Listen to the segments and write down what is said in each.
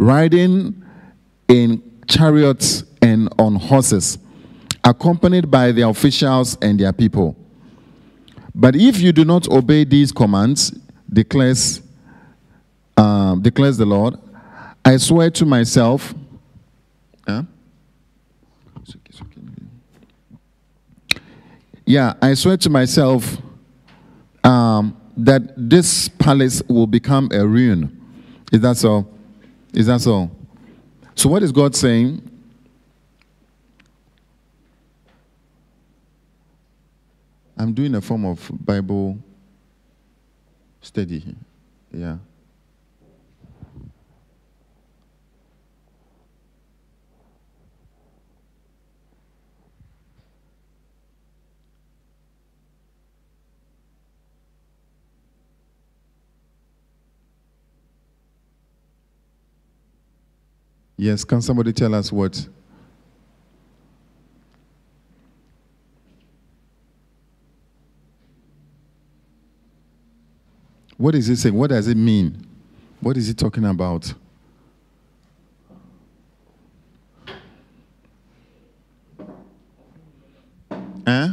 riding in chariots and on horses, accompanied by their officials and their people. But if you do not obey these commands, declares, um, declares the Lord, I swear to myself. Huh? Yeah, I swear to myself um, that this palace will become a ruin. Is that so? Is that so? So, what is God saying? I'm doing a form of Bible study. Yeah. Yes, can somebody tell us what? What is he saying? What does it mean? What is he talking about? Huh?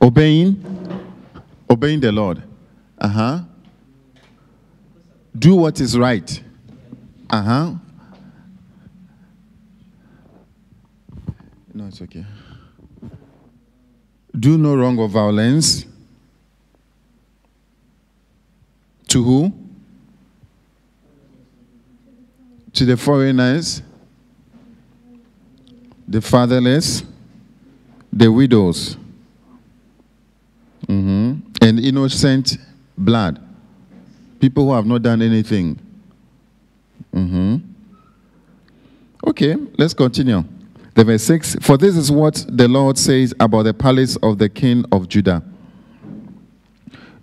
Obeying? Obeying the Lord. Uh huh. Do what is right. Uh huh. No, it's okay. Do no wrong or violence. To who? To the foreigners, the fatherless, the widows, hmm and innocent blood. People who have not done anything. hmm Okay, let's continue. The verse 6 For this is what the Lord says about the palace of the king of Judah.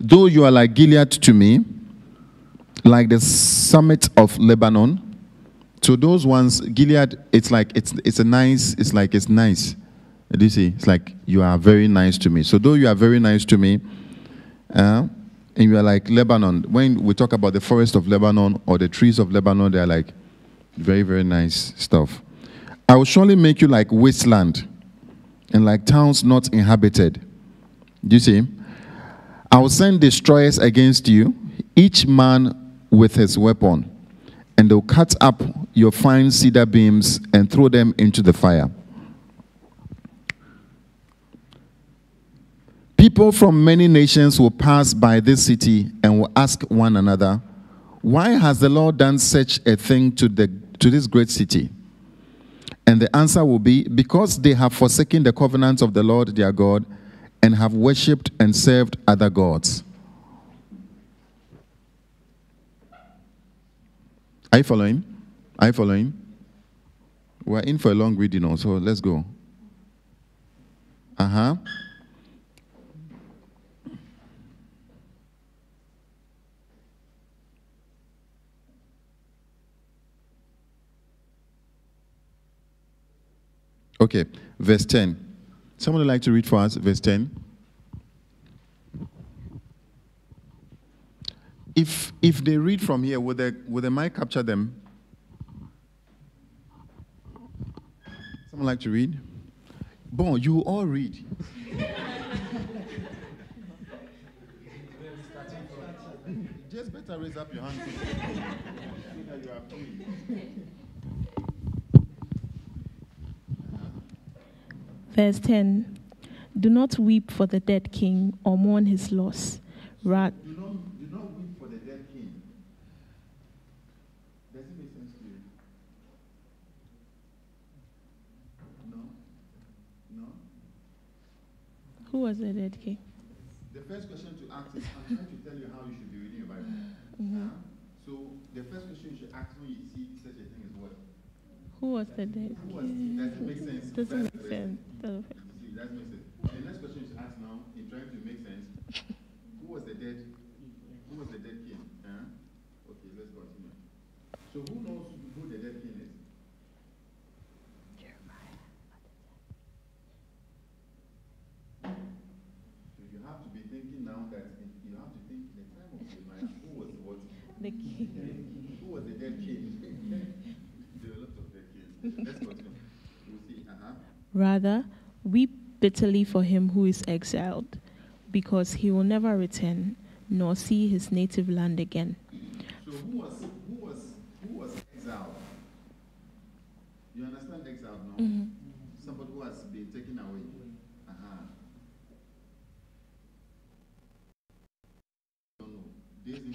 Though you are like Gilead to me, like the summit of Lebanon. To those ones, Gilead, it's like it's it's a nice, it's like it's nice. Do you see? It's like you are very nice to me. So though you are very nice to me, uh, and you are like Lebanon. When we talk about the forest of Lebanon or the trees of Lebanon, they are like very, very nice stuff. I will surely make you like wasteland and like towns not inhabited. Do you see? I will send destroyers against you, each man with his weapon, and they'll cut up your fine cedar beams and throw them into the fire. People from many nations will pass by this city and will ask one another, Why has the Lord done such a thing to, the, to this great city? And the answer will be, Because they have forsaken the covenants of the Lord their God and have worshipped and served other gods. Are you following? Are you following? We're in for a long reading now, so let's go. Uh huh. Okay, verse 10. Someone would like to read for us verse 10? If if they read from here, would the would the mic capture them? Someone like to read? Bon, you all read. Just better raise up your hand so that you are free. Verse 10 Do not weep for the dead king or mourn his loss. Ra- Do not, do not weep for the dead king. Does it make sense to you? No? No? Who was the dead king? The first question to ask is I'm trying to tell you how you should be reading your Bible. Uh-huh. So the first question you should ask when you see such a thing is what? Who was the dead Who was does it make sense? Doesn't make sense. See, that makes sense. Ah, the next question you should ask now, in trying to make sense, who was the dead? Who was the dead king? Huh? Okay, let's continue. So who knows who the dead king is? So you have to be thinking now that in- you have to think in the time of Jeremiah, who was what? The king. Who was the dead king? Rather, weep bitterly for him who is exiled, because he will never return nor see his native land again. So who was who was who was exiled? You understand exile now? Somebody who has been taken away. Uh-huh. Don't know. Days in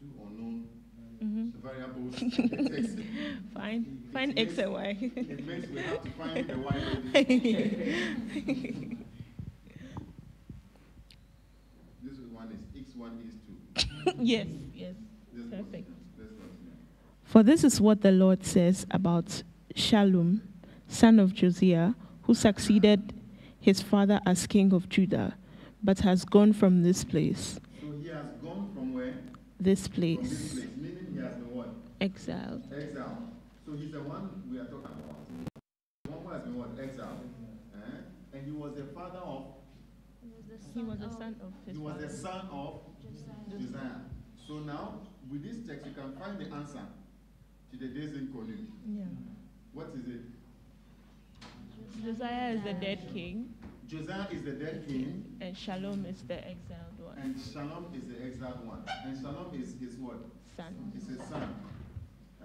Two unknown variables in the. Fine. Find X and Y. It means we have to find the Y. this one is X one is two. yes, yes. Let's Perfect. continue. For this is what the Lord says about Shallum, son of Josiah, who succeeded his father as king of Judah, but has gone from this place. So he has gone from where? This From this place. place, meaning he has been what? Exiled. Exile. So he's the one we are talking about. The one who has been what? Exile. Eh? And he was the father of, He was the son of his he was the son of Josiah. So now, with this text, you can find the answer to the days in Konu. Yeah. What is it? Josiah is the dead king, Josiah is the dead king, and Shallum is the exiled one. and Shallum is the exiled one. And Shallum is his what? Son. Is his son.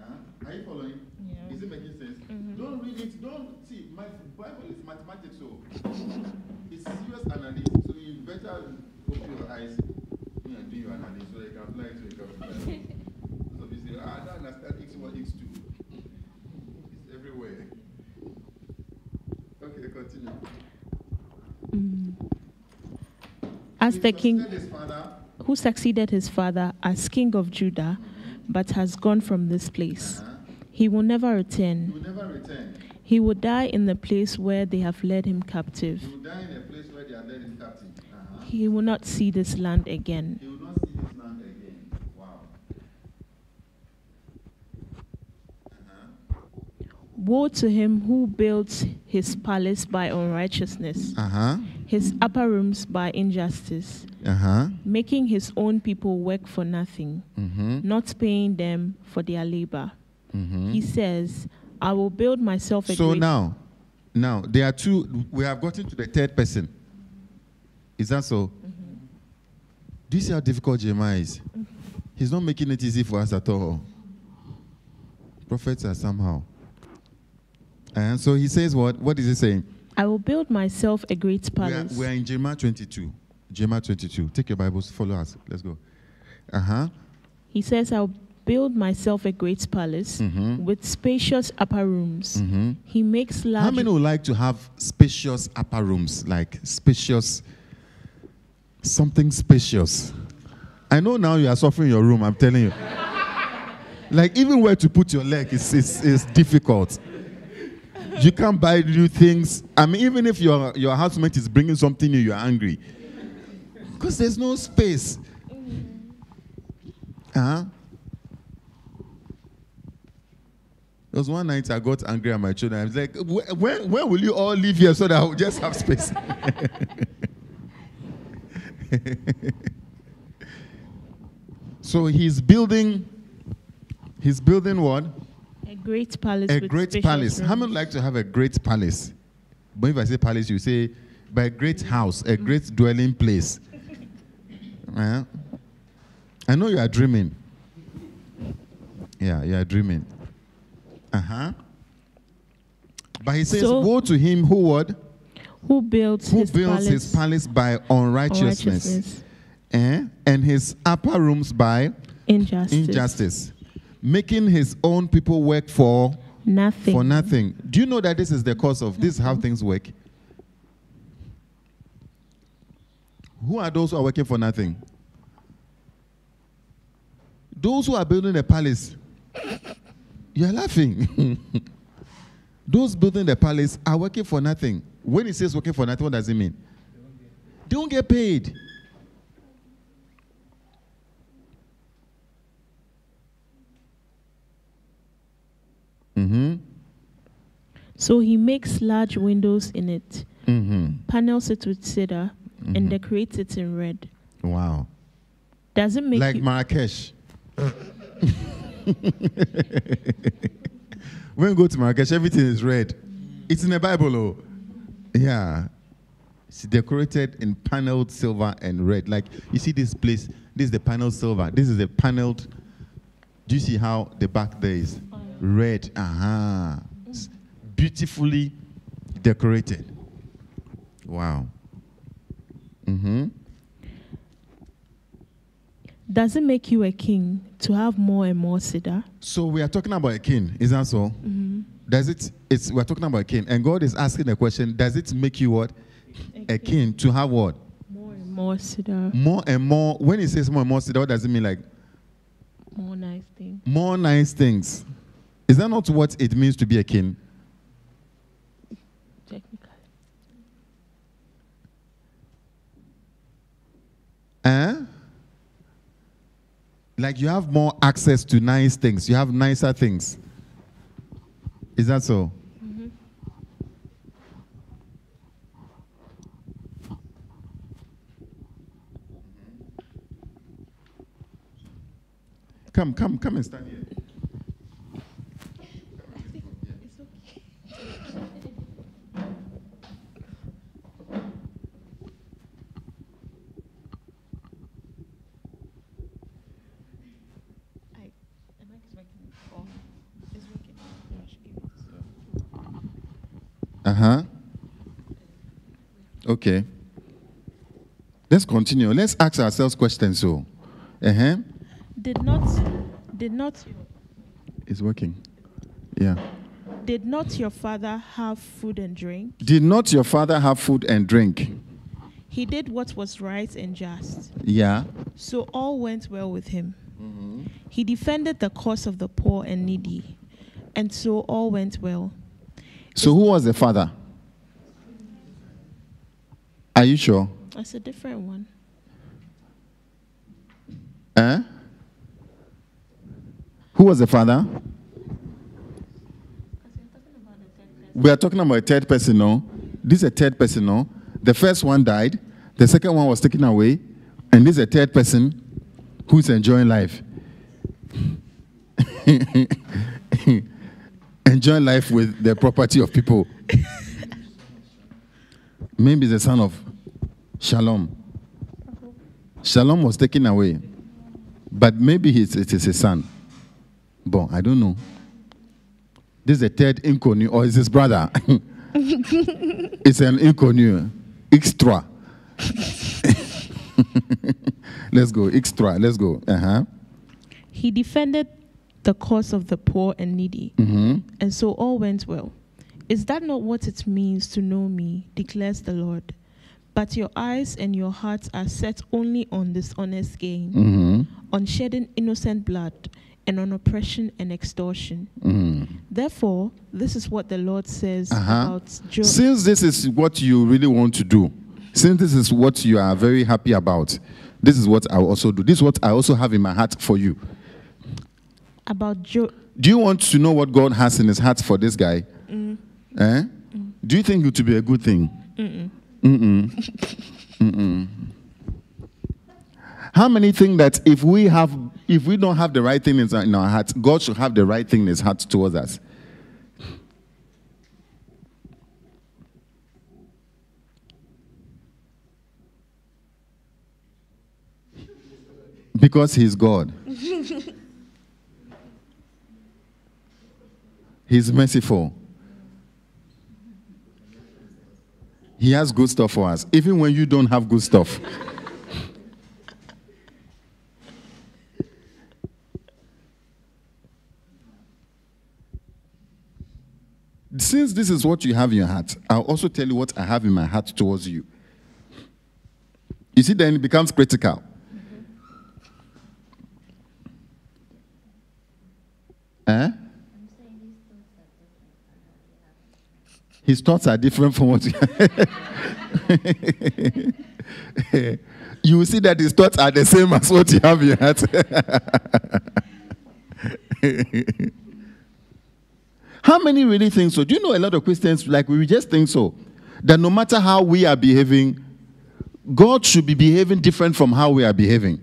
Huh? Are you following? Yeah. Is it making sense? Mhm. Don't read it. Don't see. My Bible is mathematics, so it's serious analysis. So you better open your eyes when you're doing your analysis so you can apply it to your calculator. so you say, ah, I don't understand x one, x two. It's everywhere. Okay, continue. Mm. As He the king His father, who succeeded his father as king of Judah, but has gone from this place. uh-huh. He will never he return. will never return. He will die in the place where they have led him captive. He will die in a place where they are led in captive. Uh-huh. He will not see this land again. He will not see his land again. Wow. Uh-huh. Woe to him who builds his palace by unrighteousness, Uh-huh. his upper rooms by injustice, Uh-huh. making his own people work for nothing, Mm-hmm. not paying them for their labor. Mm-hmm. He says, I will build myself a So now, now there are two. We have gotten to the third person. Is that so? Do you see how difficult Jeremiah is? He's not making it easy for us at all. Prophets are somehow. And so he says, what? What is he saying? I will build myself a great We are, palace. we are in Jeremiah 22. Jeremiah 22. Take your Bibles, follow us. Let's go. Uh huh. He says, I'll build myself a great palace Mm-hmm. with spacious upper rooms. Mm-hmm. He makes large. How many would like to have spacious upper rooms, like spacious, something spacious? I know now you are suffering in your room, I'm telling you. like, even where to put your leg is, is, is difficult. You can't buy new things. I mean, even if your, your housemate is bringing something new, you're angry. Because there's no space. Uh-huh. There was one night I got angry at my children. I was like, "Wh- when, when will you all leave here so that I will just have space? so he's building, he's building what? A great palace. A great palace. How many rooms. like to have a great palace? But if I say palace, you say, by a great house, a great dwelling place. Uh, I know you are dreaming. Yeah, you are dreaming. Uh huh. But he says, So- Woe to him who what? Who builds Who his builds palace? his palace by unrighteousness, unrighteousness, eh? and his upper rooms by injustice, injustice, making his own people work for nothing. for nothing. Do you know that this is the cause of this? is How things work? Who are those who are working for nothing? Those who are building a palace. You're laughing. those building the palace are working for nothing. When he says working for nothing, what does it mean? They don't get paid. Mm-hmm. So he makes large windows in it, Mm-hmm. panels it with cedar, Mhm. and decorates it in red. Wow. Does it make like you, Marrakesh. when you go to Marrakesh, everything is red. It's in the Bible, oh. Yeah. It's decorated in paneled silver and red. Like you see this place, this is the paneled silver. This is the paneled. Do you see how the back there is? Red. Uh-huh. Beautifully decorated. Wow. Mm-hmm. Does it make you a king to have more and more cedar? So we are talking about a king, is that so? Mhm. Does it? It's we're talking about a king, and God is asking the question: Does it make you what? A king to have what? More and more cedar, More and more. When he says more and more, what does it mean? Like more nice things. more nice things. Is that not what it means to be a king? Technically. Eh? Like you have more access to nice things. You have nicer things. Is that so? Come, come, come and stand here. I, am I expecting or is working? No, I should give it to you. Uh huh. Okay. Let's continue. Let's ask ourselves questions. So, uh huh. Did not, did not, It's working. Yeah. did not your father have food and drink? Did not your father have food and drink? He did what was right and just. Yeah. So all went well with him. He defended the cause of the poor and needy, and so all went well. So, who was the father? Are you sure? That's a different one. Eh? Who was the father? We are talking about a third person, no? This is a third person, no? The first one died, the second one was taken away, and this is a third person who's enjoying life. enjoying life with the property of people. Maybe the son of Shallum. Shallum was taken away, but maybe he's, it is his son. Bon, I don't know. This is a third inconnu, or is his brother? it's an inconnu. Extra. let's go. Extra. Let's go. Uh huh. He defended the cause of the poor and needy, and so all went well. Is that not what it means to know me, declares the Lord? But your eyes and your hearts are set only on dishonest gain, Mm-hmm. on shedding innocent blood, and on oppression and extortion. Therefore, this is what the Lord says Uh-huh. about Job. Since this is what you really want to do, since this is what you are very happy about, this is what I also do. This is what I also have in my heart for you. About Job. Do you want to know what God has in his heart for this guy? Eh? Do you think it would be a good thing? Mm-mm. Mm-mm. How many think that if we have, if we don't have the right thing in our- in our heart, God should have the right thing in His heart towards us? Because He's God. He's merciful. He has good stuff for us, even when you don't have good stuff. Since this is what you have in your heart, I'll also tell you what I have in my heart towards you. You see, then it becomes critical. Eh? His thoughts are different from what you have. You will see that his thoughts are the same as what you have heart. How many really think so? Do you know a lot of Christians, like we just think so, that no matter how we are behaving, God should be behaving different from how we are behaving.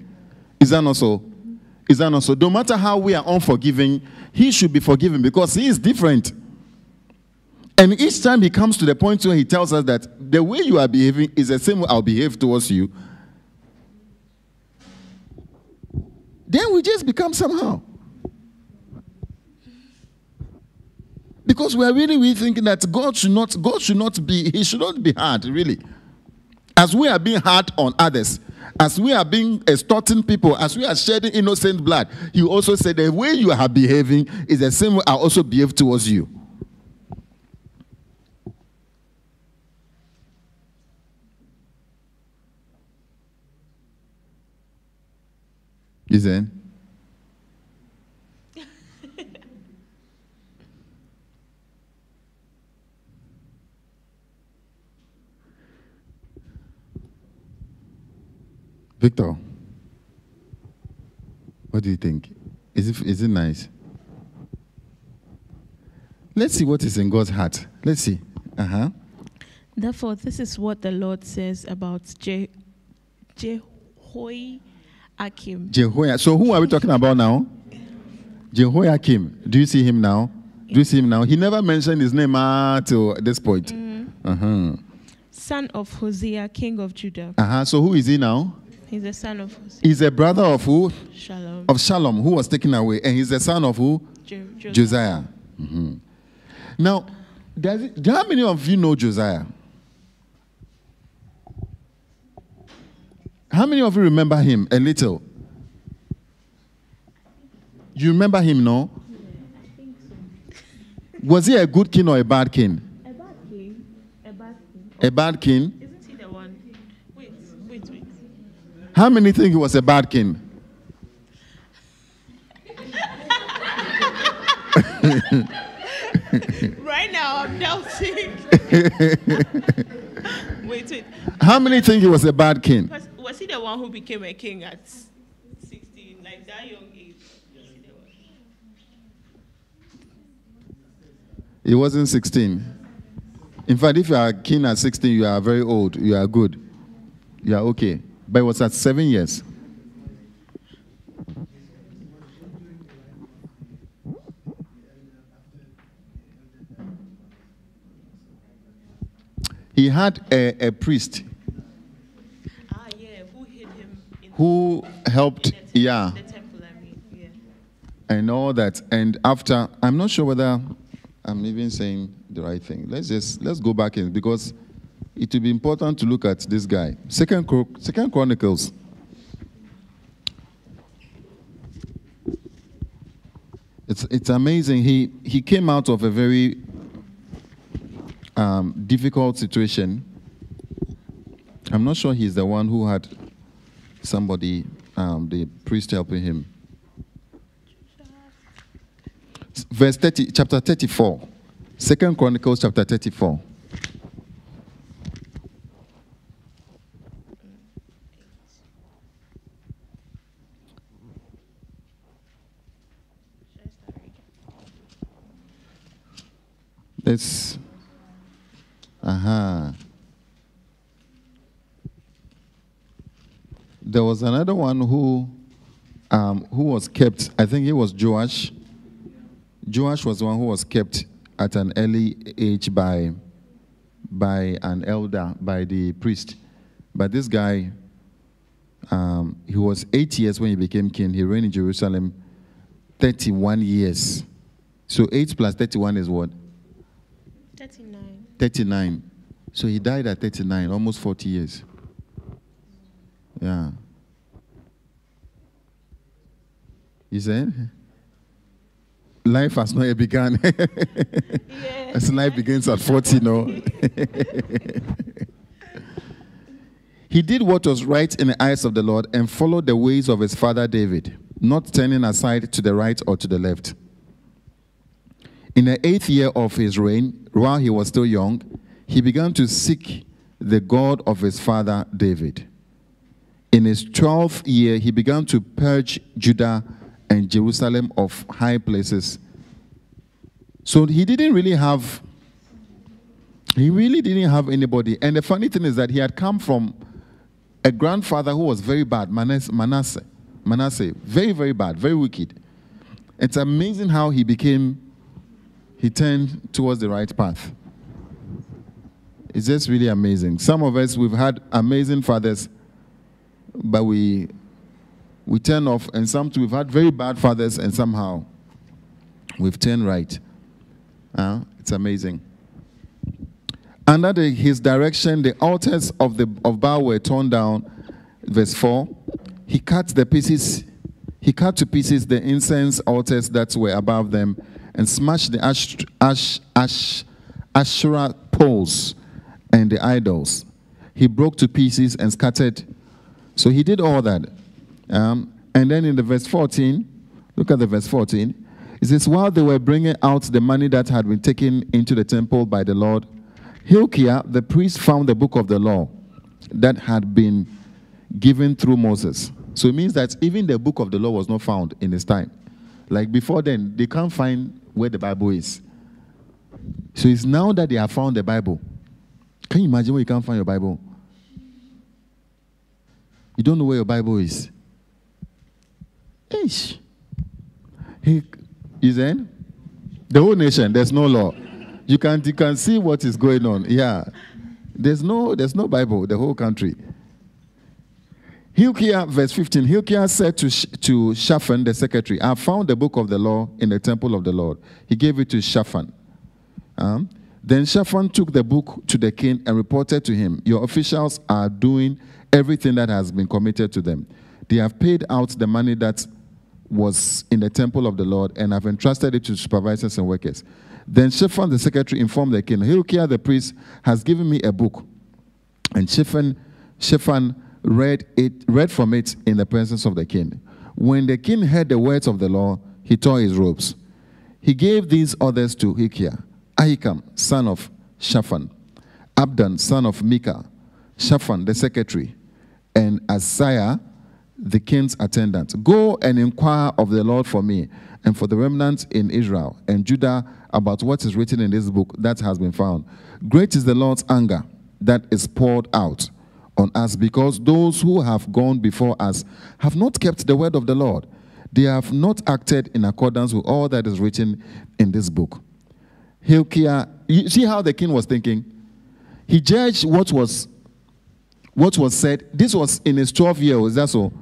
Is that not so? Is that not so? No matter how we are unforgiving, He should be forgiven because He is different. And each time he comes to the point where he tells us that the way you are behaving is the same way I'll behave towards you, then we just become somehow. Because we are really, really thinking that God should not, God should not be, He should not be hard, really. As we are being hard on others, as we are being extorting people, as we are shedding innocent blood, He also said the way you are behaving is the same way I also behave towards you. Isn't? Victor, what do you think? Is it, is it nice? Let's see what is in God's heart. Let's see. Uh huh. Therefore, this is what the Lord says about Je-. Jehoiakim. So who are we talking about now? Jehoiakim. Do you see him now? Do you see him now? He never mentioned his name uh, till this point. Uh-huh. Son of Hosea, king of Judah. Uh-huh. So who is he now? He's a son of Hosea. He's a brother of who? Shallum. Of Shallum, who was taken away. And he's the son of who? Jo- Josiah. Josiah. Mhm. Now, does it, how many of you know Josiah? How many of you remember him a little? You remember him, no? Yeah, so. Was he a good king or a bad king? A bad king. A bad king. A bad king? Isn't he the one? Wait, wait, wait. How many think he was a bad king? Right now, I'm doubting. wait, wait. How many think he was a bad king? Was, was he the one who became a king at 16, like that young age? He? He wasn't 16. In fact, if you are king at 16, you are very old. You are good. You are okay. But it was at seven years. He had a, a priest Ah, yeah, who hid him in, who helped, the, temple, yeah, the temple, I mean, yeah. and all that. And after, I'm not sure whether I'm even saying the right thing. Let's just let's go back in because it will be important to look at this guy. Second, Second Chronicles. It's it's amazing. He he came out of a very um, difficult situation. I'm not sure he's the one who had somebody, um, the priest helping him. verse 30 chapter 34 second chronicles chapter 34 let's uh-huh there was another one who um, who was kept i think it was joash Joash was the one who was kept at an early age by, by an elder, by the priest. But this guy, um, he was eight years when he became king. He reigned in Jerusalem 31 years. So 8 plus 31 is what? 39. 39. So he died at 39, almost 40 years. Yeah. You said? Life has not yet begun. Yeah. As life begins at 40, no. he did what was right in the eyes of the Lord and followed the ways of his father David, not turning aside to the right or to the left. In the eighth year of his reign, while he was still young, he began to seek the God of his father David. In his twelfth year, he began to purge Judah and Jerusalem of high places. So he didn't really have, he really didn't have anybody. And the funny thing is that he had come from a grandfather who was very bad, Manas- Manasseh. Manasseh, very, very bad, very wicked. It's amazing how he became, he turned towards the right path. it's just really amazing. Some of us we've had amazing fathers, but we we turn off, and some we've had very bad fathers, and somehow we've turned right. Uh, it's amazing. Under the, his direction, the altars of the of Baal were torn down. Verse four, he cut the pieces. He cut to pieces the incense altars that were above them, and smashed the ash, ash, ash, Asherah poles and the idols. He broke to pieces and scattered. So he did all that. Um, and then in the verse 14, look at the verse 14. It says, While they were bringing out the money that had been taken into the temple by the Lord, Hilkiah the priest found the book of the law that had been given through Moses. So it means that even the book of the law was not found in his time. Like before then, they can't find where the Bible is. So it's now that they have found the Bible. Can you imagine where you can't find your Bible? You don't know where your Bible is. Ish. He, is then the whole nation, there's no law. You can you can see what is going on. Yeah. There's no there's no Bible, the whole country. Hilkiah, verse 15, Hilkiah said to, to Shaphan, the secretary, I found the book of the law in the temple of the Lord. He gave it to Shaphan. Um, then Shaphan took the book to the king and reported to him, Your officials are doing everything that has been committed to them. They have paid out the money that was in the temple of the Lord and have entrusted it to supervisors and workers. Then Shaphan the secretary informed the king, Hilkiah the priest has given me a book. And Shaphan, read, it, read from it in the presence of the king. When the king heard the words of the law, he tore his robes. He gave these orders to Hilkiah Ahikam, son of Shaphan, Abdon, son of Micah, Shaphan, the secretary, and Asaiah, the king's attendant. Go and inquire of the Lord for me and for the remnant in Israel and Judah about what is written in this book that has been found. Great is the Lord's anger that is poured out on us because those who have gone before us have not kept the word of the Lord. They have not acted in accordance with all that is written in this book. Hilkiah, you see how the king was thinking? He judged what was what was said. This was in his 12 years, that's all.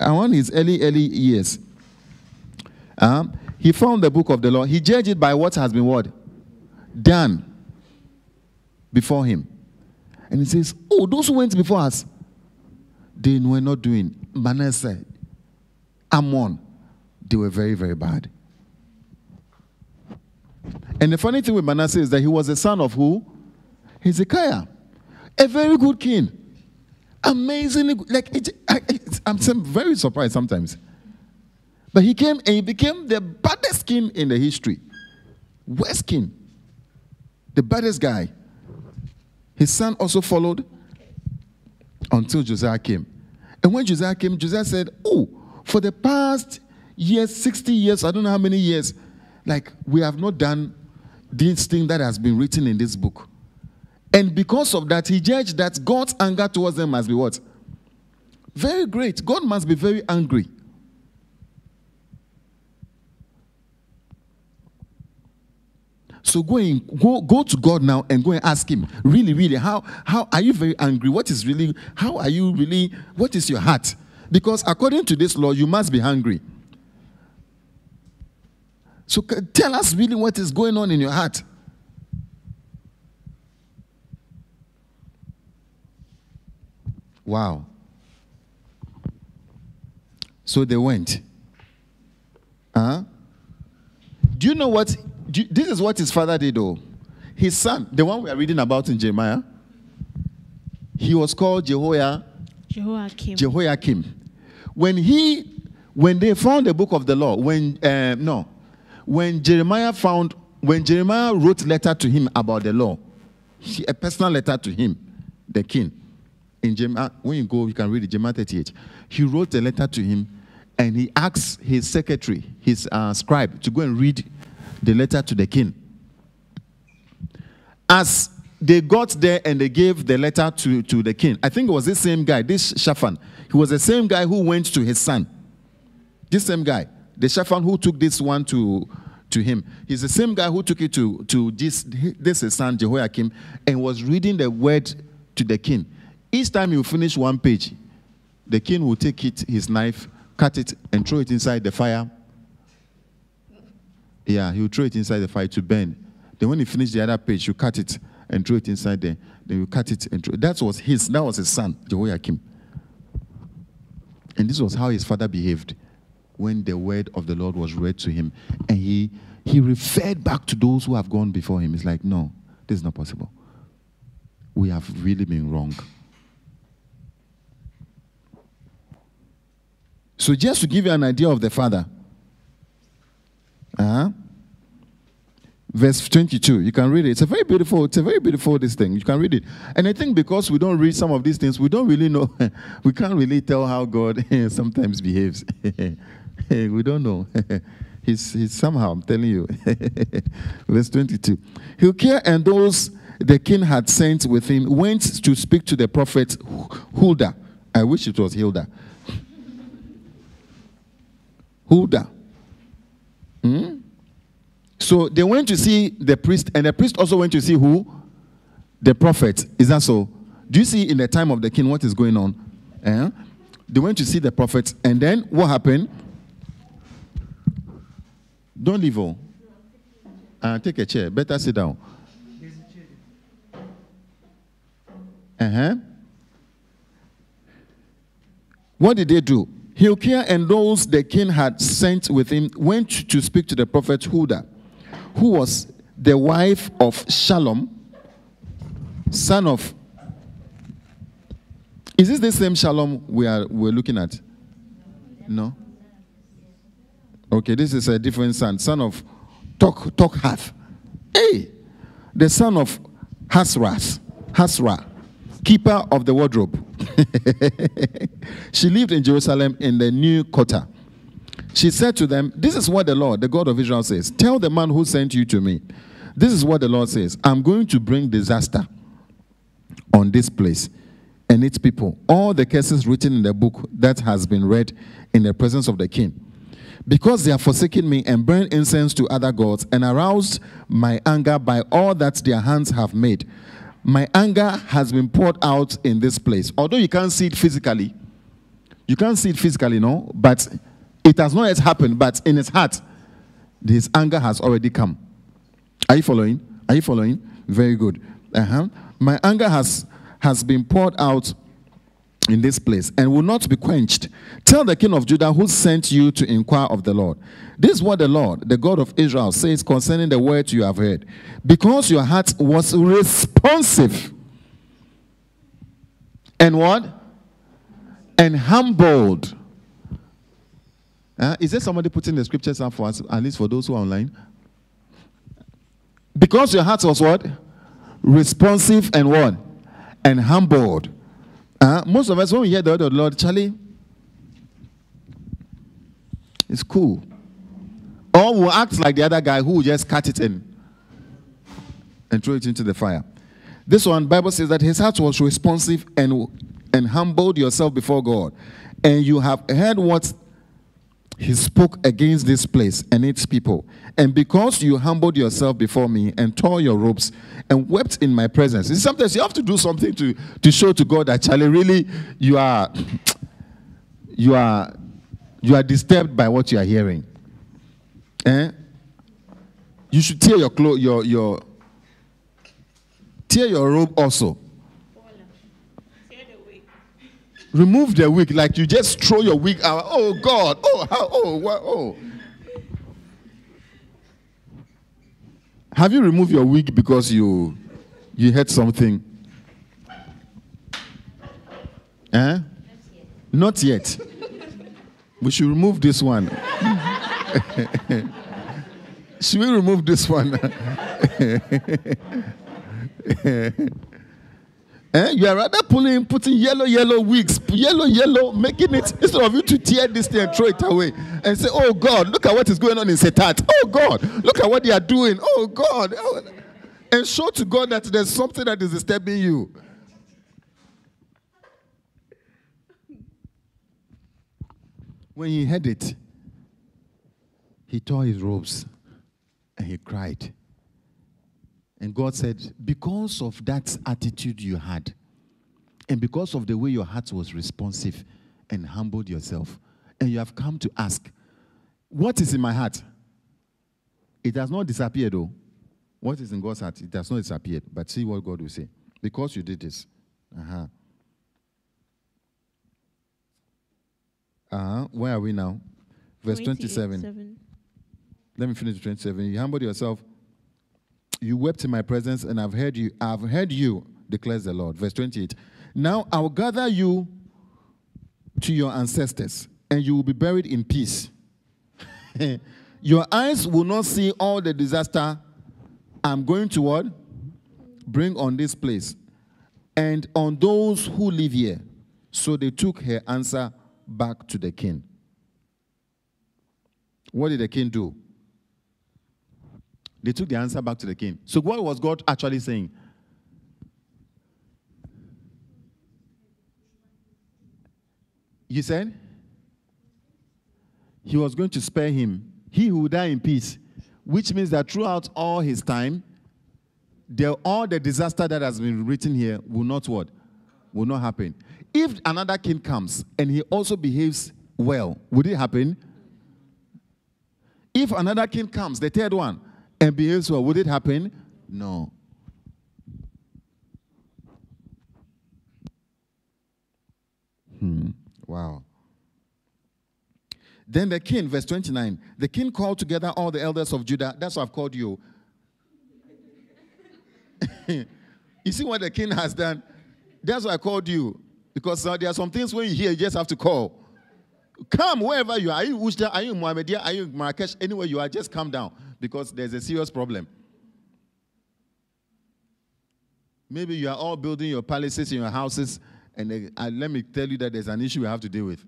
Around his early, early years. Um, he found the book of the law. He judged it by what has been what? Done before him. And he says, Oh, those who went before us, they were not doing. Manasseh, Amon, they were very, very bad. And the funny thing with Manasseh is that he was the son of who? Hezekiah, a very good king. Amazingly, like it, I, I'm very surprised sometimes. But he came and he became the baddest king in the history. Worst king. The baddest guy. His son also followed until Josiah came. And when Josiah came, Josiah said, Oh, for the past years, 60 years, I don't know how many years, like we have not done this thing that has been written in this book. And because of that, he judged that God's anger towards them must be what? Very great. God must be very angry. So go, in, go, go to God now and go and ask Him, really, really, how, how are you very angry? What is really, how are you really, what is your heart? Because according to this law, you must be hungry. So tell us really what is going on in your heart. Wow. So they went. Huh? Do you know what? You, this is what his father did, though. His son, the one we are reading about in Jeremiah, he was called Jehoiah, Jehoiakim. Jehoiakim. When he, when they found the book of the law, when uh, no, when Jeremiah found, when Jeremiah wrote letter to him about the law, he, a personal letter to him, the king. In Jeremiah, when you go, you can read it, Jeremiah 38. He wrote a letter to him, and he asked his secretary, his uh, scribe, to go and read the letter to the king. As they got there and they gave the letter to, to the king, I think it was this same guy, this Shaphan. He was the same guy who went to his son. This same guy the Shaphan who took this one to, to him. He's the same guy who took it to, to this, this his son Jehoiakim and was reading the word to the king. Each time you finish one page, the king will take it, his knife, cut it, and throw it inside the fire. Yeah, he will throw it inside the fire to burn. Then when he finished the other page, you cut it and throw it inside there. Then you cut it and throw. That was his. That was his son Jehoiakim. And this was how his father behaved when the word of the Lord was read to him. And he he referred back to those who have gone before him. It's like, no, this is not possible. We have really been wrong. So just to give you an idea of the father. Uh-huh. Verse 22, you can read it. It's a very beautiful, it's a very beautiful this thing. You can read it. And I think because we don't read some of these things, we don't really know, we can't really tell how God sometimes behaves. we don't know. he's, he's somehow, I'm telling you. Verse 22. Hilkiah and those the king had sent with him went to speak to the prophet Huldah. I wish it was Hilda. Huldah. Hmm? So they went to see the priest, and the priest also went to see who? The prophet. Is that so? Do you see in the time of the king what is going on? Eh? They went to see the prophet, and then what happened? Don't leave. Oh. Uh, take a chair. Better sit down. Uh huh. What did they do? Hilkiah and those the king had sent with him went to speak to the prophet Huldah, who was the wife of Shallum, son of. Is this the same Shallum we are we're looking at? No. Okay, this is a different son, son of Tok Tokhath. Hey, the son of Hasras, Hasrah, keeper of the wardrobe. she lived in Jerusalem in the new quarter. She said to them, This is what the Lord, the God of Israel, says. Tell the man who sent you to me. This is what the Lord says I'm going to bring disaster on this place and its people. All the curses written in the book that has been read in the presence of the king. Because they have forsaken me and burned incense to other gods and aroused my anger by all that their hands have made my anger has been poured out in this place. Although you can't see it physically, you can't see it physically, no, but it has not yet happened, but in his heart, his anger has already come. Are you following? Are you following? Very good. Uh-huh. My anger has has been poured out in this place and will not be quenched. Tell the king of Judah who sent you to inquire of the Lord. This is what the Lord, the God of Israel, says concerning the words you have heard. Because your heart was responsive and what? And humbled. Uh, is there somebody putting the scriptures up for us, at least for those who are online? Because your heart was what? Responsive and what? And humbled. Uh, most of us, when we hear the word of the Lord, Charlie, it's cool. Or we'll act like the other guy who just cut it in and throw it into the fire. This one, Bible says that his heart was responsive and, and humbled yourself before God. And you have heard what he spoke against this place and its people. And because you humbled yourself before me and tore your robes and wept in my presence. See, sometimes you have to do something to, to show to God that Charlie, really you are you are you are disturbed by what you are hearing. Eh? You should tear your clothes, your your tear your robe also. Remove the wig, like you just throw your wig out. Oh God! Oh how? Oh what? Oh. Have you removed your wig because you you heard something? Eh? Not yet. We should remove this one. should we remove this one? Eh? You are rather pulling, putting yellow, yellow wigs, yellow, yellow, making it instead of you to tear this thing and throw it away and say, "Oh God, look at what is going on in Settat. Oh God, look at what they are doing. Oh God," oh. and show to God that there's something that is disturbing you. When he heard it, he tore his robes and he cried. And God said, Because of that attitude you had, and because of the way your heart was responsive and humbled yourself, and you have come to ask, What is in my heart? It has not disappeared, though. What is in God's heart? It has not disappeared. But see what God will say. Because you did this. Uh-huh. Uh-huh. Where are we now? Verse 27. 27. Let me finish 27. You humbled yourself. You wept in my presence, and I've heard you. I've heard you, declares the Lord. Verse 28. Now I'll gather you to your ancestors, and you will be buried in peace. your eyes will not see all the disaster I'm going to what? Bring on this place and on those who live here. So they took her answer back to the king. What did the king do? They took the answer back to the king. So, what was God actually saying? You said he was going to spare him. He who will die in peace, which means that throughout all his time, the, all the disaster that has been written here will not what? Will not happen. If another king comes and he also behaves well, would it happen? If another king comes, the third one, and behaves well, would it happen? No. Hmm. Wow. Then the king, verse 29, the king called together all the elders of Judah. That's what I've called you. you see what the king has done? That's why I called you. Because uh, there are some things when you hear, you just have to call. Come wherever you are. Are you Oujda? Are you Mohammedia? Are you in Marrakesh? Anywhere you are, just come down because there's a serious problem. Maybe you are all building your palaces and your houses, and uh, let me tell you that there's an issue we have to deal with.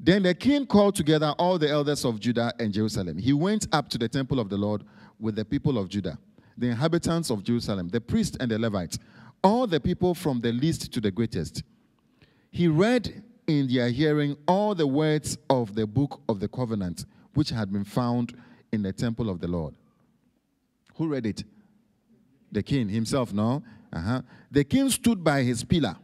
Then the king called together all the elders of Judah and Jerusalem. He went up to the temple of the Lord with the people of Judah, the inhabitants of Jerusalem, the priests and the Levites, all the people from the least to the greatest. He read in their hearing all the words of the book of the covenant, which had been found in the temple of the Lord. Who read it? The king himself, no? Uh-huh. The king stood by his pillar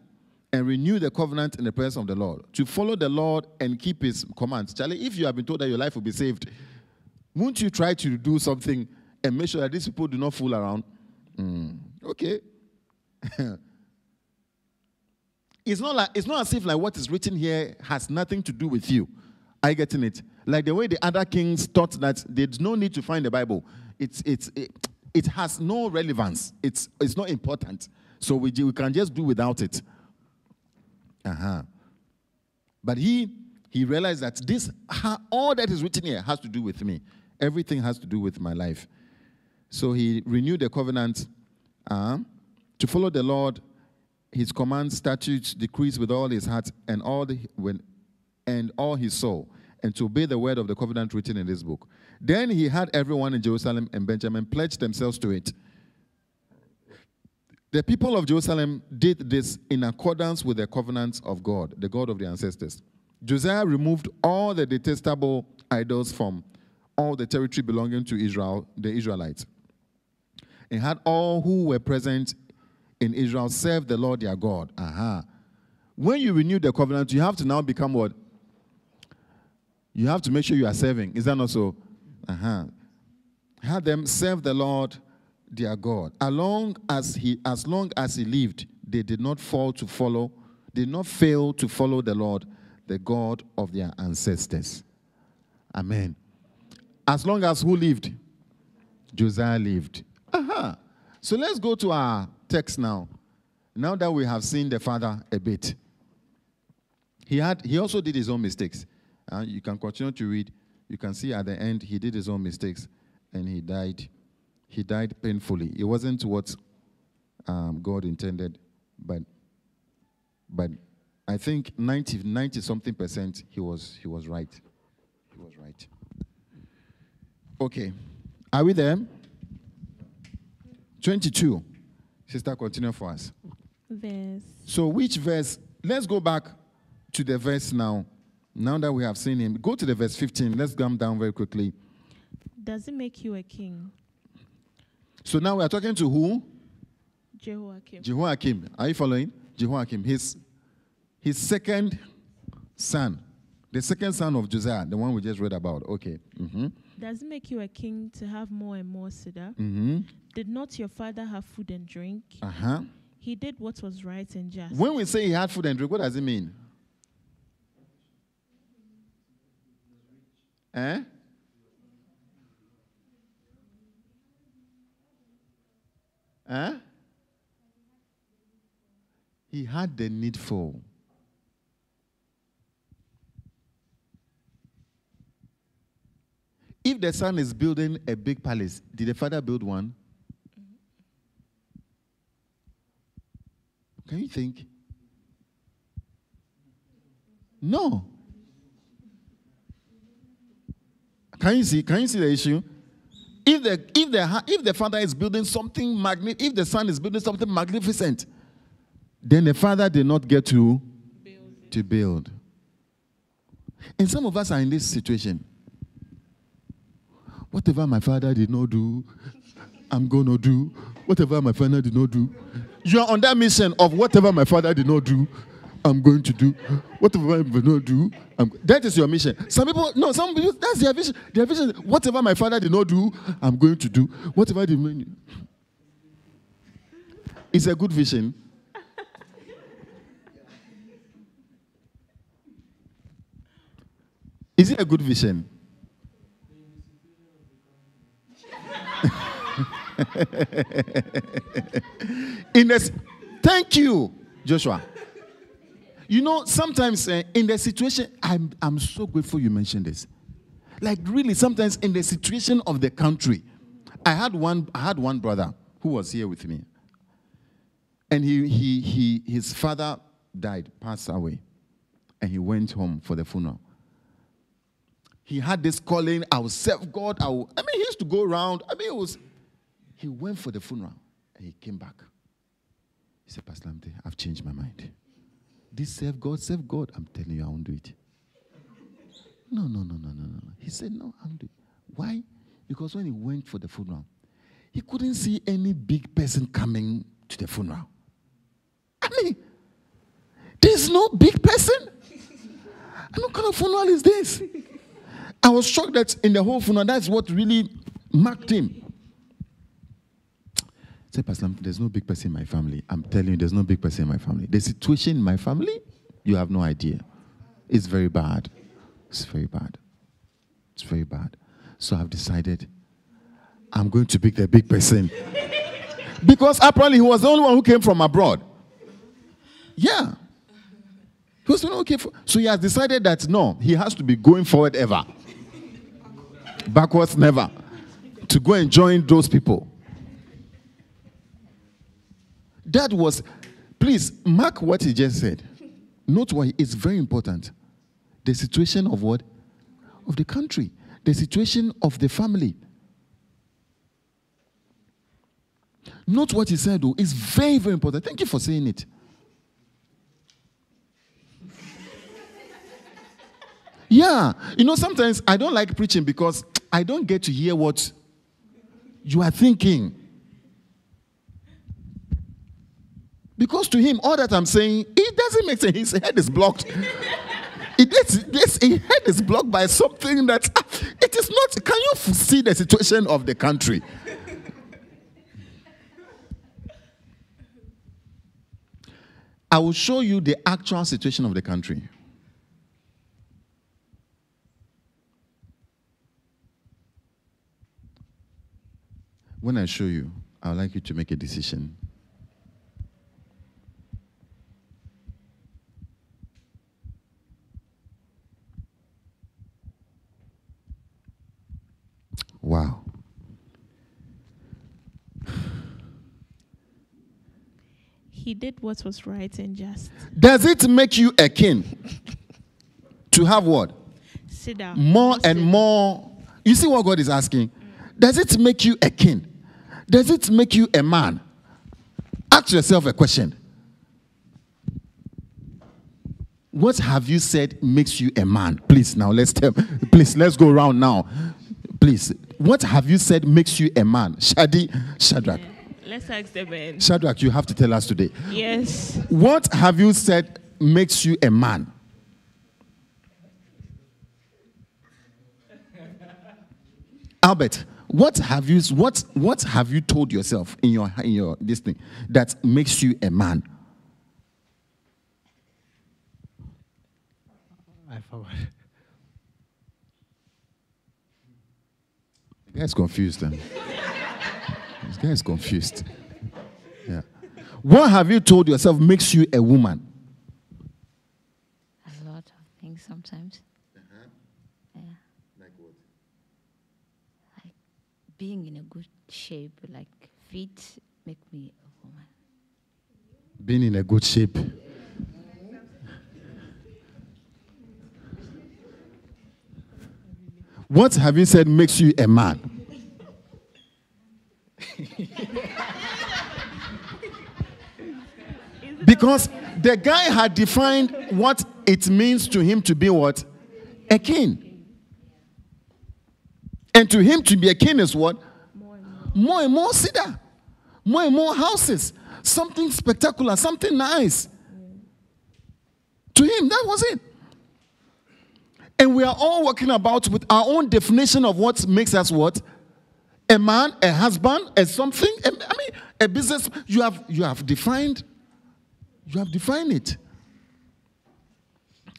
and renewed the covenant in the presence of the Lord to follow the Lord and keep his commands. Charlie, if you have been told that your life will be saved, won't you try to do something and make sure that these people do not fool around? Mm, okay. it's not like it's not as if like what is written here has nothing to do with you. Are you getting it? Like the way the other kings thought that there's no need to find the Bible. It's it's it, it has no relevance. It's it's not important. So we, we can just do without it. Uh-huh. But he he realized that this all that is written here has to do with me. Everything has to do with my life. So he renewed the covenant uh, to follow the Lord, his commands, statutes, decrees with all his heart and all the when, and all his soul, and to obey the word of the covenant written in this book. Then he had everyone in Jerusalem and Benjamin pledge themselves to it. The people of Jerusalem did this in accordance with the covenants of God, the God of the ancestors. Josiah removed all the detestable idols from all the territory belonging to Israel, the Israelites, and had all who were present in Israel serve the Lord their God. Aha. Uh-huh. When you renew the covenant, you have to now become what? You have to make sure you are serving. Is that not so? Uh-huh. Had them serve the Lord their God. As long as he, as long as he lived, they did not fall to follow, did not fail to follow the Lord, the God of their ancestors. Amen. As long as who lived? Josiah lived. Uh-huh. So let's go to our text now. Now that we have seen the father a bit, he had he also did his own mistakes. Uh, you can continue to read. You can see at the end he did his own mistakes, and he died. He died painfully. It wasn't what um, God intended, but but I think 90, 90 something percent he was he was right. He was right. Okay. Are we there? 22. Sister, continue for us. Verse. So, which verse? Let's go back to the verse now. Now that we have seen him, go to the verse 15. Let's come down very quickly. Does it make you a king? So now we are talking to who? Jehoiakim. Jehoiakim. Are you following? Jehoiakim. His, his second son. The second son of Josiah, the one we just read about. Okay. Mm-hmm. Does it make you a king to have more and more cedar? Mm-hmm. Did not your father have food and drink? Uh-huh. He did what was right and just. When we say he had food and drink, what does it mean? Eh? Eh? He had the needful. If the son is building a big palace, did the father build one? Can you think? No. Can you see? Can you see the issue? If the if the if the father is building something magnificent, if the son is building something magnificent, then the father did not get to to build. And some of us are in this situation. Whatever my father did not do, I'm going to do. Whatever my father did not do. You are on that mission of whatever my father did not do, I'm going to do. Whatever I did not do, I'm, that is your mission. Some people, no, some people, that's their vision. Their vision whatever my father did not do, I'm going to do. Whatever not do. It's a good vision. Is it a good vision? in this, thank you, Joshua. You know, sometimes uh, in the situation, I'm, I'm so grateful you mentioned this. Like really, sometimes in the situation of the country, I had one, I had one brother who was here with me, and he, he, he, his father died, passed away, and he went home for the funeral. He had this calling, I will serve God. I, will, I mean, he used to go around. I mean, it was, he went for the funeral and he came back. He said, Pastor Lamte, I've changed my mind. This serve God, serve God. I'm telling you, I won't do it. No, no, no, no, no, no. He said, No, I'm doing it. Why? Because when he went for the funeral, he couldn't see any big person coming to the funeral. I mean, there's no big person. And what kind of funeral is this? I was shocked that in the whole funeral, that's what really marked him. Say, Pastor, there's no big person in my family. I'm telling you, there's no big person in my family. The situation in my family, you have no idea. It's very bad. It's very bad. It's very bad. So I've decided I'm going to pick the big person. because apparently he was the only one who came from abroad. Yeah. He was the only one who came from, so he has decided that no, he has to be going forward ever. Backwards never. To go and join those people. That was, please mark what he just said. Note why it's very important. The situation of what? Of the country, the situation of the family. Note what he said, though. It's very, very important. Thank you for saying it. Yeah. You know, sometimes I don't like preaching because I don't get to hear what you are thinking. Because to him, all that I'm saying, it doesn't make sense. His head is blocked. it is, yes, his head is blocked by something that ah, it is not. Can you see the situation of the country? I will show you the actual situation of the country. When I show you, I would like you to make a decision. Wow. He did what was right and just. Does it make you a king to have what? Sit down. More and more. You see what God is asking? Does it make you a king? Does it make you a man? Ask yourself a question. What have you said makes you a man? Please, now let's tell. Please, let's go around now. Please, what have you said makes you a man? Shadi, Shadrach. Let's ask the man. Shadrach, you have to tell us today. Yes. What have you said makes you a man? Albert, what have you what what have you told yourself in your in your this thing that makes you a man? I forgot. Guy's confused then. this guy is confused. Yeah. What have you told yourself makes you a woman? A lot of things sometimes. Uh-huh. Yeah. Like what? Like being in a good shape, like fit, make me a woman. Being in a good shape. What have you said makes you a man? because the guy had defined what it means to him to be what? A king. And to him to be a king is what? More and more cedar, more and more houses, something spectacular, something nice. To him, that was it. And we are all working about with our own definition of what makes us what? A man, a husband, a something. a- I mean, a business. You have you have defined. You have defined it.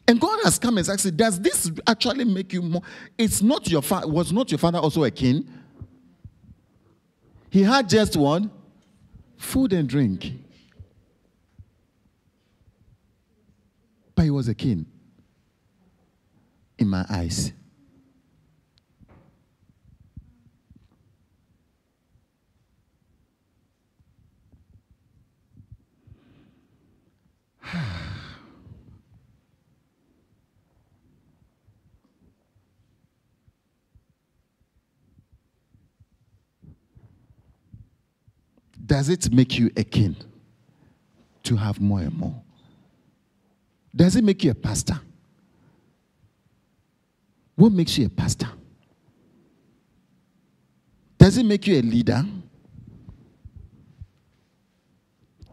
And God has come and said, does this actually make you more? It's not your father. Was not your father also a king? He had just one food and drink. But he was a king in my eyes. Does it make you a king to have more and more? Does it make you a pastor? What makes you a pastor? Does it make you a leader?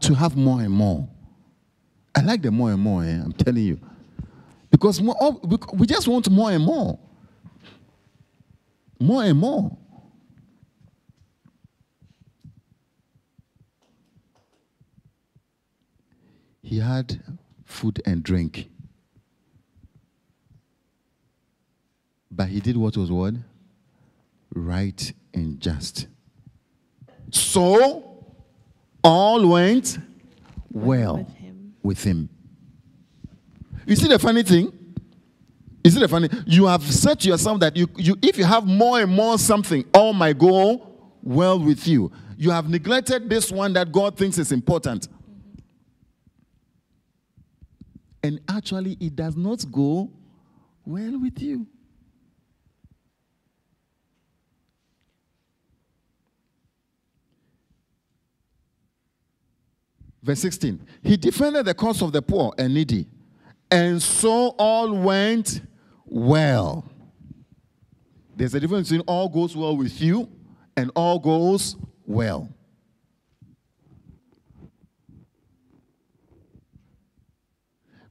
To have more and more. I like the more and more, eh? I'm telling you. Because more, we just want more and more. More and more. He had food and drink. But he did what was what? Right and just. So all went well With him. with him. You see the funny thing? Is it a funny? You have said to yourself that you, you if you have more and more something, all might go well with you. You have neglected this one that God thinks is important. And actually, it does not go well with you. Verse 16. He defended the cause of the poor and needy, and so all went well. There's a difference between all goes well with you and all goes well.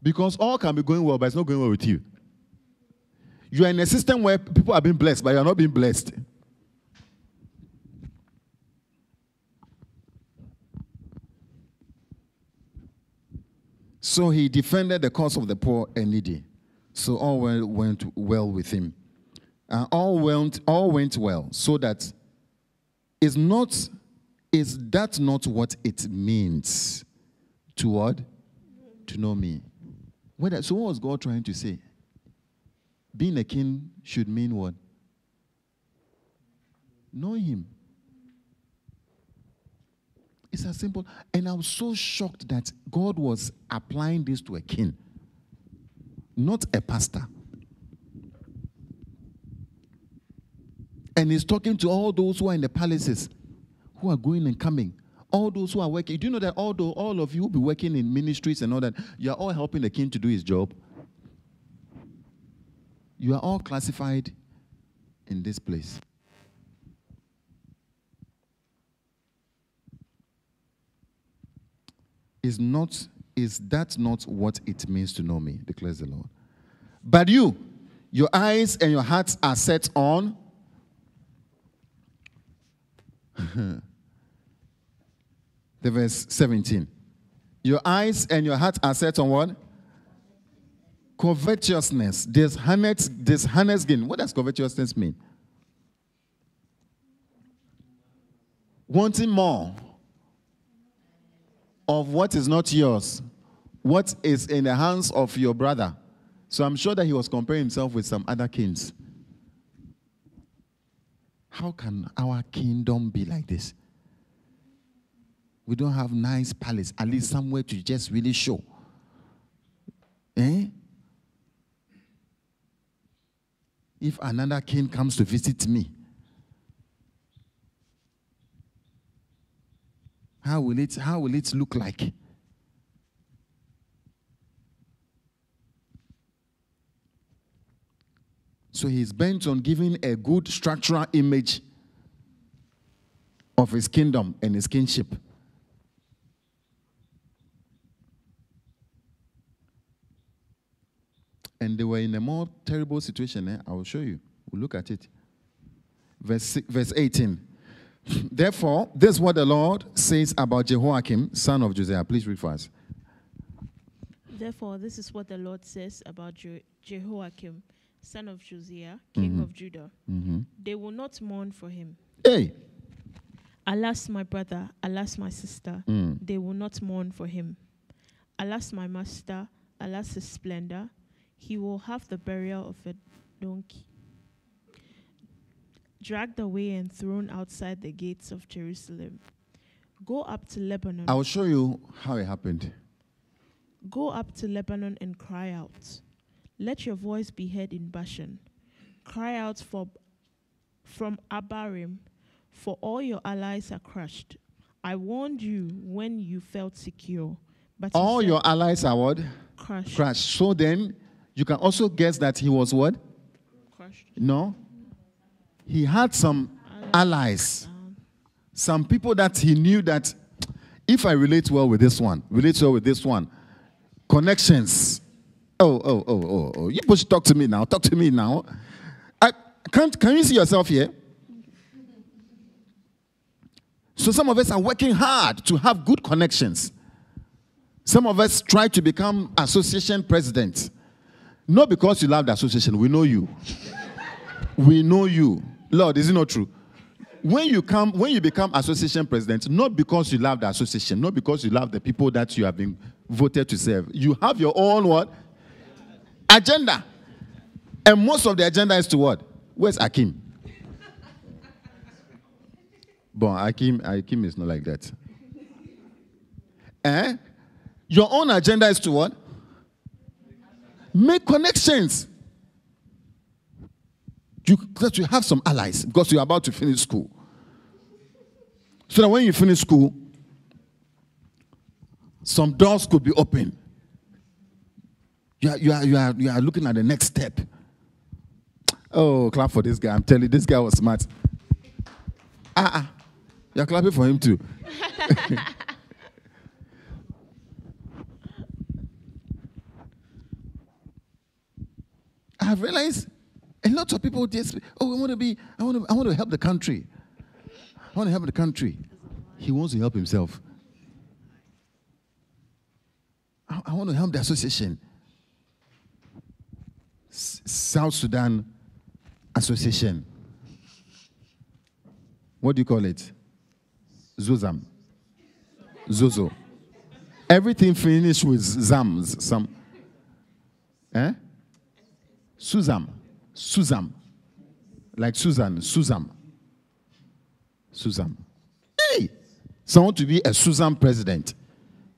Because all can be going well, but it's not going well with you. You are in a system where people are being blessed, but you are not being blessed. So he defended the cause of the poor and needy. So all went, well with him. And all went, all went well. So that is not is that not what it means to what? To know me. What, so what was God trying to say? Being a king should mean what? Know him. It's as simple. And I was so shocked that God was applying this to a king, not a pastor. And he's talking to all those who are in the palaces, who are going and coming. All those who are working. Do you know that although all of you will be working in ministries and all that, you are all helping the king to do his job? You are all classified in this place. Is not is that not what it means to know me, declares the Lord. But you, your eyes and your hearts are set on the verse 17. Your eyes and your heart are set on what? Covetousness, dishonest, dishonest gain. What does covetousness mean? Wanting more of what is not yours, what is in the hands of your brother. So I'm sure that he was comparing himself with some other kings. How can our kingdom be like this? We don't have nice palace, at least somewhere to just really show. Eh? If another king comes to visit me, how will it, how will it look like? So he's bent on giving a good structural image of his kingdom and his kingship. And they were in a more terrible situation. Eh? I will show you. We'll look at it. Verse, verse 18. Therefore, this is what the Lord says about Jehoiakim, son of Josiah. Please read for us. Therefore, this is what the Lord says about Je- Jehoiakim, son of Josiah, king of Judah. They will not mourn for him. Hey, Alas, my brother, alas, my sister, Mm. they will not mourn for him. Alas, my master, alas, his splendor, he will have the burial of a donkey. Dragged away and thrown outside the gates of Jerusalem. Go up to Lebanon. I will show you how it happened. Go up to Lebanon and cry out. Let your voice be heard in Bashan. Cry out for, from Abarim, for all your allies are crushed. I warned you when you felt secure, but All said, your allies are what? crushed. Crushed. So then, you can also guess that he was what? crushed. No. He had some allies, some people that he knew that if I relate well with this one, relate well with this one, connections. Oh, oh, oh, oh, oh. You push talk to me now. Talk to me now. I can't can you see yourself here? So some of us are working hard to have good connections. Some of us try to become association presidents. Not because you love the association, we know you. we know you. Lord, is it not true? When you come, when you become association president, not because you love the association, not because you love the people that you have been voted to serve, you have your own what? Agenda. And most of the agenda is to what? Where's Akim? But Akim, Akim is not like that. Eh? Your own agenda is to what? Make connections. You, that you have some allies because you're about to finish school. So that when you finish school, some doors could be open. You are, you are, you are, you are looking at the next step. Oh, clap for this guy. I'm telling you, this guy was smart. Ah, ah. You're clapping for him too. I have realized a lot of people just, oh, I want to be, I want to, I want to help the country. I want to help the country. He wants to help himself. I, I want to help the association. S- South Sudan Association. What do you call it? Zuzam. Zozo. Everything finished with zams. Some. Eh? Suzam. Suzam. Like Susan. Suzam. Suzam. Hey! Someone to be a Susan president.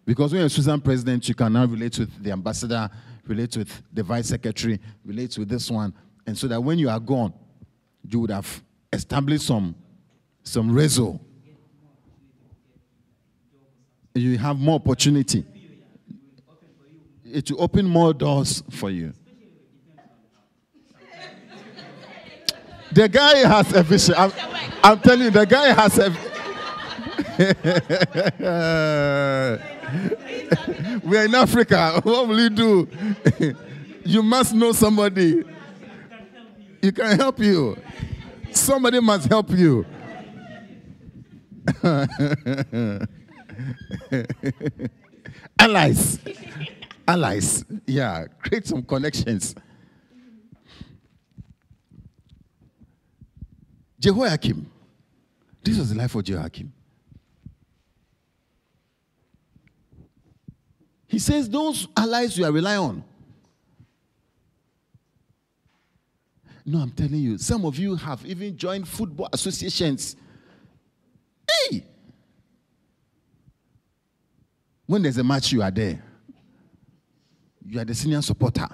Because when you're a Susan president, you can now relate with the ambassador, relate with the vice secretary, relate with this one. And so that when you are gone, you would have established some, some reso. You have more opportunity. It will open more doors for you. The guy has a vision. I'm, I'm telling you, the guy has a. we are in Africa. What will you do? you must know somebody. He can help you. Somebody must help you. Allies. Allies. Yeah, create some connections. Jehoiakim. This was the life of Jehoiakim. He says, Those allies you are relying on. No, I'm telling you, some of you have even joined football associations. Hey! When there's a match, you are there. You are the senior supporter.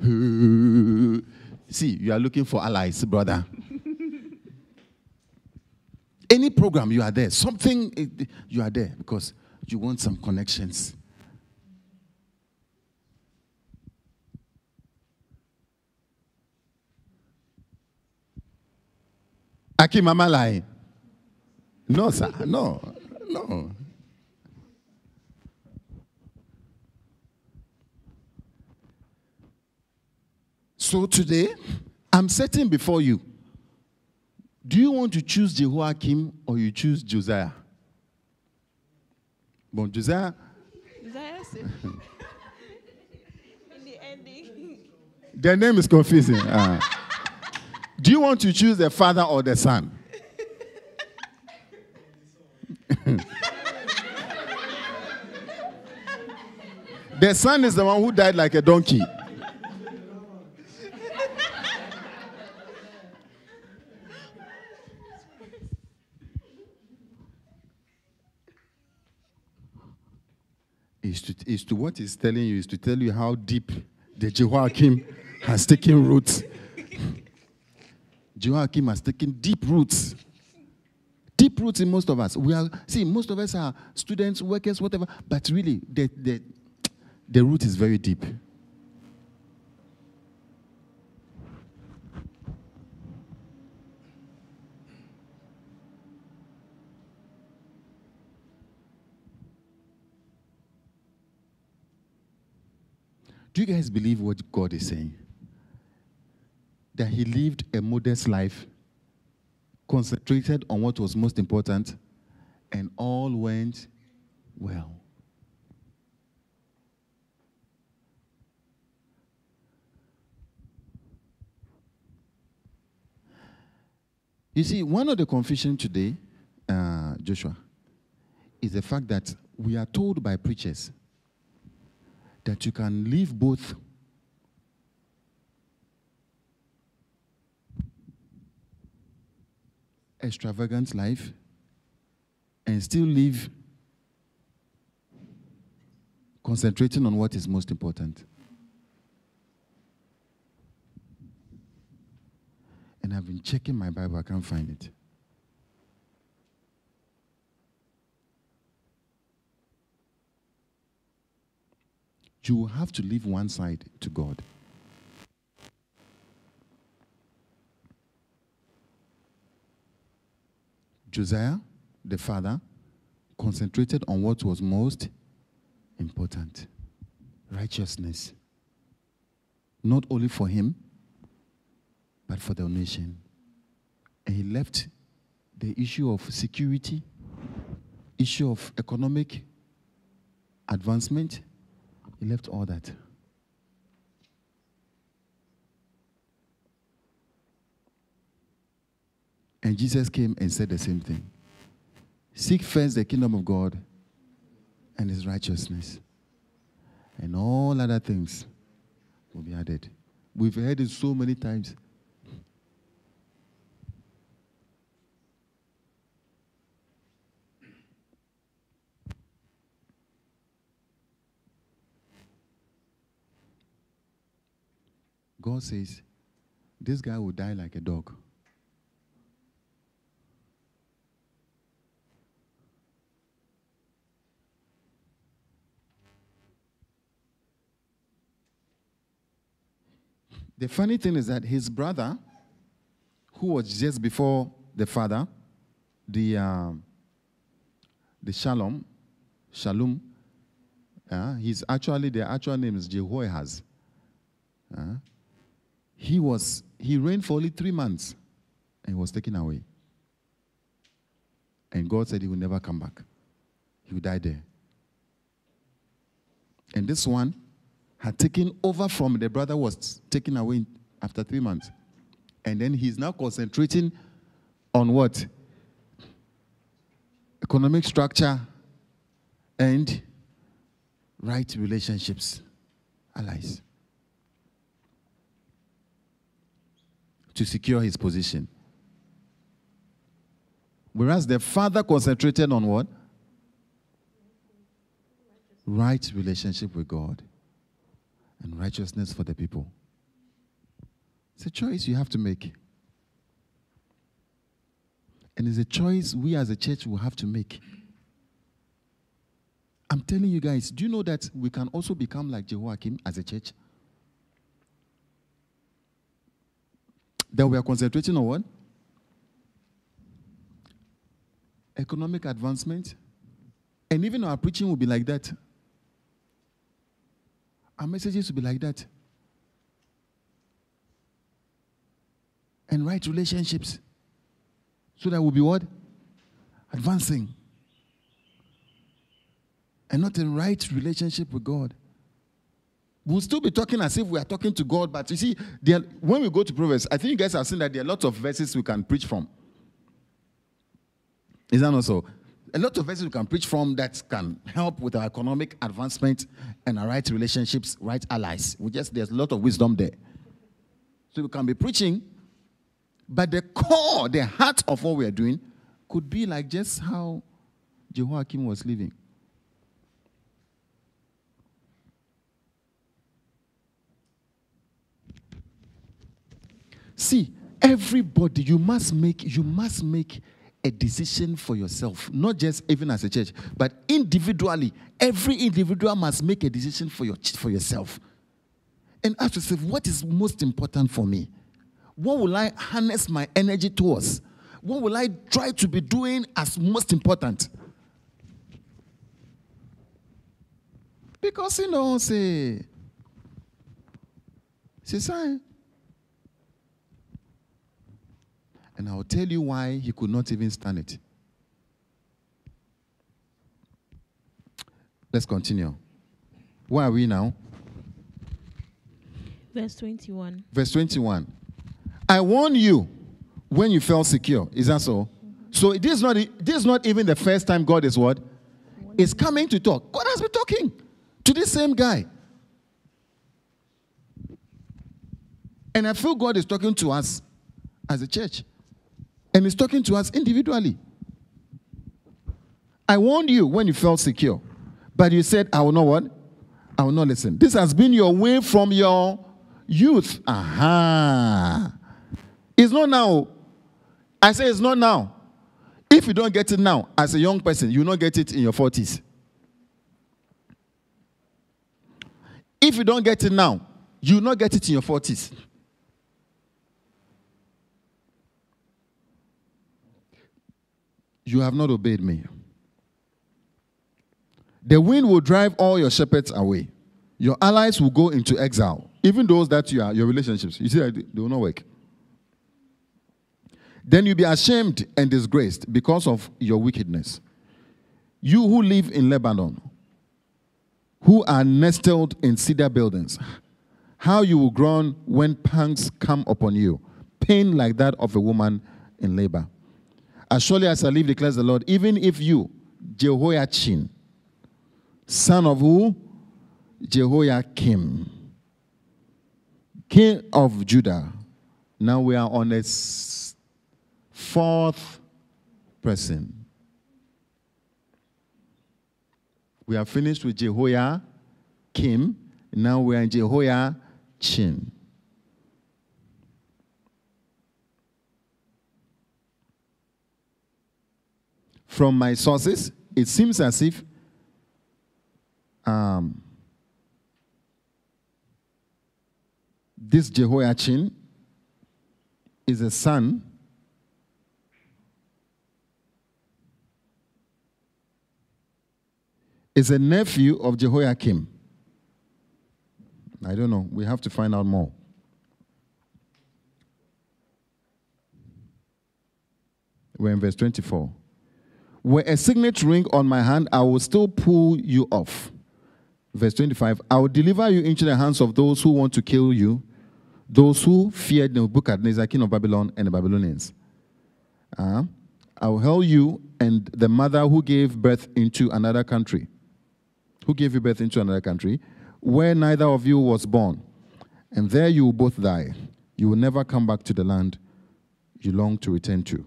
See, you are looking for allies, brother. Any program, you are there. Something, eh, you are there because you want some connections. Akim, am I lying? No, sir. No, no. So today, I'm setting before you. Do you want to choose Jehoiakim or you choose Josiah? Bon, Josiah. Isaiah said- In the ending. Their name is confusing. Ah. Do you want to choose the father or the son? the son is the one who died like a donkey. Is to, is to what he's telling you is to tell you how deep the Jehoiakim has taken roots. Jehoiakim has taken deep roots. Deep roots in most of us. We are see, most of us are students, workers, whatever, but really the, the, the root is very deep. Do you guys believe what God is saying? That he lived a modest life, concentrated on what was most important, and all went well. You see, one of the confusion today, uh, Joshua, is the fact that we are told by preachers that you can live both extravagant life and still live concentrating on what is most important. And I've been checking my Bible, I can't find it. You will have to leave one side to God. Josiah, the father, concentrated on what was most important righteousness. Not only for him, but for the nation. And he left the issue of security, issue of economic advancement, he left all that. And Jesus came and said the same thing Seek first the kingdom of God and his righteousness, and all other things will be added. We've heard it so many times. God says, This guy will die like a dog. The funny thing is that his brother, who was just before the father, the um, the Shallum, Shallum, uh, he's actually, the actual name is Jehoahaz. Uh, he was, he reigned for only three months and was taken away. And God said he will never come back. He will die there. And this one had taken over from the brother was taken away after three months. And then he's now concentrating on what? Economic structure and right relationships, allies. To secure his position. Whereas the father concentrated on what? Right relationship with God and righteousness for the people. It's a choice you have to make. And it's a choice we as a church will have to make. I'm telling you guys, do you know that we can also become like Jehoiakim as a church? That we are concentrating on what? economic advancement, and even our preaching will be like that. Our messages will be like that. And right relationships. So that we'll be what? Advancing. And not in right relationship with God. We'll still be talking as if we are talking to God, but you see, there, when we go to Proverbs, I think you guys have seen that there are lots of verses we can preach from. Is that not so? A lot of verses we can preach from that can help with our economic advancement and our right relationships, right allies. We just there's a lot of wisdom there. So we can be preaching, but the core, the heart of what we are doing could be like just how Jehoiakim was living. See, everybody, you must make, you must make a decision for yourself, not just even as a church, but individually. Every individual must make a decision for, your, for yourself. And ask yourself, what is most important for me? What will I harness my energy towards? What will I try to be doing as most important? Because, you know, say, sign. And I'll tell you why he could not even stand it. Let's continue. Where are we now? Verse 21. Verse 21. I warn you when you felt secure. Is that so? So this is not this is not even the first time God is what? Is coming to talk. God has been talking to this same guy. And I feel God is talking to us as a church. And he's talking to us individually. I warned you when you felt secure, but you said, I will not what? I will not listen. This has been your way from your youth. Aha. It's not now. I say it's not now. If you don't get it now, as a young person, you will not get it in your 40s. If you don't get it now, you will not get it in your 40s. You have not obeyed me. The wind will drive all your shepherds away. Your allies will go into exile, even those that you are, your relationships. You see, they will not work. Then you'll be ashamed and disgraced because of your wickedness. You who live in Lebanon, who are nestled in cedar buildings, how you will groan when pangs come upon you, pain like that of a woman in labor. As surely as I live, declares the Lord, even if you, Jehoiachin, son of who? Jehoiakim, king of Judah. Now we are on a fourth person. We are finished with Jehoiakim. Now we are in Jehoiachin. From my sources, it seems as if um, this Jehoiachin is a son is a nephew of Jehoiakim. I don't know. We have to find out more. We're in verse 24. Were a signet ring on my hand, I will still pull you off. Verse 25 I will deliver you into the hands of those who want to kill you, those who feared Nebuchadnezzar, king of Babylon, and the Babylonians. Uh, I will hurl you and the mother who gave birth into another country. Who gave you birth into another country, where neither of you was born. And there you will both die. You will never come back to the land you long to return to.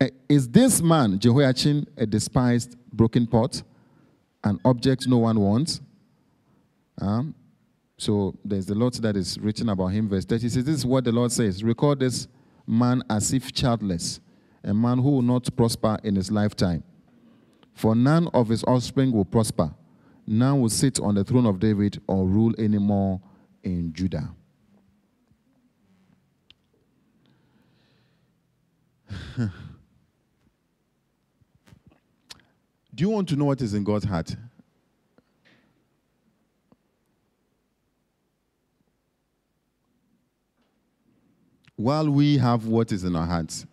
Eh, is this man, Jehoiachin, a despised broken pot, an object no one wants? Um, so there's a lot that is written about him. Verse 30 says, This is what the Lord says Record this man as if childless, a man who will not prosper in his lifetime. For none of his offspring will prosper. None will sit on the throne of David or rule anymore in Judah. Do you want to know what is in God's heart? While we have what is in our hearts,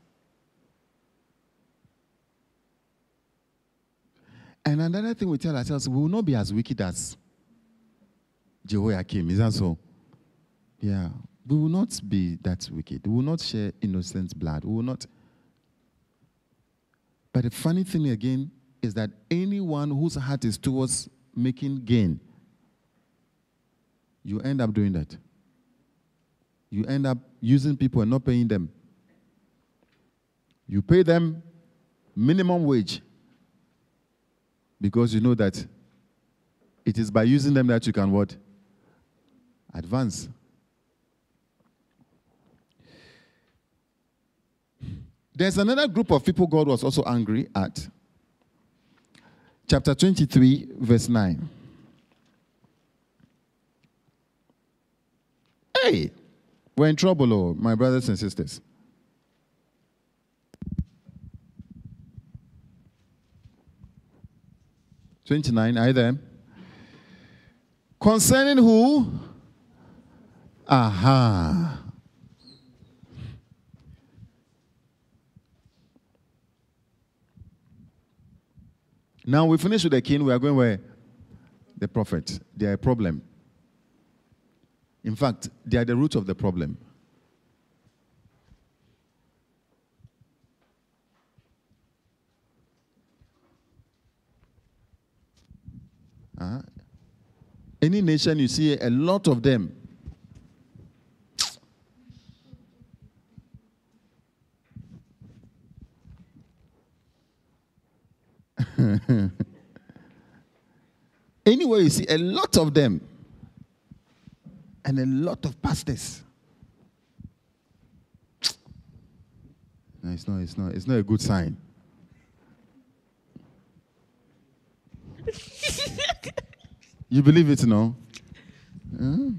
And another thing we tell ourselves, we will not be as wicked as Jehoiakim. Is that so? Yeah. We will not be that wicked. We will not share innocent blood. We will not. But the funny thing again is that anyone whose heart is towards making gain, you end up doing that. You end up using people and not paying them. You pay them minimum wage because you know that it is by using them that you can what? Advance. There's another group of people God was also angry at chapter 23, verse 9. Hey, we're in trouble, oh, my brothers and sisters. Twenty-nine, are you there? Concerning who? Aha. Now we finish with the king. We are going where? The prophet. They are a problem. In fact, they are the root of the problem. Uh, any nation you see, a lot of them. anyway, you see a lot of them and a lot of pastors. No, it's not, it's not, it's not a good sign. you believe it, no? Huh?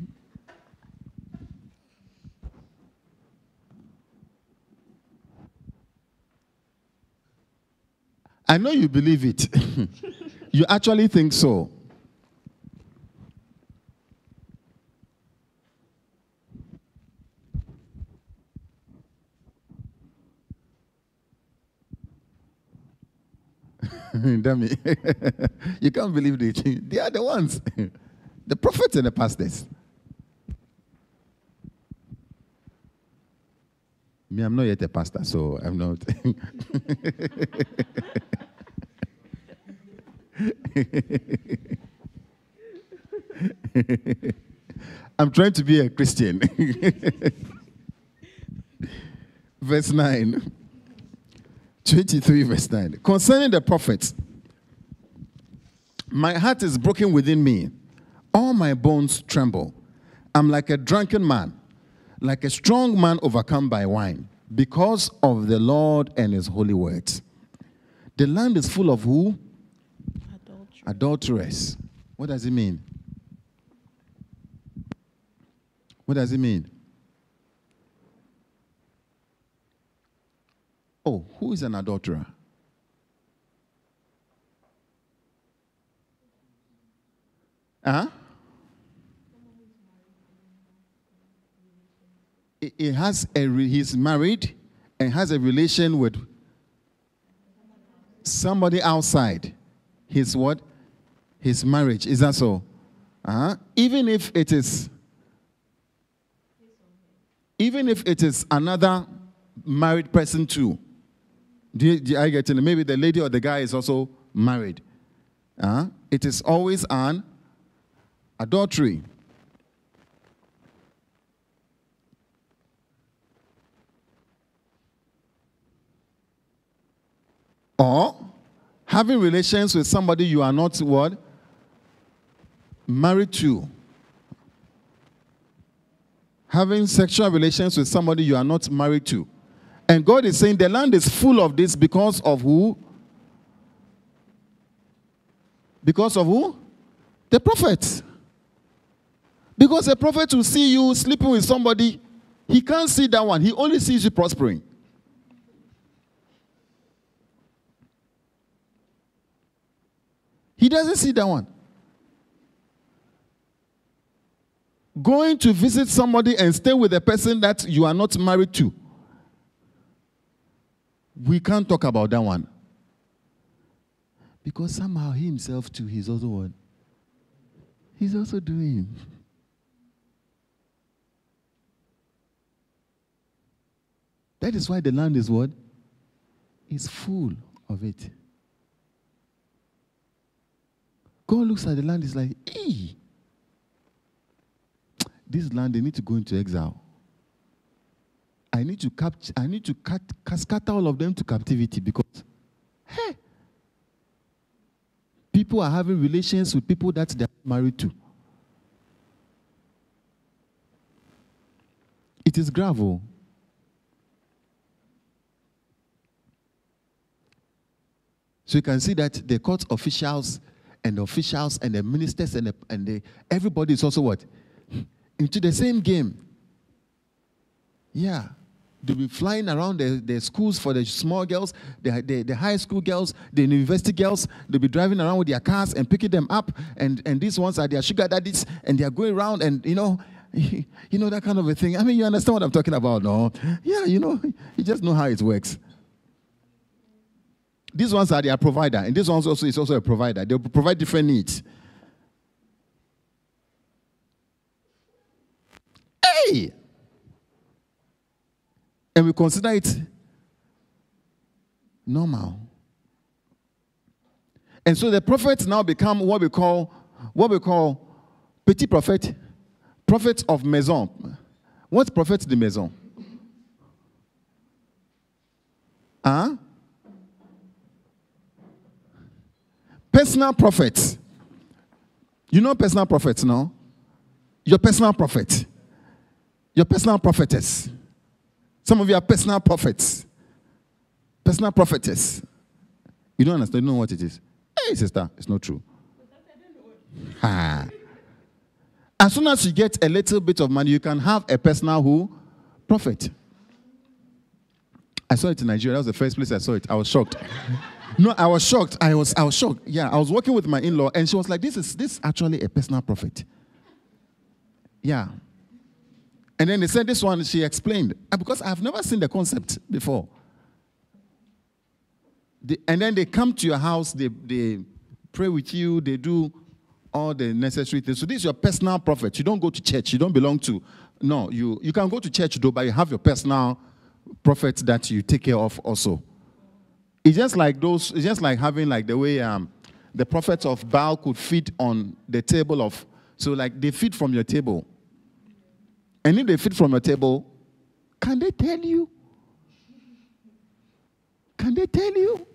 I know you believe it. you actually think so. Dummy. you can't believe it. They are the ones. the prophets and the pastors. Me, I'm not yet a pastor, so I'm not. I'm trying to be a Christian. Verse 9. 23, verse 9. Concerning the prophets, my heart is broken within me. All my bones tremble. I'm like a drunken man, like a strong man overcome by wine, because of the Lord and his holy words. The land is full of who? Adulteress. Adulteress. What does it mean? What does it mean? Oh, who is an adulterer? Huh? He- has a re- he's married and has a relation with somebody outside his what? His marriage. Is that so? Uh-huh. Even if it is even if it is another married person too. Do you, do I get it? Maybe the lady or the guy is also married. Uh, it is always an adultery. Or having relations with somebody you are not what? Married to. Having sexual relations with somebody you are not married to. And God is saying the land is full of this because of who? Because of who? The prophets. Because a prophet will see you sleeping with somebody, he can't see that one. He only sees you prospering. He doesn't see that one. Going to visit somebody and stay with a person that you are not married to. We can't talk about that one. Because somehow he himself too, he's also what? He's also doing. That is why the land is what? Is full of it. God looks at the land, is like, hey, this land, they need to go into exile. I need to capture, I need to cut, scatter all of them to captivity because, hey, people are having relations with people that they're married to. It is gravel. So you can see that the court officials and the officials and the ministers and the, and the, everybody is also what? Into the same game. Yeah. They'll be flying around the, the schools for the small girls, the, the, the high school girls, the university girls. They'll be driving around with their cars and picking them up. And, and these ones are their sugar daddies, and they're going around and, you know, you know, that kind of a thing. I mean, you understand what I'm talking about, no? Yeah, you know, you just know how it works. These ones are their provider, and this one also is also a provider. They provide different needs. Hey! And we consider it normal. And so the prophets now become what we call what we call petit prophet, prophets of maison. What's prophet de maison? Huh? Personal prophets. You know personal prophets, no? Your personal prophet. Your personal prophetess. Some of you are personal prophets. Personal prophetess. You don't understand, you don't know what it is. Hey, sister, it's not true. Ha. As soon as you get a little bit of money, you can have a personal who? Prophet. I saw it in Nigeria. That was the first place I saw it. I was shocked. no, I was shocked. I was, I was shocked. Yeah, I was working with my in-law, and she was like, "This is this actually a personal prophet." Yeah. And then they said this one. She explained "Ah, because I've never seen the concept before. And then they come to your house. They they pray with you. They do all the necessary things. So this is your personal prophet. You don't go to church. You don't belong to. No, you you can go to church though, but you have your personal prophet that you take care of also. It's just like those. It's just like having like the way um, the prophets of Baal could feed on the table of. So like they feed from your table. And if they feed from your table, can they tell you? Can they tell you?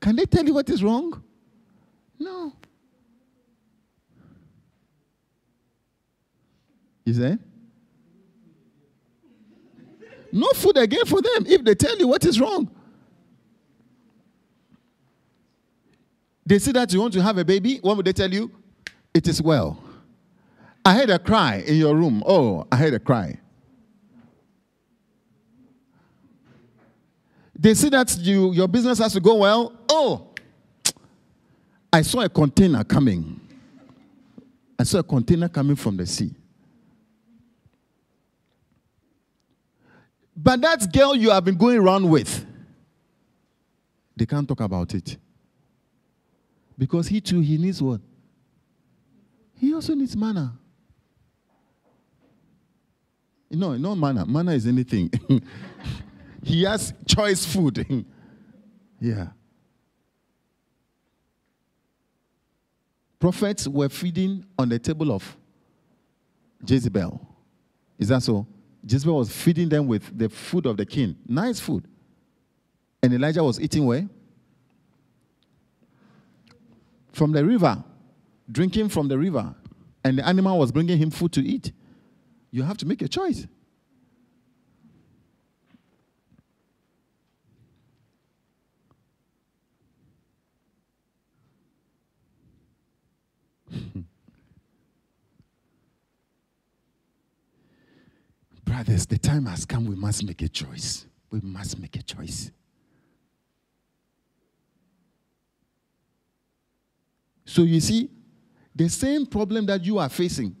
Can they tell you what is wrong? No. Is say? No food again for them if they tell you what is wrong. They see that you want to have a baby, what would they tell you? It is well. I heard a cry in your room. Oh, I heard a cry. They see that you, your business has to go well. Oh, I saw a container coming. I saw a container coming from the sea. But that girl you have been going around with, they can't talk about it. Because he too, he needs what? He also needs manna. No, no manna. Manna is anything. he has choice food. yeah. Prophets were feeding on the table of Jezebel. Is that so? Jezebel was feeding them with the food of the king. Nice food. And Elijah was eating where? From the river. Drinking from the river. And the animal was bringing him food to eat. You have to make a choice. Brothers, the time has come. We must make a choice. We must make a choice. So you see, the same problem that you are facing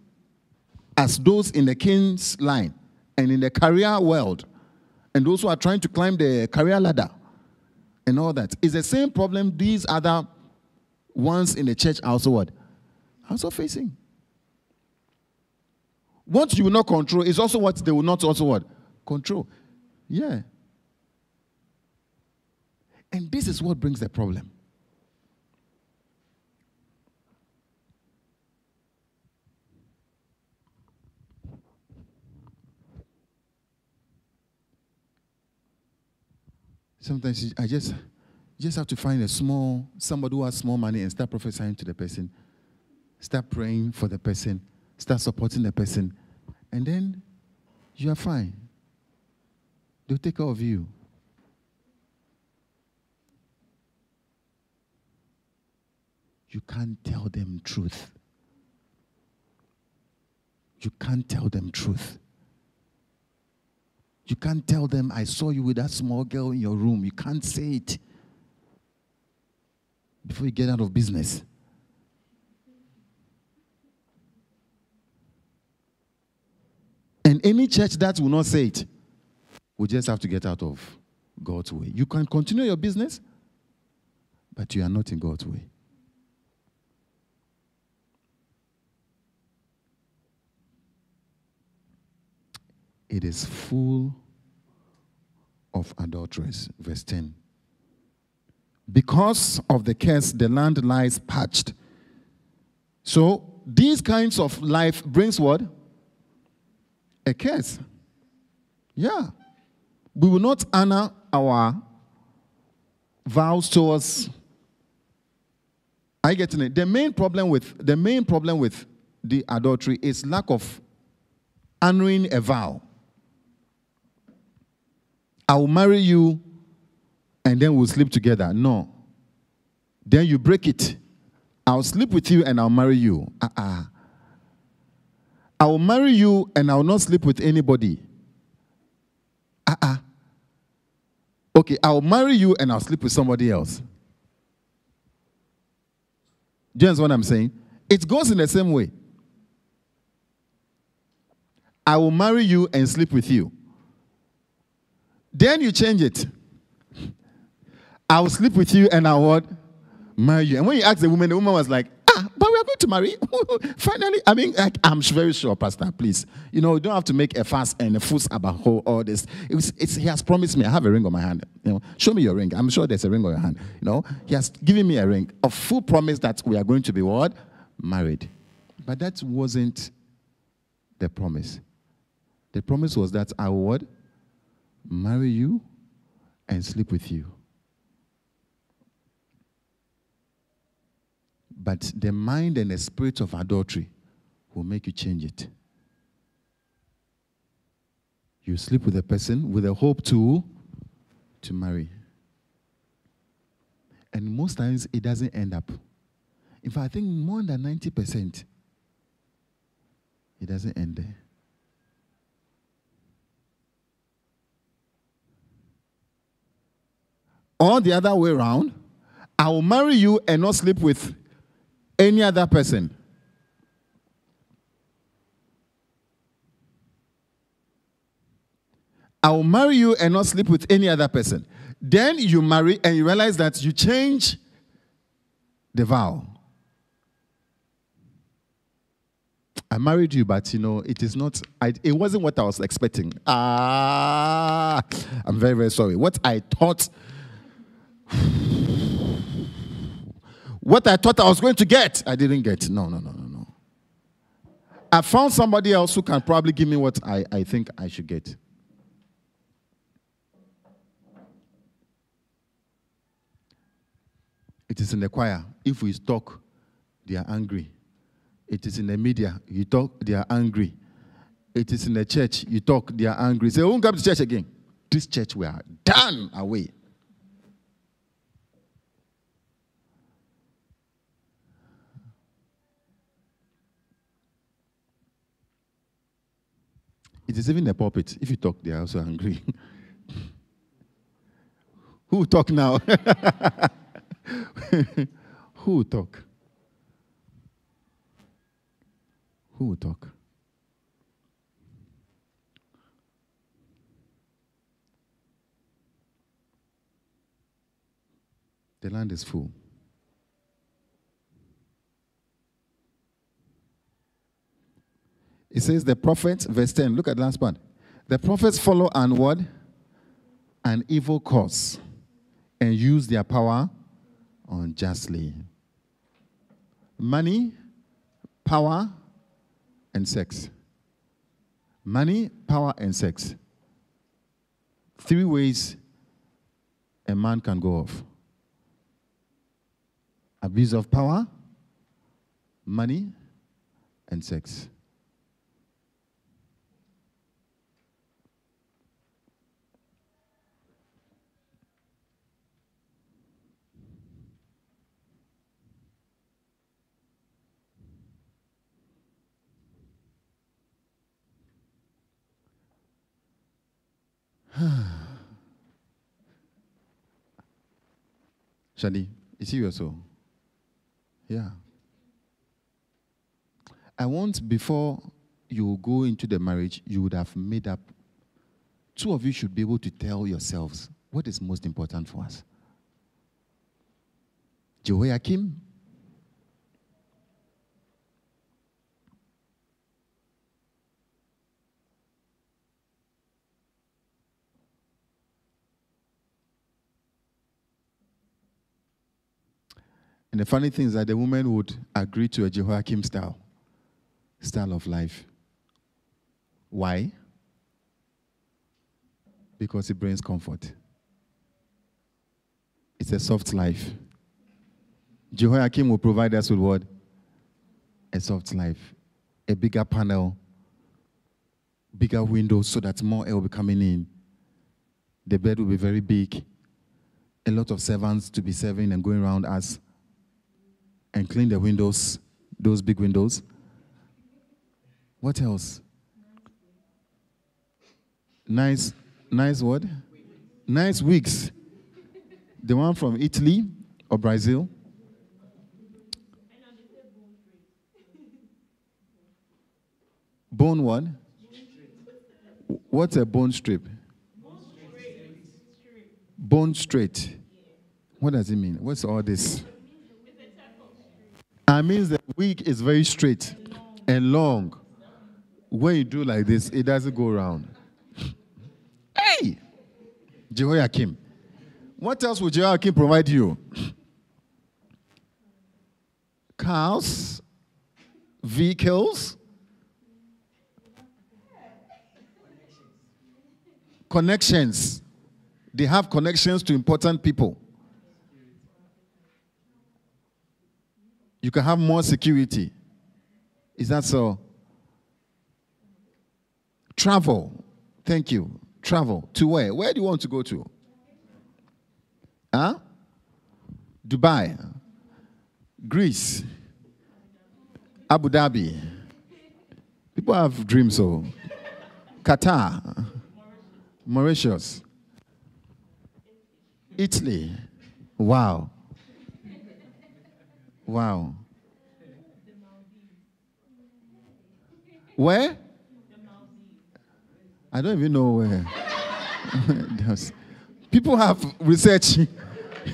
as those in the king's line and in the career world, and those who are trying to climb the career ladder and all that, is the same problem these other ones in the church also what? Also facing. What you will not control is also what they will not also what? Control. Yeah. And this is what brings the problem. Sometimes I just just have to find a small somebody who has small money and start prophesying to the person. Start praying for the person. Start supporting the person. And then you are fine. They'll take care of you. You can't tell them truth. You can't tell them truth. You can't tell them, I saw you with that small girl in your room. You can't say it before you get out of business. And any church that will not say it will just have to get out of God's way. You can continue your business, but you are not in God's way. It is full of adulterers. Verse 10. Because of the curse, the land lies parched. So these kinds of life brings what? A curse. Yeah. We will not honor our vows towards. I get it. The main problem with the main problem with the adultery is lack of honoring a vow. I will marry you and then we'll sleep together. No. Then you break it. I'll sleep with you and I'll marry you. Uh-uh. I will marry you and I will not sleep with anybody. Uh-uh. Okay, I'll marry you and I'll sleep with somebody else. Do you understand what I'm saying? It goes in the same way. I will marry you and sleep with you. Then you change it. I will sleep with you and I will marry you. And when you ask the woman, the woman was like, ah, but we are going to marry. Finally, I mean, like, I'm very sure, Pastor, please. You know, you don't have to make a fuss and a fuss about all this. It's, he has promised me, I have a ring on my hand. You know, show me your ring. I'm sure there's a ring on your hand. You know, he has given me a ring, a full promise that we are going to be what? Married. But that wasn't the promise. The promise was that I would marry you and sleep with you. But the mind and the spirit of adultery will make you change it. You sleep with a person with a hope to, to marry. And most times it doesn't end up. In fact, I think more than 90%, it doesn't end there. Or the other way around, I will marry you and not sleep with any other person. I will marry you and not sleep with any other person. Then you marry and you realize that you change the vow. I married you, but you know, it is not, I, it wasn't what I was expecting. Ah, I'm very, very sorry. What I thought what I thought I was going to get, I didn't get. No, no, no, no, no. I found somebody else who can probably give me what I, I think I should get. It is in the choir. If we talk, they are angry. It is in the media. You talk, they are angry. It is in the church. You talk, they are angry. Say, won't come to church again. This church, we are done away. It is even the pulpit. If you talk, they are also angry. Who talk now? Who talk? Who talk? The land is full. It says the prophets, verse 10, look at the last part. The prophets follow an what? An evil course and use their power unjustly. Money, power, and sex. Money, power, and sex. Three ways a man can go off abuse of power, money, and sex. Shadi, is he also? Yeah. I want before you go into the marriage, you would have made up. Two of you should be able to tell yourselves what is most important for us. Jehoiakim And the funny thing is that the woman would agree to a Jehoiakim style, style of life. Why? Because it brings comfort. It's a soft life. Jehoiakim will provide us with what? A soft life. A bigger panel, bigger windows so that more air will be coming in. The bed will be very big. A lot of servants to be serving and going around us and clean the windows, those big windows. What else? Nice, nice what? Nice wigs. The one from Italy or Brazil. Bone what? What's a bone strip? Bone straight. What does it mean? What's all this? That means the wig is very straight and long. When you do like this, it doesn't go around. hey! Jehoiakim. What else would Jehoiakim provide you? Cars, vehicles, connections. They have connections to important people. You can have more security. Is that so? Travel. Thank you. Travel. To where? Where do you want to go to? Huh? Dubai. Greece. Abu Dhabi. People have dreams, so. Qatar. Mauritius. Italy. Wow. Wow. Where? I don't even know where. People have research.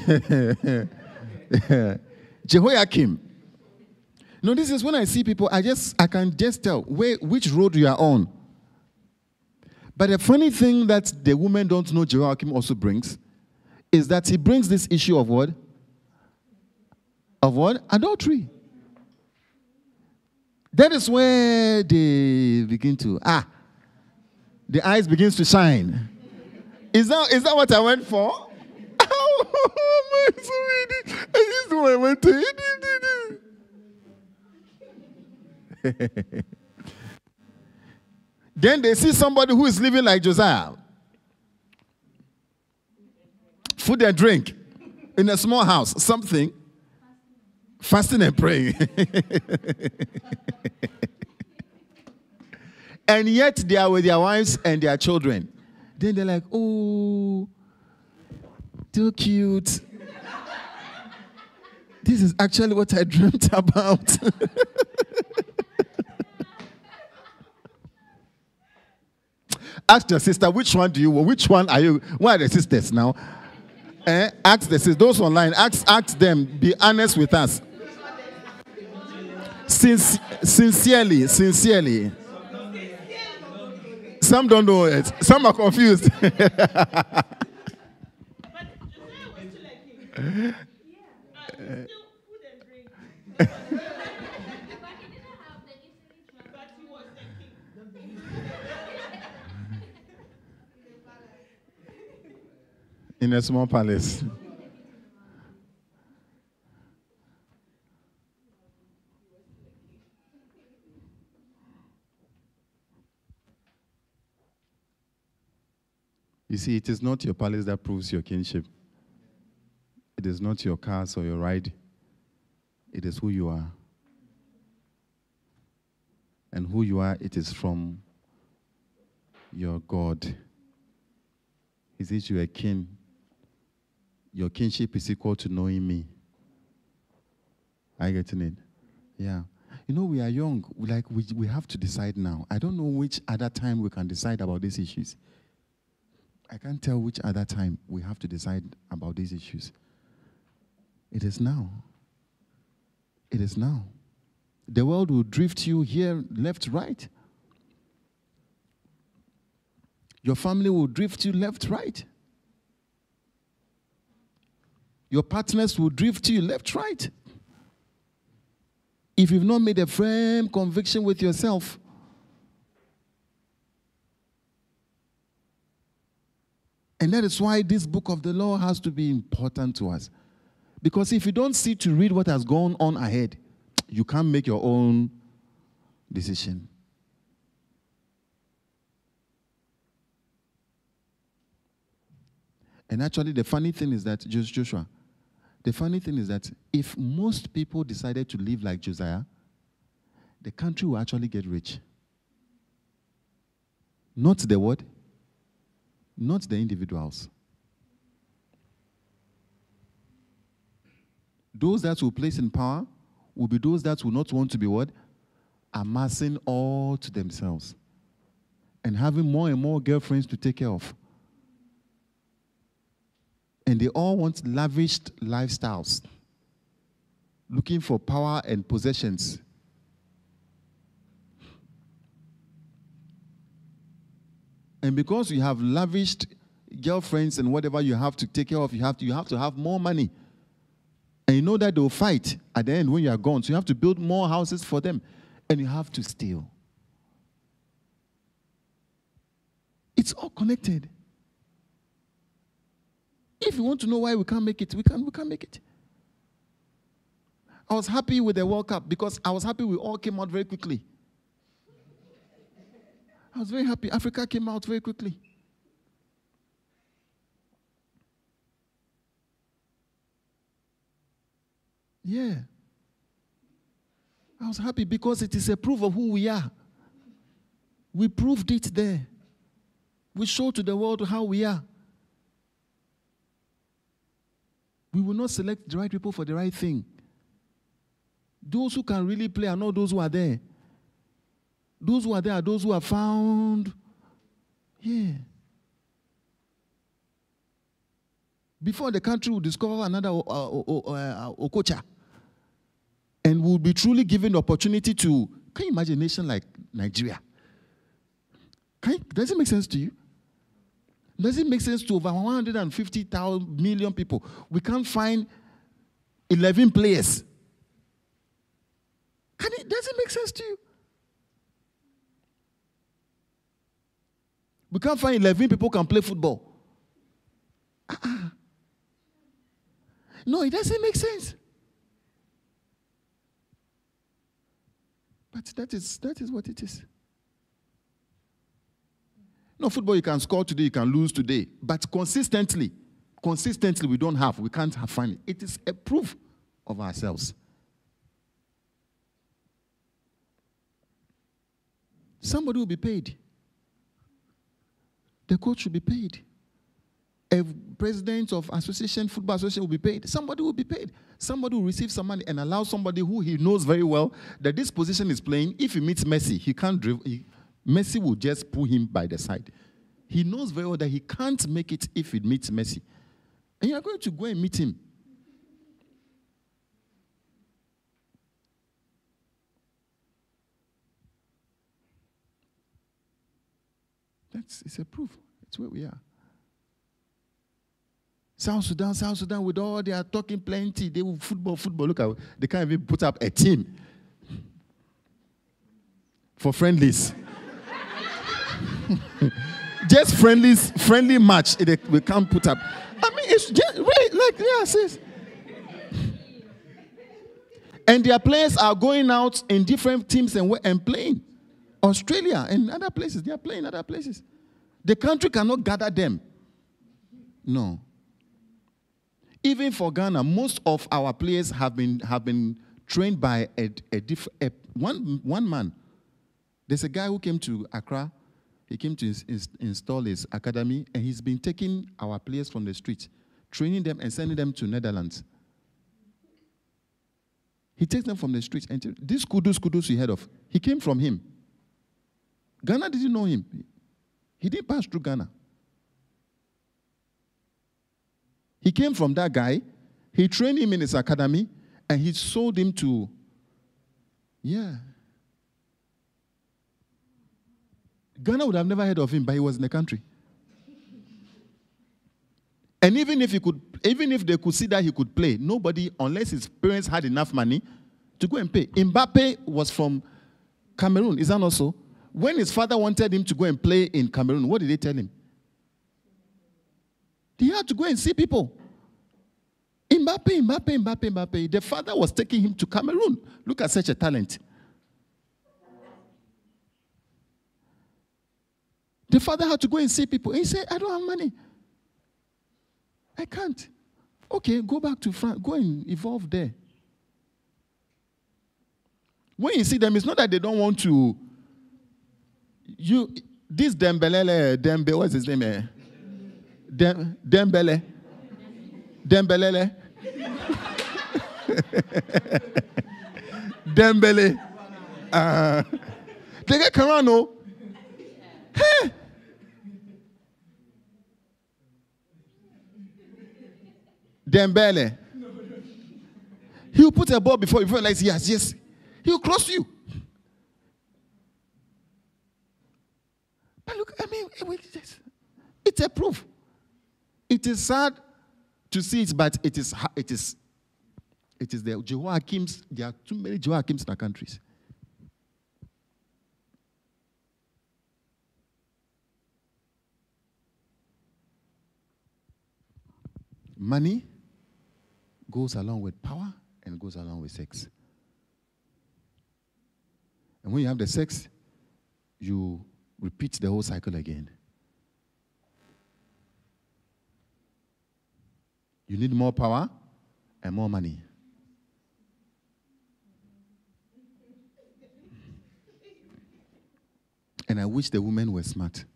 Jehoiakim. No, this is when I see people, I just I can just tell where which road you are on. But the funny thing that the women don't know Jehoiakim also brings is that he brings this issue of what? What? Adultery. That is where they begin to ah, the eyes begins to shine. Is that is that what I went for? I went to. then they see somebody who is living like Josiah. Food and drink in a small house, something. Fasting and praying. and yet they are with their wives and their children. Then they're like, oh, too cute. this is actually what I dreamt about. Ask your sister, which one do you want? Which one are you? Where are the sisters now? Eh? Ask the sisters, those online, ask, ask them, be honest with us. Since, sincerely, sincerely. Some don't know it. Some are confused. In a small palace. You see, it is not your palace that proves your kinship. It is not your cars or your ride. It is who you are. And who you are, it is from your God. Is it you a king? Your kinship is equal to knowing me. Are you getting it? Yeah. You know, we are young. Like we, we have to decide now. I don't know which other time we can decide about these issues. I can't tell which other time we have to decide about these issues. It is now. It is now. The world will drift you here, left, right. Your family will drift you left, right. Your partners will drift you left, right. If you've not made a firm conviction with yourself, And that is why this book of the law has to be important to us. Because if you don't see to read what has gone on ahead, you can't make your own decision. And actually, the funny thing is that, Joshua, the funny thing is that if most people decided to live like Josiah, the country will actually get rich. Not the what? Not the individuals. Those that will place in power will be those that will not want to be what? Amassing all to themselves and having more and more girlfriends to take care of. And they all want lavished lifestyles, looking for power and possessions. And because you have lavished girlfriends and whatever you have to take care of, you have to, you have to have more money. And you know that they'll fight at the end when you are gone. So you have to build more houses for them. And you have to steal. It's all connected. If you want to know why we can't make it, we can we can't make it. I was happy with the World Cup because I was happy we all came out very quickly. I was very happy. Africa came out very quickly. Yeah. I was happy because it is a proof of who we are. We proved it there. We showed to the world how we are. We will not select the right people for the right thing. Those who can really play are not those who are there. Those who are there are those who are found. Yeah. before the country will discover another uh, uh, uh, Okocha. And will be truly given the opportunity to, can you imagine a nation like Nigeria? Can you, does it make sense to you? Does it make sense to over 150 million people? We can't find 11 players. Can it, does it make sense to you? We can't find 11 people can play football. Uh-uh. No, it doesn't make sense. But that is, that is what it is. No, football you can score today, you can lose today. But consistently, consistently we don't have, we can't have it. It is a proof of ourselves. Somebody will be paid. The coach should be paid. A president of association, football association will be paid. Somebody will be paid. Somebody will receive some money and allow somebody who he knows very well that this position is playing. If he meets Messi, he can't drive. He, Messi will just pull him by the side. He knows very well that he can't make it if he meets Messi. And you are going to go and meet him. That's it's a proof. It's where we are. South Sudan, South Sudan, with all they are talking plenty, they will football, football. Look at they can't even put up a team for friendlies. just friendlies, friendly match they, we can't put up. I mean, it's just really like yeah, sis. And their players are going out in different teams and, and playing. Australia and other places, they are playing other places. The country cannot gather them. No. Even for Ghana, most of our players have been, have been trained by a, a, diff, a one, one man. There's a guy who came to Accra. He came to ins, ins, install his academy, and he's been taking our players from the street, training them and sending them to Netherlands. He takes them from the streets. And this Kudus Kudus you heard of, he came from him. Ghana didn't know him. He didn't pass through Ghana. He came from that guy. He trained him in his academy and he sold him to, yeah. Ghana would have never heard of him, but he was in the country. And even if he could, even if they could see that he could play, nobody, unless his parents had enough money to go and pay. Mbappe was from Cameroon, is that not so? When his father wanted him to go and play in Cameroon, what did they tell him? He had to go and see people. Mbappe, Mbappe, Mbappe, Mbappe. The father was taking him to Cameroon. Look at such a talent. The father had to go and see people. He said, I don't have money. I can't. Okay, go back to France. Go and evolve there. When you see them, it's not that they don't want to you this Dembele, Dembe, what's his name? Eh? Dem, Dembele. Dembele. Dembele. Uh, they get Carano. Hey. Dembele. He'll put a ball before you realize yes, yes. He'll cross you. But look, I mean, it's a proof. It is sad to see it, but it is, it is, it is the Jehoiakims. There are too many Jehoiakims in our countries. Money goes along with power and goes along with sex. And when you have the sex, you repeat the whole cycle again. You need more power and more money. And I wish the women were smart.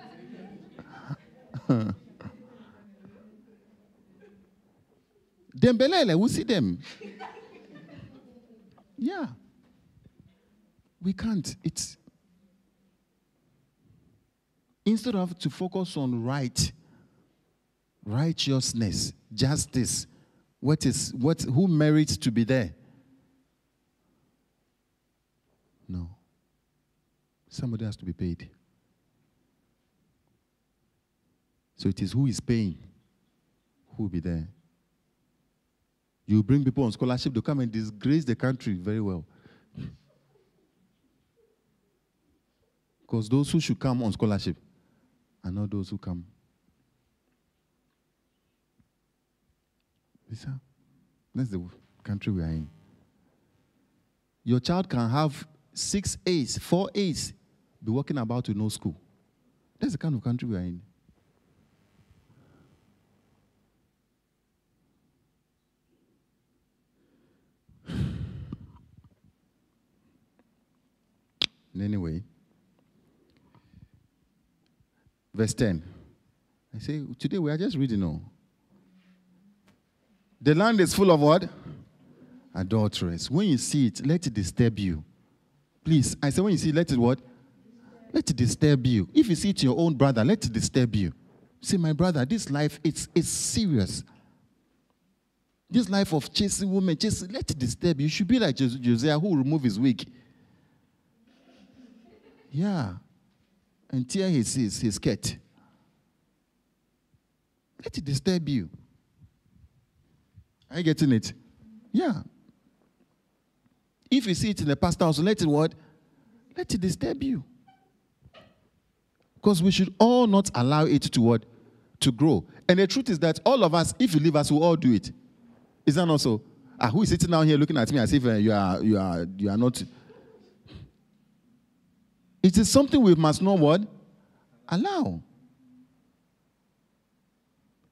Dembele, we see them. yeah. We can't. It's instead of to focus on right, righteousness, justice, what is what who merits to be there? No. Somebody has to be paid. So it is who is paying who will be there. You bring people on scholarship to come and disgrace the country very well. Because those who should come on scholarship are not those who come. Lisa, that's the country we are in. Your child can have six A's, four A's, be walking about with no school. That's the kind of country we are in. Anyway, verse 10. I say, today we are just reading on. The land is full of what? Adulterers. When you see it, let it disturb you. Please, I say, when you see it, let it what? Let it disturb you. If you see it your own brother, let it disturb you. Say, my brother, this life, it's, it's serious. This life of chasing women, chasing, let it disturb you. You should be like Josiah who remove his wig. Yeah. And tear his, his, his skirt. Let it disturb you. Are you getting it? Yeah. If you see it in the pastor house, let it what? Let it disturb you. Because we should all not allow it to what? To grow. And the truth is that all of us, if you leave us, we'll all do it. Is that not so? Ah, who is sitting down here looking at me as if uh, you are you are you are not? It is something we must not what? Allow.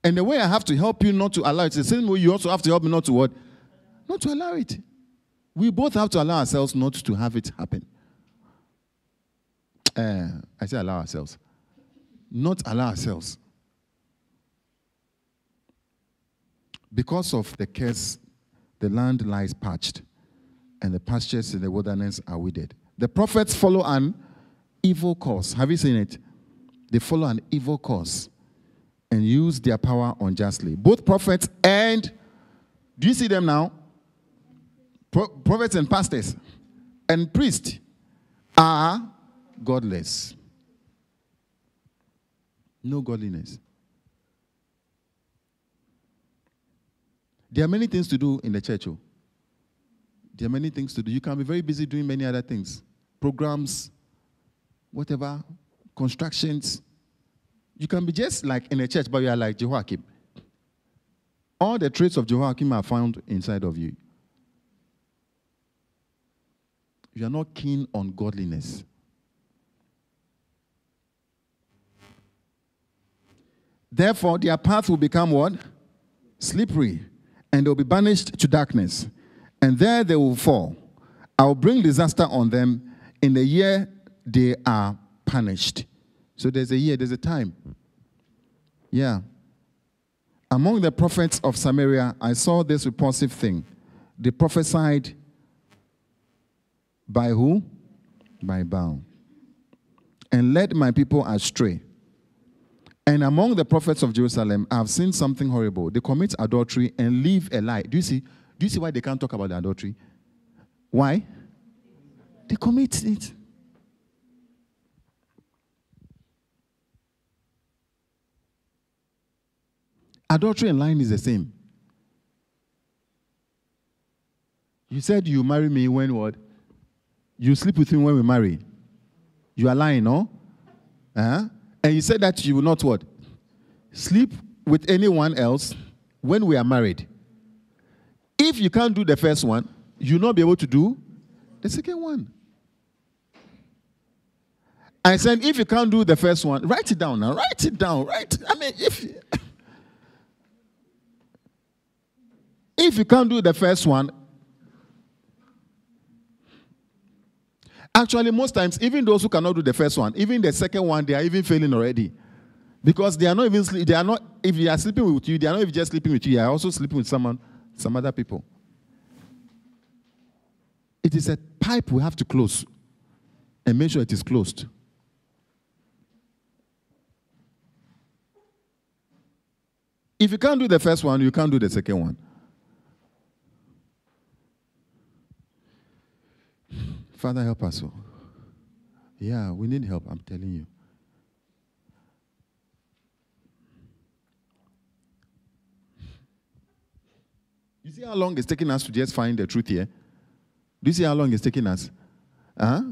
And the way I have to help you not to allow it, the same way you also have to help me not to what? Not to allow it. We both have to allow ourselves not to have it happen. Uh, I say allow ourselves. Not allow ourselves. Because of the curse, the land lies parched, and the pastures in the wilderness are withered. The prophets follow an evil course. Have you seen it? They follow an evil course and use their power unjustly. Both prophets and, do you see them now? Pro- prophets and pastors and priests are godless. No godliness. There are many things to do in the church. Oh. There are many things to do. You can be very busy doing many other things programs, whatever, constructions. You can be just like in a church, but you are like Jehoiakim. All the traits of Jehoiakim are found inside of you. You are not keen on godliness. Therefore, their path will become what? Slippery, and they'll be banished to darkness, and there they will fall. I will bring disaster on them in the year they are punished. So there's a year, there's a time. Yeah. Among the prophets of Samaria, I saw this repulsive thing. They prophesied by who? By Baal. And led my people astray. And among the prophets of Jerusalem, I have seen something horrible. They commit adultery and live a lie. Do you see? Do you see why they can't talk about the adultery? Why? They commit it. Adultery and lying is the same. You said you marry me when what? You sleep with me when we marry. You are lying, no? Uh-huh. And you said that you will not what? Sleep with anyone else when we are married. If you can't do the first one, you'll not be able to do the second one. I said, if you can't do the first one, write it down now. Write it down. Write. I mean, if if you can't do the first one, Actually, most times, even those who cannot do the first one, even the second one, they are even failing already. Because they are not even sleep, they are not, if they are sleeping with you, they are not even just sleeping with you, they are also sleeping with someone some other people. It is a pipe we have to close and make sure it is closed. If you can't do the first one, you can't do the second one. Father, help us. all. Yeah, we need help, I'm telling you. You see how long it's taking us to just find the truth here? Do you see how long it's taking us? Huh?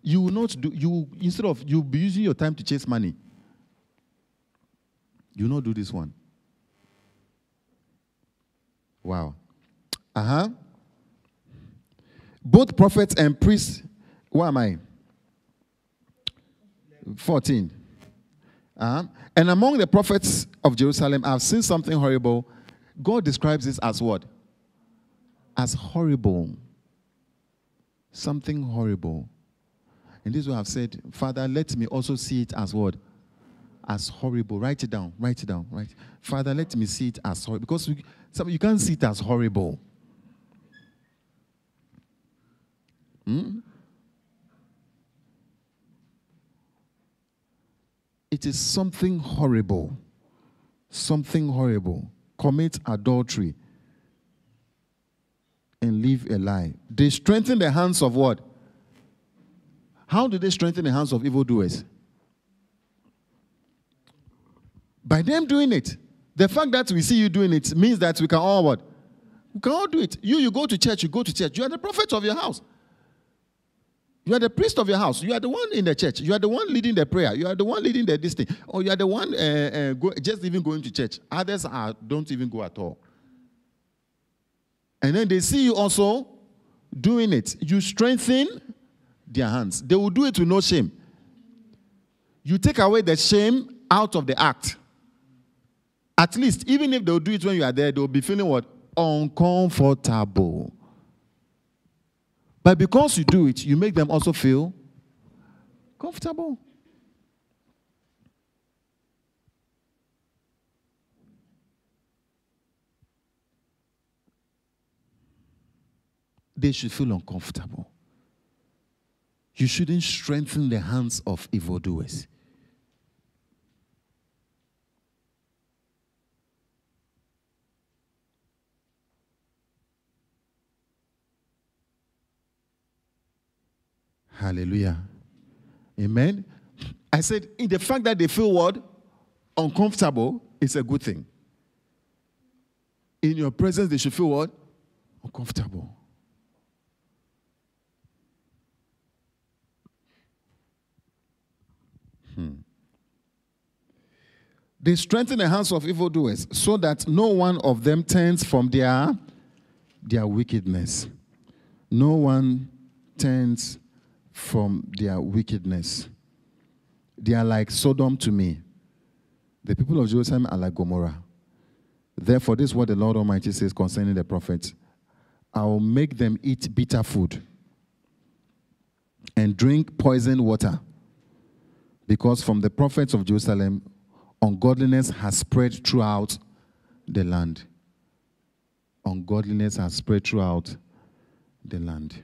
You will not do you instead of you'll be using your time to chase money. You will not do this one. Wow. Uh-huh. Both prophets and priests. Where am I? 14. Uh-huh. And among the prophets of Jerusalem, I've seen something horrible. God describes this as what? As horrible. Something horrible. And this is what I've said, Father, let me also see it as what? As horrible. Write it down. Write it down. Right. Father, let me see it as horrible. Because we, you can't see it as horrible. Hmm? It is something horrible. Something horrible. Commit adultery and live a lie. They strengthen the hands of what? How do they strengthen the hands of evildoers? By them doing it. The fact that we see you doing it means that we can all what? We can all do it. You, you go to church, you go to church. You are the prophet of your house. You are the priest of your house. You are the one in the church. You are the one leading the prayer. You are the one leading the this thing. Or you are the one uh, uh, go, just even going to church. Others are don't even go at all. And then they see you also doing it. You strengthen their hands. They will do it with no shame. You take away the shame out of the act. At least, even if they'll do it when you are there, they'll be feeling what? Uncomfortable. But because you do it, you make them also feel comfortable. They should feel uncomfortable. You shouldn't strengthen the hands of evildoers. Hallelujah. Amen. I said, in the fact that they feel what? Uncomfortable is a good thing. In your presence, they should feel what? Uncomfortable. Hmm. They strengthen the hands of evildoers so that no one of them turns from their, their wickedness. No one turns from their wickedness. They are like Sodom to me. The people of Jerusalem are like Gomorrah. Therefore, this is what the Lord Almighty says concerning the prophets I will make them eat bitter food and drink poisoned water, because from the prophets of Jerusalem, ungodliness has spread throughout the land. Ungodliness has spread throughout the land.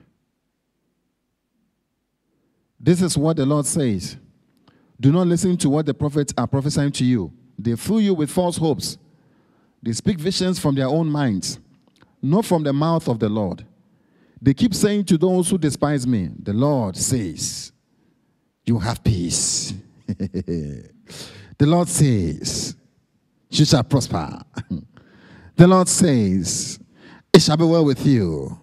This is what the Lord says. Do not listen to what the prophets are prophesying to you. They fool you with false hopes. They speak visions from their own minds, not from the mouth of the Lord. They keep saying to those who despise me, The Lord says, You have peace. the Lord says, You shall prosper. the Lord says, It shall be well with you.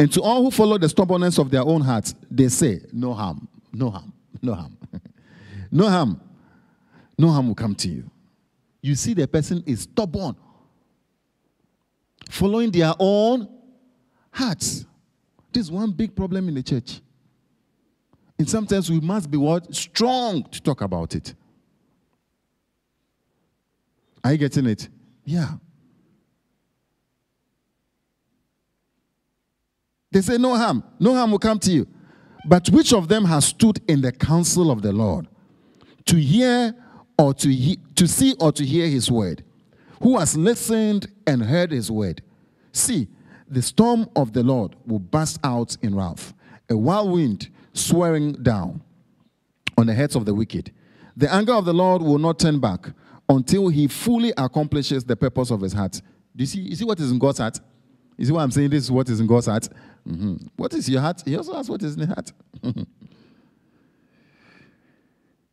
And to all who follow the stubbornness of their own hearts, they say, No harm, no harm, no harm. no harm. No harm will come to you. You see, the person is stubborn, following their own hearts. This is one big problem in the church. And sometimes we must be what? Strong to talk about it. Are you getting it? Yeah. They say, No harm, no harm will come to you. But which of them has stood in the counsel of the Lord to hear or to, he- to see or to hear his word? who has listened and heard his word. See, the storm of the Lord will burst out in wrath, a wild wind swearing down on the heads of the wicked. The anger of the Lord will not turn back until he fully accomplishes the purpose of his heart. Do you see, you see what is in God's heart? You see what I'm saying? This is what is in God's heart. Mhm. What is your heart? He also has what is in the heart.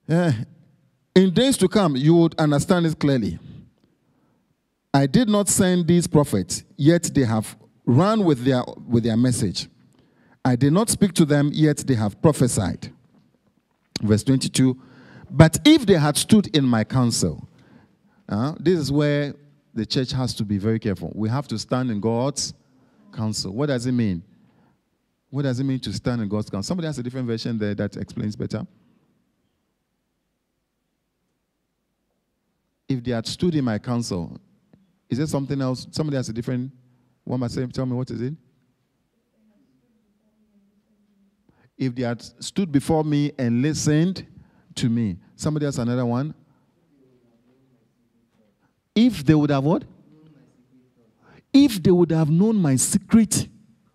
Yeah. In days to come, you would understand it clearly. I did not send these prophets, yet they have run with their, with their message. I did not speak to them, yet they have prophesied. Verse 22 But if they had stood in my counsel, uh, this is where the church has to be very careful. We have to stand in God's counsel. What does it mean? What does it mean to stand in God's counsel? Somebody has a different version there that explains better. If they had stood in my counsel, is there something else? Somebody has a different one must say, tell me what is it? If they had stood before me and listened to me. Somebody has another one. If they would have what? If they would have known my secret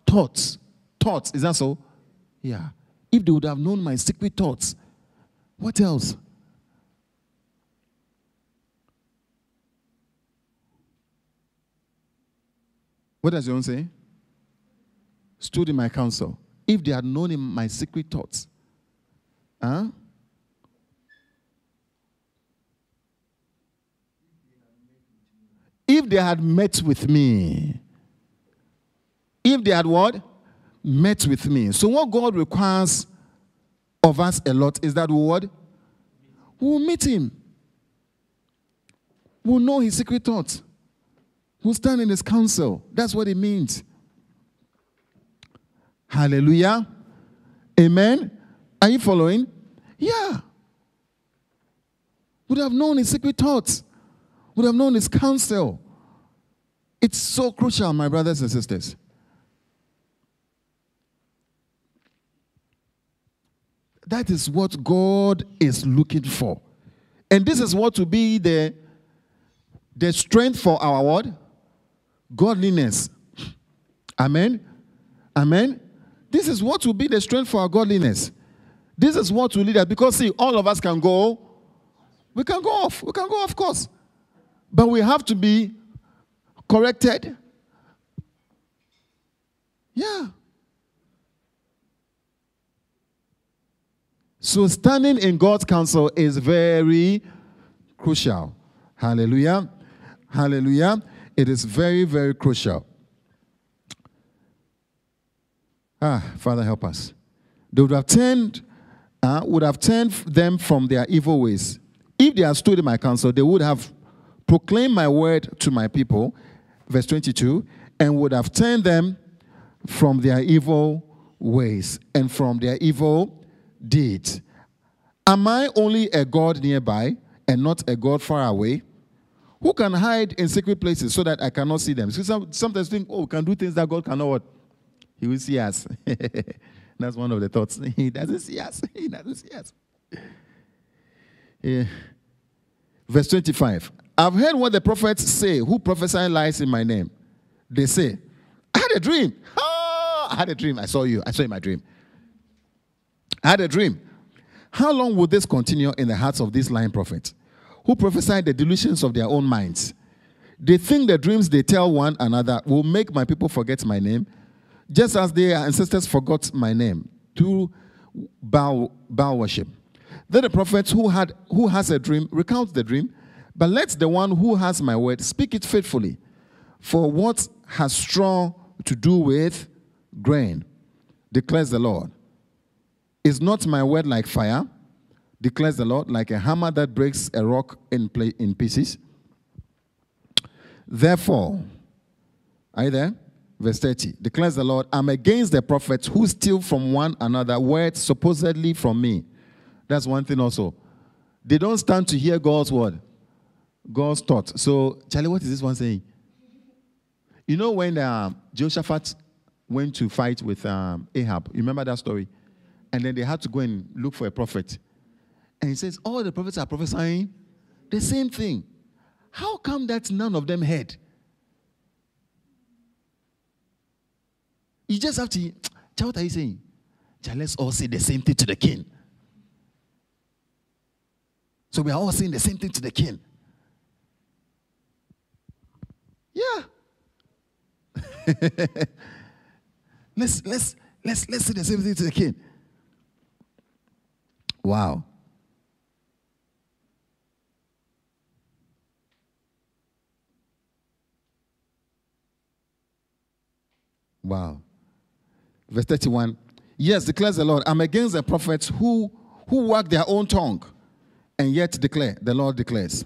thoughts. Thoughts, is that so? Yeah. If they would have known my secret thoughts. What else? What does own say? Stood in my counsel. If they had known him my secret thoughts. Huh? If they had met with me. If they had what? Met with me. So what God requires of us a lot is that what? We'll meet him. We'll know his secret thoughts. We'll stand in his counsel. That's what it means. Hallelujah. Amen. Are you following? Yeah. Would have known his secret thoughts. Would have known his counsel. It's so crucial, my brothers and sisters. That is what God is looking for. And this is what will be the, the strength for our what? Godliness. Amen. Amen. This is what will be the strength for our godliness. This is what will lead us. Because see, all of us can go. We can go off. We can go, of course. But we have to be corrected. Yeah. So standing in God's counsel is very crucial. Hallelujah. Hallelujah. It is very, very crucial. Ah, Father, help us. They would have turned, uh, would have turned them from their evil ways. If they had stood in my counsel, they would have proclaimed my word to my people, verse 22, and would have turned them from their evil ways and from their evil deeds. Am I only a God nearby and not a God far away? Who can hide in secret places so that I cannot see them? So some, sometimes think, oh, we can do things that God cannot what? He will see us. That's one of the thoughts. He doesn't see us. He doesn't see us. Yeah. Verse 25. I've heard what the prophets say who prophesy lies in my name. They say, I had a dream. Oh, I had a dream. I saw you. I saw in my dream. I had a dream. How long will this continue in the hearts of these lying prophets who prophesy the delusions of their own minds? They think the dreams they tell one another will make my people forget my name, just as their ancestors forgot my name through Baal, Baal worship. Then the prophet who, had, who has a dream recounts the dream, but let the one who has my word speak it faithfully. For what has straw to do with grain, declares the Lord. Is not my word like fire, declares the Lord, like a hammer that breaks a rock in, play, in pieces? Therefore, are you there? Verse 30 declares the Lord, I'm against the prophets who steal from one another words supposedly from me. That's one thing also. They don't stand to hear God's word, God's thought. So, Charlie, what is this one saying? You know when uh, Jehoshaphat went to fight with um, Ahab, you remember that story? And then they had to go and look for a prophet. And he says, All the prophets are prophesying the same thing. how come that none of them heard? You just have to, what are you saying? let's all say the same thing to the king. So we are all saying the same thing to the king. Yeah. let's let's let's let's say the same thing to the king. Wow. Wow. Verse 31. Yes, declares the Lord, I'm against the prophets who who wag their own tongue and yet declare, the Lord declares.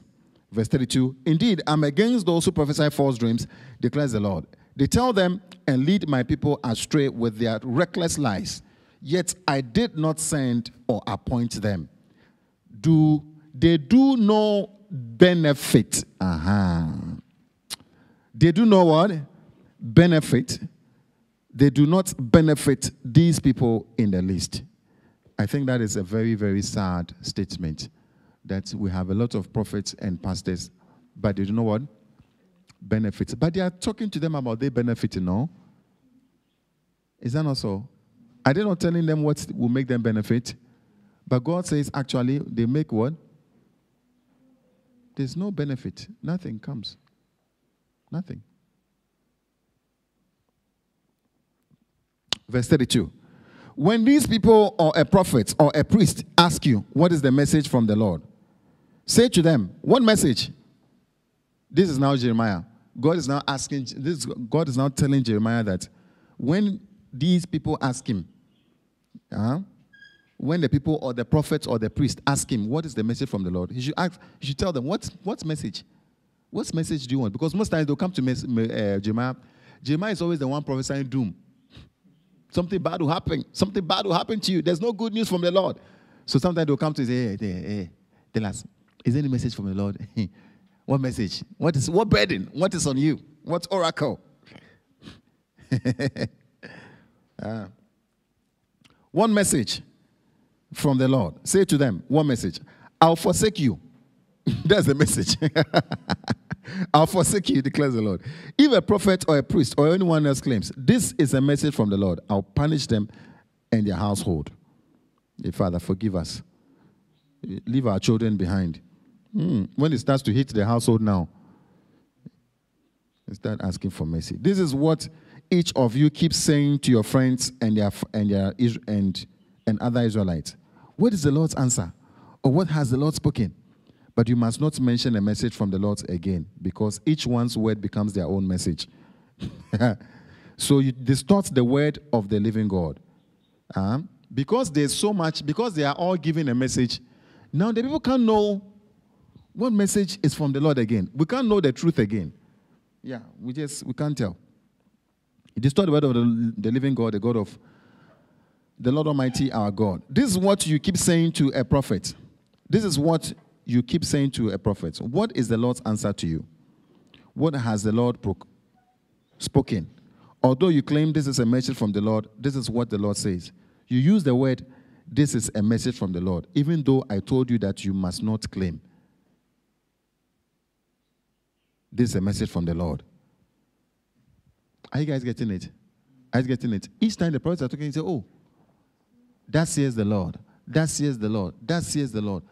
Verse 32 Indeed, I'm against those who prophesy false dreams, declares the Lord. They tell them and lead my people astray with their reckless lies. Yet I did not send or appoint them. Do they do no benefit? Uh-huh. They do know what? Benefit. They do not benefit these people in the least. I think that is a very, very sad statement that we have a lot of prophets and pastors, but they do know what? Benefits. But they are talking to them about their benefit, you know? Is that not so? Are they not telling them what will make them benefit? But God says actually they make what? There's no benefit. Nothing comes. Nothing. Verse 32. When these people or a prophet or a priest ask you, What is the message from the Lord? Say to them, What message? This is now Jeremiah. God is now asking, this, God is now telling Jeremiah that when these people ask him, uh, when the people or the prophet or the priest ask him, What is the message from the Lord? He should, ask, he should tell them, What, what message? What message do you want? Because most times they'll come to uh, Jeremiah. Jeremiah is always the one prophesying doom. Something bad will happen. Something bad will happen to you. There's no good news from the Lord. So sometimes they'll come to say, Hey, hey, hey, tell us, is there any message from the Lord? what message? What is what burden? What is on you? What oracle? uh, one message from the Lord. Say to them, one message. I'll forsake you. That's the message. I'll forsake you, declares the Lord. If a prophet or a priest or anyone else claims, this is a message from the Lord, I'll punish them and their household. Hey, Father, forgive us. Leave our children behind. Mm. When it starts to hit the household now, start asking for mercy. This is what each of you keeps saying to your friends and their and their and and other Israelites. What is the Lord's answer? Or what has the Lord spoken? But you must not mention a message from the Lord again, because each one's word becomes their own message. so you distort the word of the living God. Uh, because there's so much, because they are all giving a message, now the people can't know what message is from the Lord again? We can't know the truth again. Yeah, we just we can't tell. It is the word of the, the living God, the God of the Lord Almighty, our God. This is what you keep saying to a prophet. This is what you keep saying to a prophet. What is the Lord's answer to you? What has the Lord pro- spoken? Although you claim this is a message from the Lord, this is what the Lord says. You use the word, this is a message from the Lord, even though I told you that you must not claim. This is a message from the Lord. Are you guys getting it? Are you getting it? Each time the prophets are talking, you say, Oh, that says the Lord. That says the Lord. That says the Lord.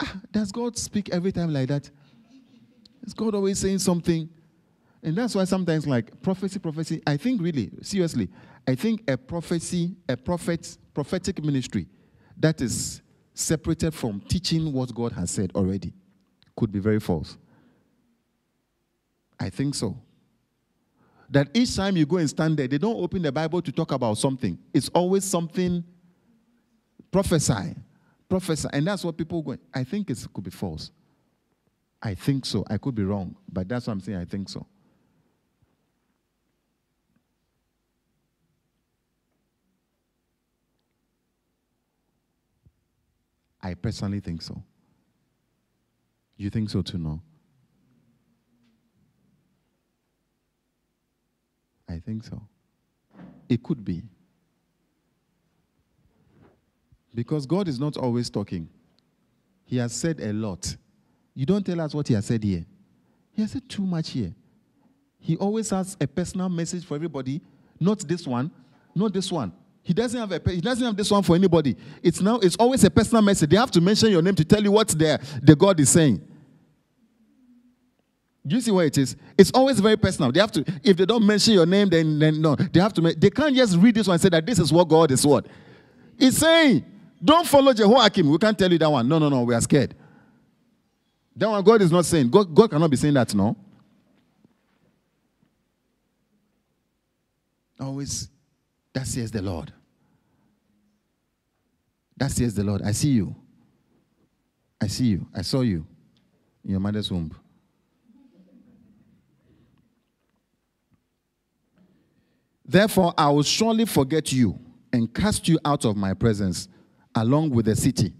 Ah, does God speak every time like that? Is God always saying something? And that's why sometimes, like prophecy, prophecy, I think really, seriously, I think a prophecy, a prophet, prophetic ministry that is separated from teaching what God has said already could be very false. I think so. That each time you go and stand there, they don't open the Bible to talk about something. It's always something prophesy, prophesy. And that's what people go. I think it could be false. I think so. I could be wrong, but that's what I'm saying. I think so. I personally think so. You think so too, no? I think so. It could be. Because God is not always talking. He has said a lot. You don't tell us what He has said here. He has said too much here. He always has a personal message for everybody, not this one, not this one. He doesn't have a he doesn't have this one for anybody. It's now it's always a personal message. They have to mention your name to tell you what the, the God is saying. You see where it is? It's always very personal. They have to, if they don't mention your name, then, then no. They have to they can't just read this one and say that this is what God is what. It's saying, don't follow Jehoiakim. We can't tell you that one. No, no, no. We are scared. That one God is not saying. God, God cannot be saying that, no. Always, that says the Lord. That says the Lord. I see you. I see you. I saw you in your mother's womb. Therefore, I will surely forget you and cast you out of my presence, along with the city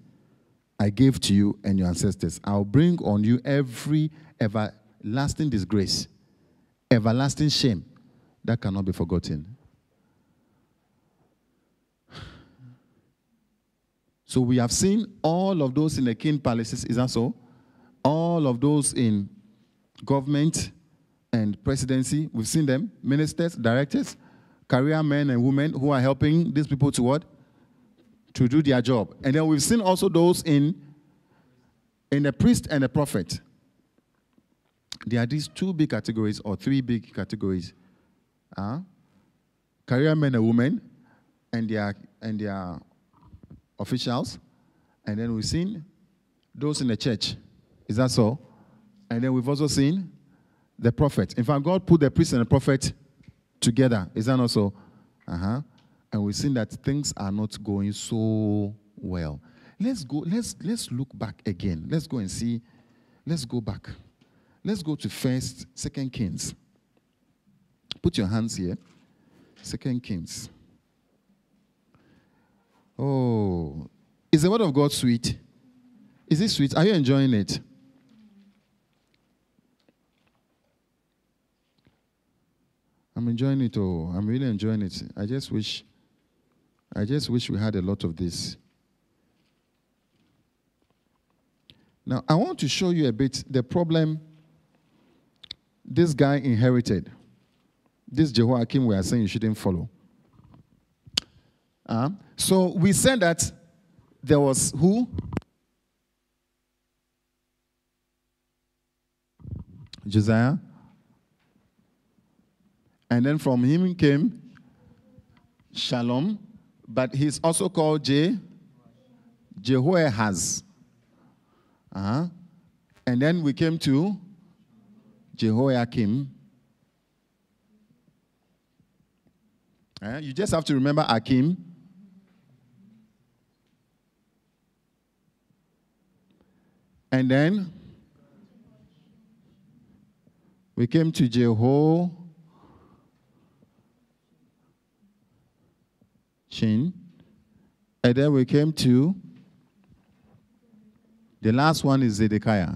I gave to you and your ancestors. I'll bring on you every everlasting disgrace, everlasting shame that cannot be forgotten. So we have seen all of those in the king palaces, is that so? All of those in government and presidency, we've seen them, ministers, directors, career men and women who are helping these people to what? To do their job. And then we've seen also those in, in a priest and a prophet. There are these two big categories or three big categories. Uh, career men and women and their, and their officials. And then we've seen those in the church. Is that so? And then we've also seen the prophet. In fact, God put the priest and the prophet together. Is that not so? Uh huh. And we've seen that things are not going so well. Let's go, let's let's look back again. Let's go and see. Let's go back. Let's go to first, second Kings. Put your hands here. Second Kings. Oh, is the word of God sweet? Is it sweet? Are you enjoying it? I'm enjoying it. Oh, I'm really enjoying it. I just wish, I just wish we had a lot of this. Now, I want to show you a bit the problem this guy inherited. This Jehoiakim we are saying you shouldn't follow. Uh, so we said that there was who? Josiah. And then from him came Shallum, but he's also called Je, Jehoahaz. Uh-huh. And then we came to Jehoiakim. Uh, you just have to remember Akim. And then we came to Jeho. And then we came to the last one is Zedekiah.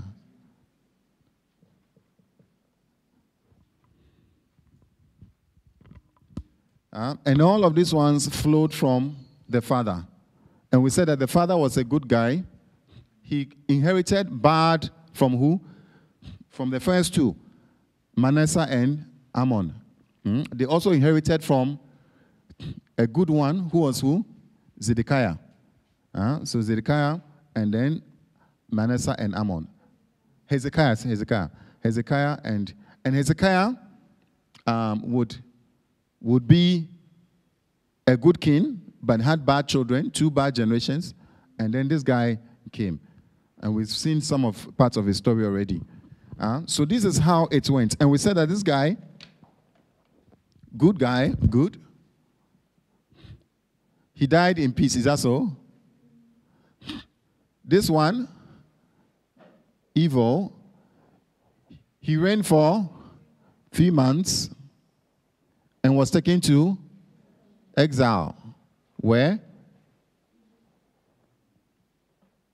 Uh, and all of these ones flowed from the father. And we said that the father was a good guy. He inherited bad from who? From the first two, Manasseh and Amon. Mm? They also inherited from a good one who was who? Zedekiah. Uh, so Zedekiah and then Manasseh and Amon. Hezekiah, Hezekiah. Hezekiah and and Hezekiah um, would would be a good king, but had bad children, two bad generations, and then this guy came. And we've seen some of parts of his story already. Uh, so this is how it went. And we said that this guy, good guy, good, he died in peace. Is that so? This one, evil, he reigned for three months and was taken to exile. Where?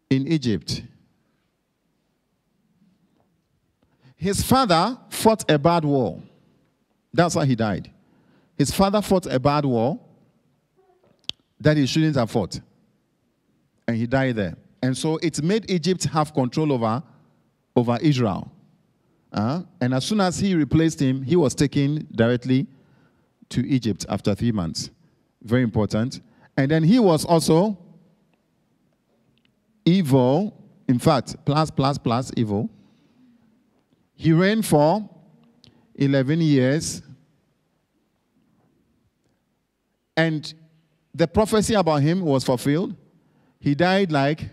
In Egypt. His father fought a bad war. That's why he died. His father fought a bad war that he shouldn't have fought. And he died there. And so it made Egypt have control over, over Israel. Uh, and as soon as he replaced him, he was taken directly to Egypt after three months. Very important. And then he was also evil, in fact, plus, plus, plus evil. He reigned for 11 years. And the prophecy about him was fulfilled. He died like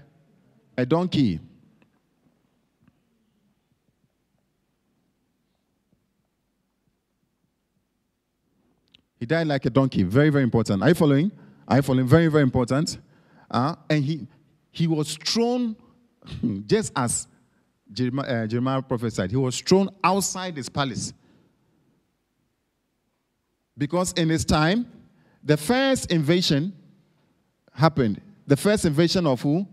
a donkey. He died like a donkey. Very, very important. Are you following? Are you following? Very, very important. Uh, and he, he was thrown, just as Jeremiah, uh, Jeremiah prophesied, he was thrown outside his palace. Because in his time, the first invasion happened. The first invasion of who?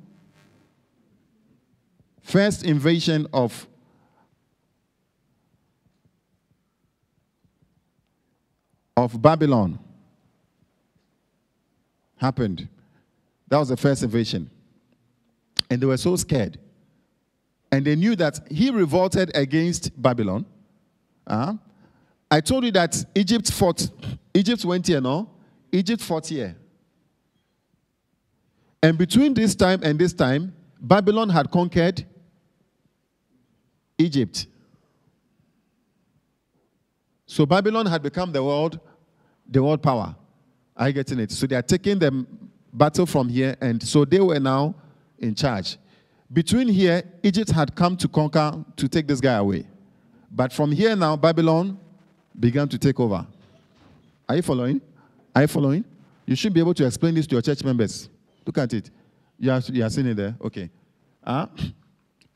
First invasion of of Babylon happened. That was the first invasion. And they were so scared. And they knew that he revolted against Babylon. Uh, I told you that Egypt fought. Egypt went here, no? Egypt fought here. And between this time and this time, Babylon had conquered Egypt. So Babylon had become the world, the world power. Are you getting it? So they are taking the battle from here, and so they were now in charge. Between here, Egypt had come to conquer to take this guy away. But from here now, Babylon began to take over. Are you following? Are you following? You should be able to explain this to your church members. Look at it. You are, you are seeing it there? Okay. Uh,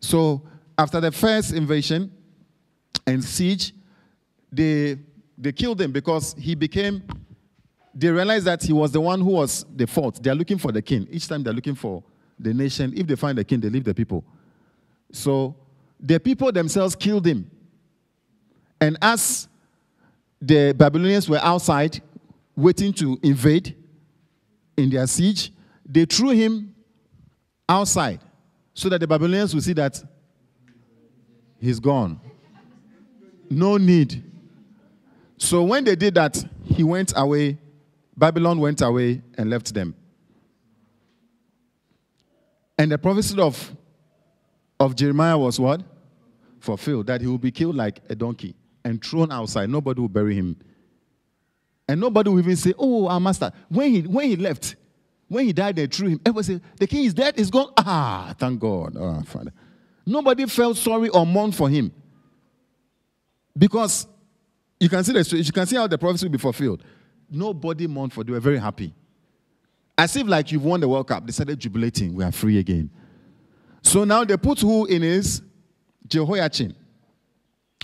so, after the first invasion and siege, they, they killed him because he became, they realized that he was the one who was the fault. They are looking for the king. Each time they're looking for the nation, if they find the king, they leave the people. So the people themselves killed him. And as the Babylonians were outside waiting to invade in their siege, they threw him outside so that the Babylonians would see that he's gone. No need. So when they did that, he went away, Babylon went away and left them. And the prophecy of, of Jeremiah was what? Fulfilled, that he will be killed like a donkey and thrown outside. Nobody will bury him. And nobody will even say, Oh, our master. When he, when he left, when he died, they threw him. Everybody said, The king is dead, he's gone. Ah, thank God. Oh, Father. Nobody felt sorry or mourned for him. Because you can see the you can see how the prophecy will be fulfilled. Nobody mourned for. They were very happy, as if like you've won the World Cup. They started jubilating. We are free again. So now they put who in his Jehoiachin.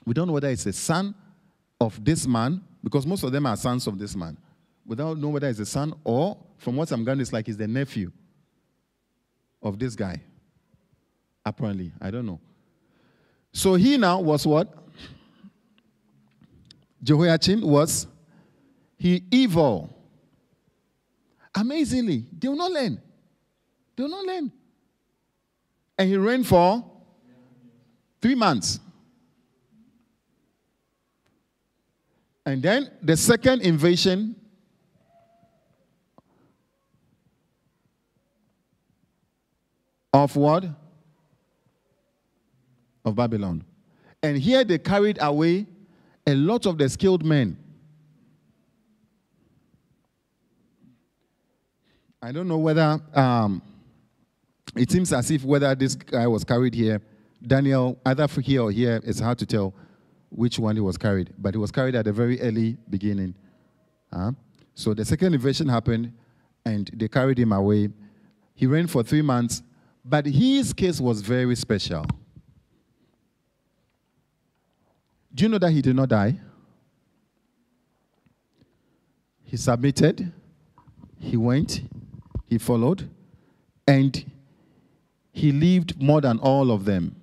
We don't know whether it's the son of this man because most of them are sons of this man. without don't whether it's a son or, from what I'm getting, it's like he's the nephew of this guy. Apparently, I don't know. So he now was what? Jehoiachin was he evil. Amazingly, they will not learn. They will not learn. And he reigned for three months. And then the second invasion of what? Of Babylon. And here they carried away a lot of the skilled men. I don't know whether um, it seems as if whether this guy was carried here, Daniel, either for here or here, it's hard to tell which one he was carried, but he was carried at the very early beginning. So the second invasion happened, and they carried him away. He reigned for three months, but his case was very special. Do you know that he did not die? He submitted, he went, he followed, and he lived more than all of them.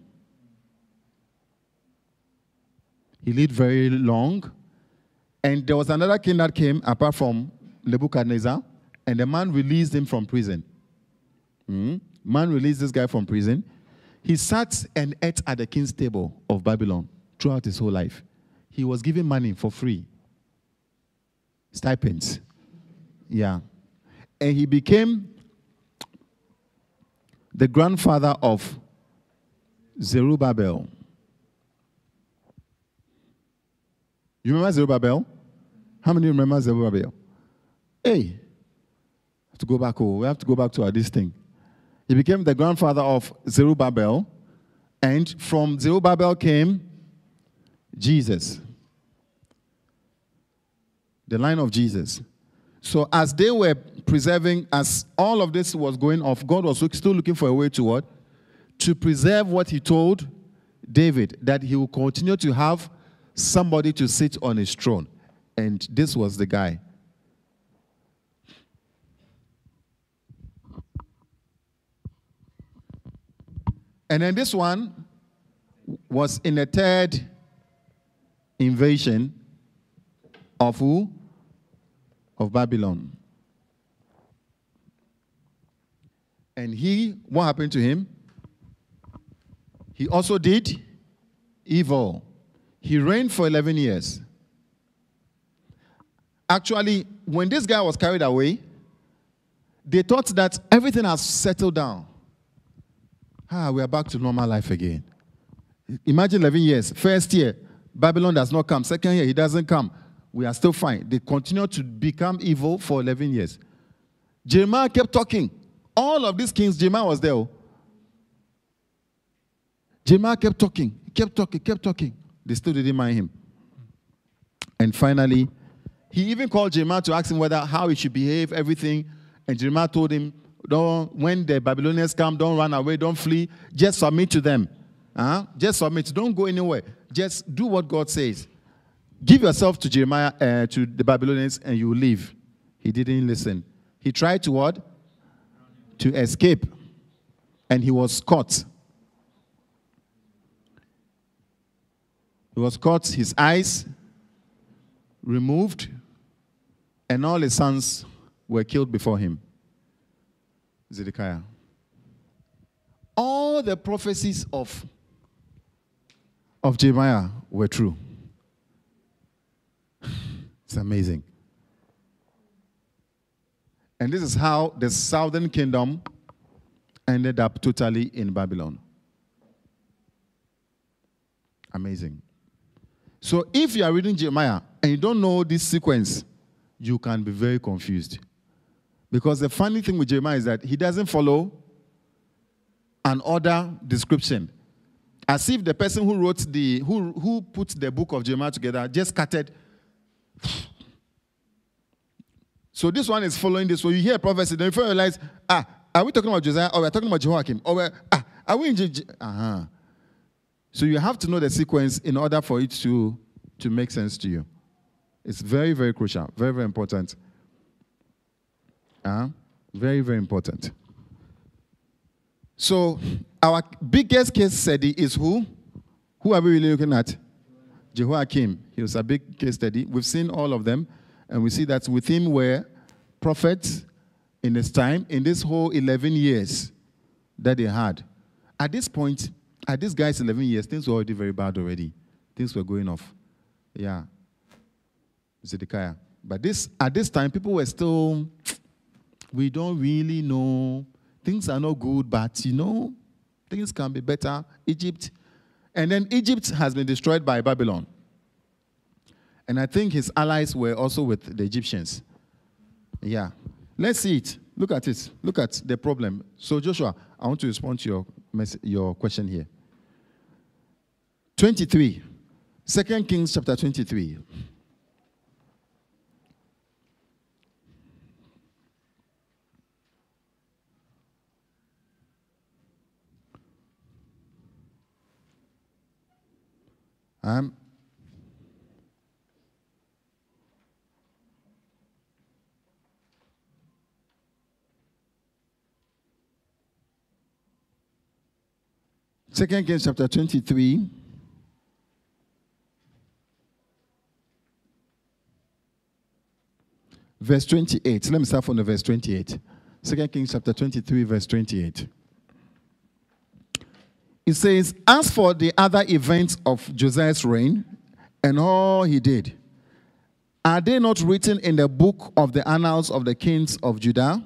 He lived very long. And there was another king that came apart from Nebuchadnezzar, and the man released him from prison. Mm? Man released this guy from prison. He sat and ate at the king's table of Babylon. throughout his whole life. He was given money for free, stipends. Yeah. And he became the grandfather of Zerubbabel. You remember Zerubbabel? How many remember Zerubbabel? Hey, have to go back. Oh, we have to go back to our, this thing. He became the grandfather of Zerubbabel, and from Zerubbabel came Jesus. The line of Jesus. So as they were preserving, as all of this was going off, God was still looking for a way to what? To preserve what he told David, that he will continue to have somebody to sit on his throne. And this was the guy. And then this one was in the third invasion of who? Of Babylon. And he, what happened to him? He also did evil. He reigned for 11 years. Actually, when this guy was carried away, they thought that everything has settled down. Ah, we are back to normal life again. Imagine 11 years. First year, Babylon does not come. Second year, he doesn't come. We are still fine. They continue to become evil for 11 years. Jeremiah kept talking. All of these kings, Jeremiah was there. Oh. Jeremiah kept talking, kept talking, kept talking. They still didn't mind him. And finally, he even called Jeremiah to ask him whether how he should behave, everything. And Jeremiah told him, don't, when the Babylonians come, don't run away, don't flee, just submit to them. Uh-huh. Just submit. Don't go anywhere. Just do what God says. Give yourself to Jeremiah, uh, to the Babylonians, and you leave. He didn't listen. He tried to what? To escape. And he was caught. He was caught, his eyes removed, and all his sons were killed before him. Zedekiah. All the prophecies of of Jeremiah were true. It's amazing. And this is how the southern kingdom ended up totally in Babylon. Amazing. So if you are reading Jeremiah and you don't know this sequence, you can be very confused. Because the funny thing with Jeremiah is that he doesn't follow an order description. As if the person who wrote the, who, who put the book of Jeremiah together just cutted. So this one is following this. So you hear prophecy, then you realize, ah, are we talking about Josiah or we're talking about Jehoiakim? Or we're, ah, are we in Je- uh-huh. So you have to know the sequence in order for it to, to make sense to you. It's very, very crucial, very, very important. Uh, very, very important. So our biggest case study is who? Who are we really looking at? Jehoiakim. He was a big case study. We've seen all of them, and we see that with him were prophets in his time, in this whole 11 years that they had. At this point, Ah, at this guy's 11 years, things were already very bad already. Things were going off. Yeah. Zedekiah. But this at this time, people were still, we don't really know. Things are not good, but you know, things can be better. Egypt. And then Egypt has been destroyed by Babylon. And I think his allies were also with the Egyptians. Yeah. Let's see it. Look at it. Look at the problem. So, Joshua, I want to respond to your, your question here. 23. 2 Kings chapter 23. Um, Second Kings chapter 23. Verse 28. Let me start from the verse 28. Second Kings chapter 23, verse 28. it says, As for the other events of Josiah's reign and all he did, are they not written in the book of the annals of the kings of Judah?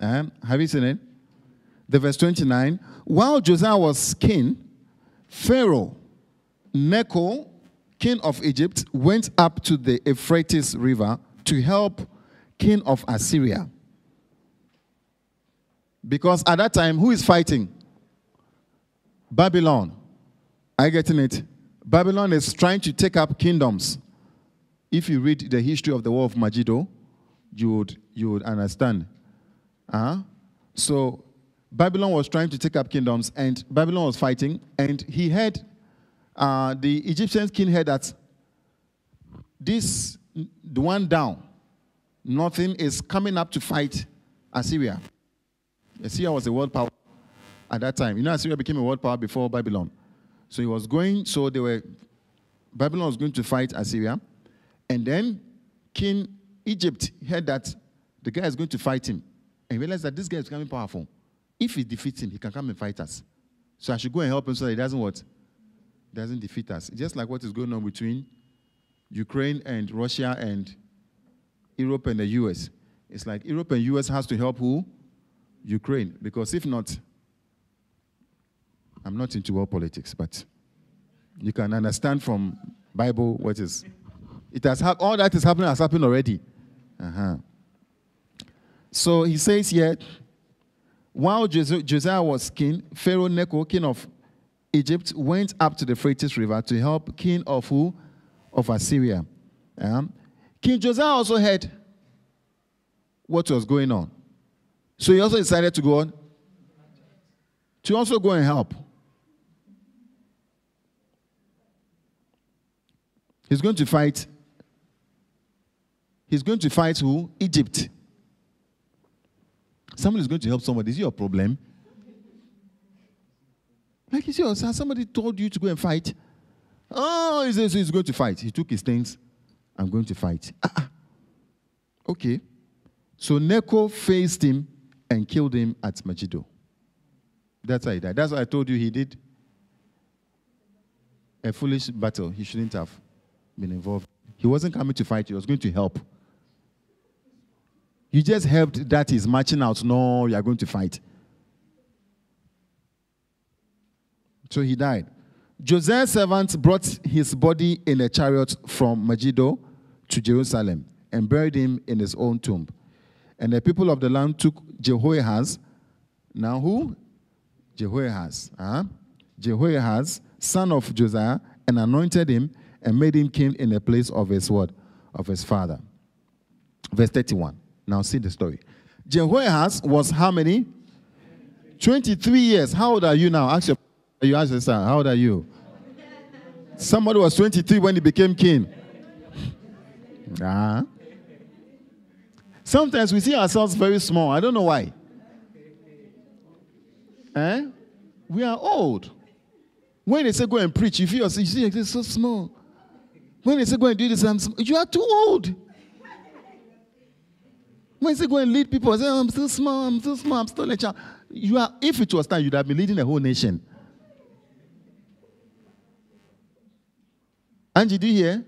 Uh, have you seen it? The verse 29. While Josiah was king, Pharaoh, Necho, king of Egypt, went up to the Euphrates River to help king of Assyria. Because at that time, who is fighting? Babylon. Are you getting it? Babylon is trying to take up kingdoms. If you read the history of the war of Megiddo, you would, you would understand. Uh-huh. So Babylon was trying to take up kingdoms, and Babylon was fighting, and he had uh, the Egyptian king heard that this the one down, nothing is coming up to fight Assyria. Assyria was a world power at that time. You know, Assyria became a world power before Babylon. So he was going, so they were, Babylon was going to fight Assyria. And then King Egypt heard that the guy is going to fight him. And realized that this guy is becoming powerful. If he defeats him, he can come and fight us. So I should go and help him so that he doesn't what? Doesn't defeat us. Just like what is going on between Ukraine and Russia and Europe and the US. It's like Europe and US has to help who? Ukraine. Because if not, I'm not into world politics, but you can understand from Bible what is. It has ha- all that is happening has happened already. Uh-huh. So he says here, while Josiah was king, Pharaoh Necho, king of Egypt, went up to the Euphrates River to help king of who? Of Assyria. Um, king Josiah also heard what was going on. So he also decided to go on to also go and help. He's going to fight. He's going to fight who? Egypt. Somebody is going to help somebody. Is it your problem? Like you see, somebody told you to go and fight. Oh, he says he's going to fight. He took his things. I'm going to fight. Ah, ah. Okay. So Necho faced him and killed him at Megiddo. That's how he died. That's what I told you he did. A foolish battle. He shouldn't have been involved. He wasn't coming to fight, he was going to help. You just helped that he's marching out. No, you are going to fight. So he died. Josiah's servants brought his body in a chariot from Megiddo to Jerusalem and buried him in his own tomb. And the people of the land took Jehoahaz. Now who? Jehoahaz. Huh? Jehoahaz, son of Josiah, and anointed him and made him king in the place of his word, of his father. Verse 31. Now see the story. Jehoahaz was how many? 23 years. How old are you now? Ask your, you ask your son, how old are you? Somebody was 23 when he became king. Ah. Sometimes we see ourselves very small. I don't know why. Eh? We are old. When they say go and preach, you feel you see you're so small. When they say go and do this, I'm, you are too old. When you go and lead people, say oh, I'm still small, I'm still small, I'm still a child. You are, if it was time, you'd have been leading a whole nation. Angie, do you hear?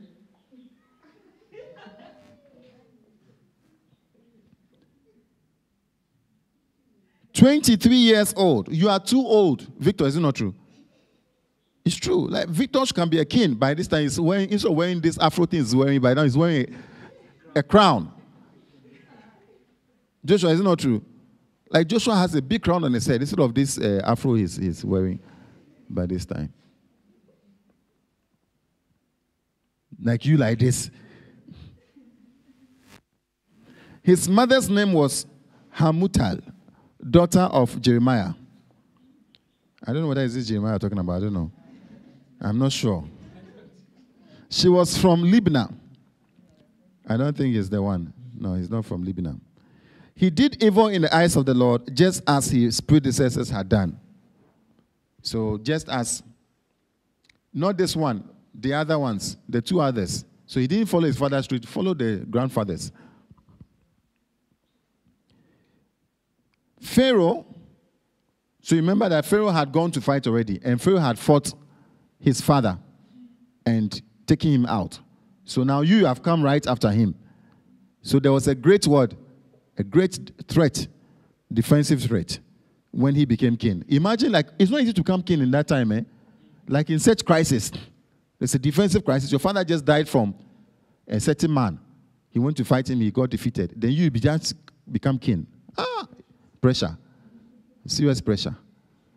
Twenty-three years old. You are too old. Victor, is it not true? It's true. Like Victor can be a king by this time. He's wearing instead of wearing this Afro thing he's wearing by now, he's wearing a, a crown. Joshua, is it not true? Like Joshua has a big crown on his head instead of this uh, Afro he's, he's wearing by this time. Like you, like this. His mother's name was Hamutal, daughter of Jeremiah. I don't know whether is this Jeremiah talking about. I don't know. I'm not sure. She was from Libnah. I don't think he's the one. No, he's not from Libnah. He did evil in the eyes of the Lord, just as his predecessors had done. So, just as, not this one, the other ones, the two others. So, he didn't follow his father's street, follow the grandfathers. Pharaoh, so remember that Pharaoh had gone to fight already, and Pharaoh had fought his father and taken him out. So now you have come right after him. So there was a great word, a great threat, defensive threat, when he became king. Imagine, like, it's not easy to become king in that time, eh? Like in such crisis, there's a defensive crisis. Your father just died from a certain man. He went to fight him, he got defeated. Then you just become king. Ah, pressure. Serious pressure.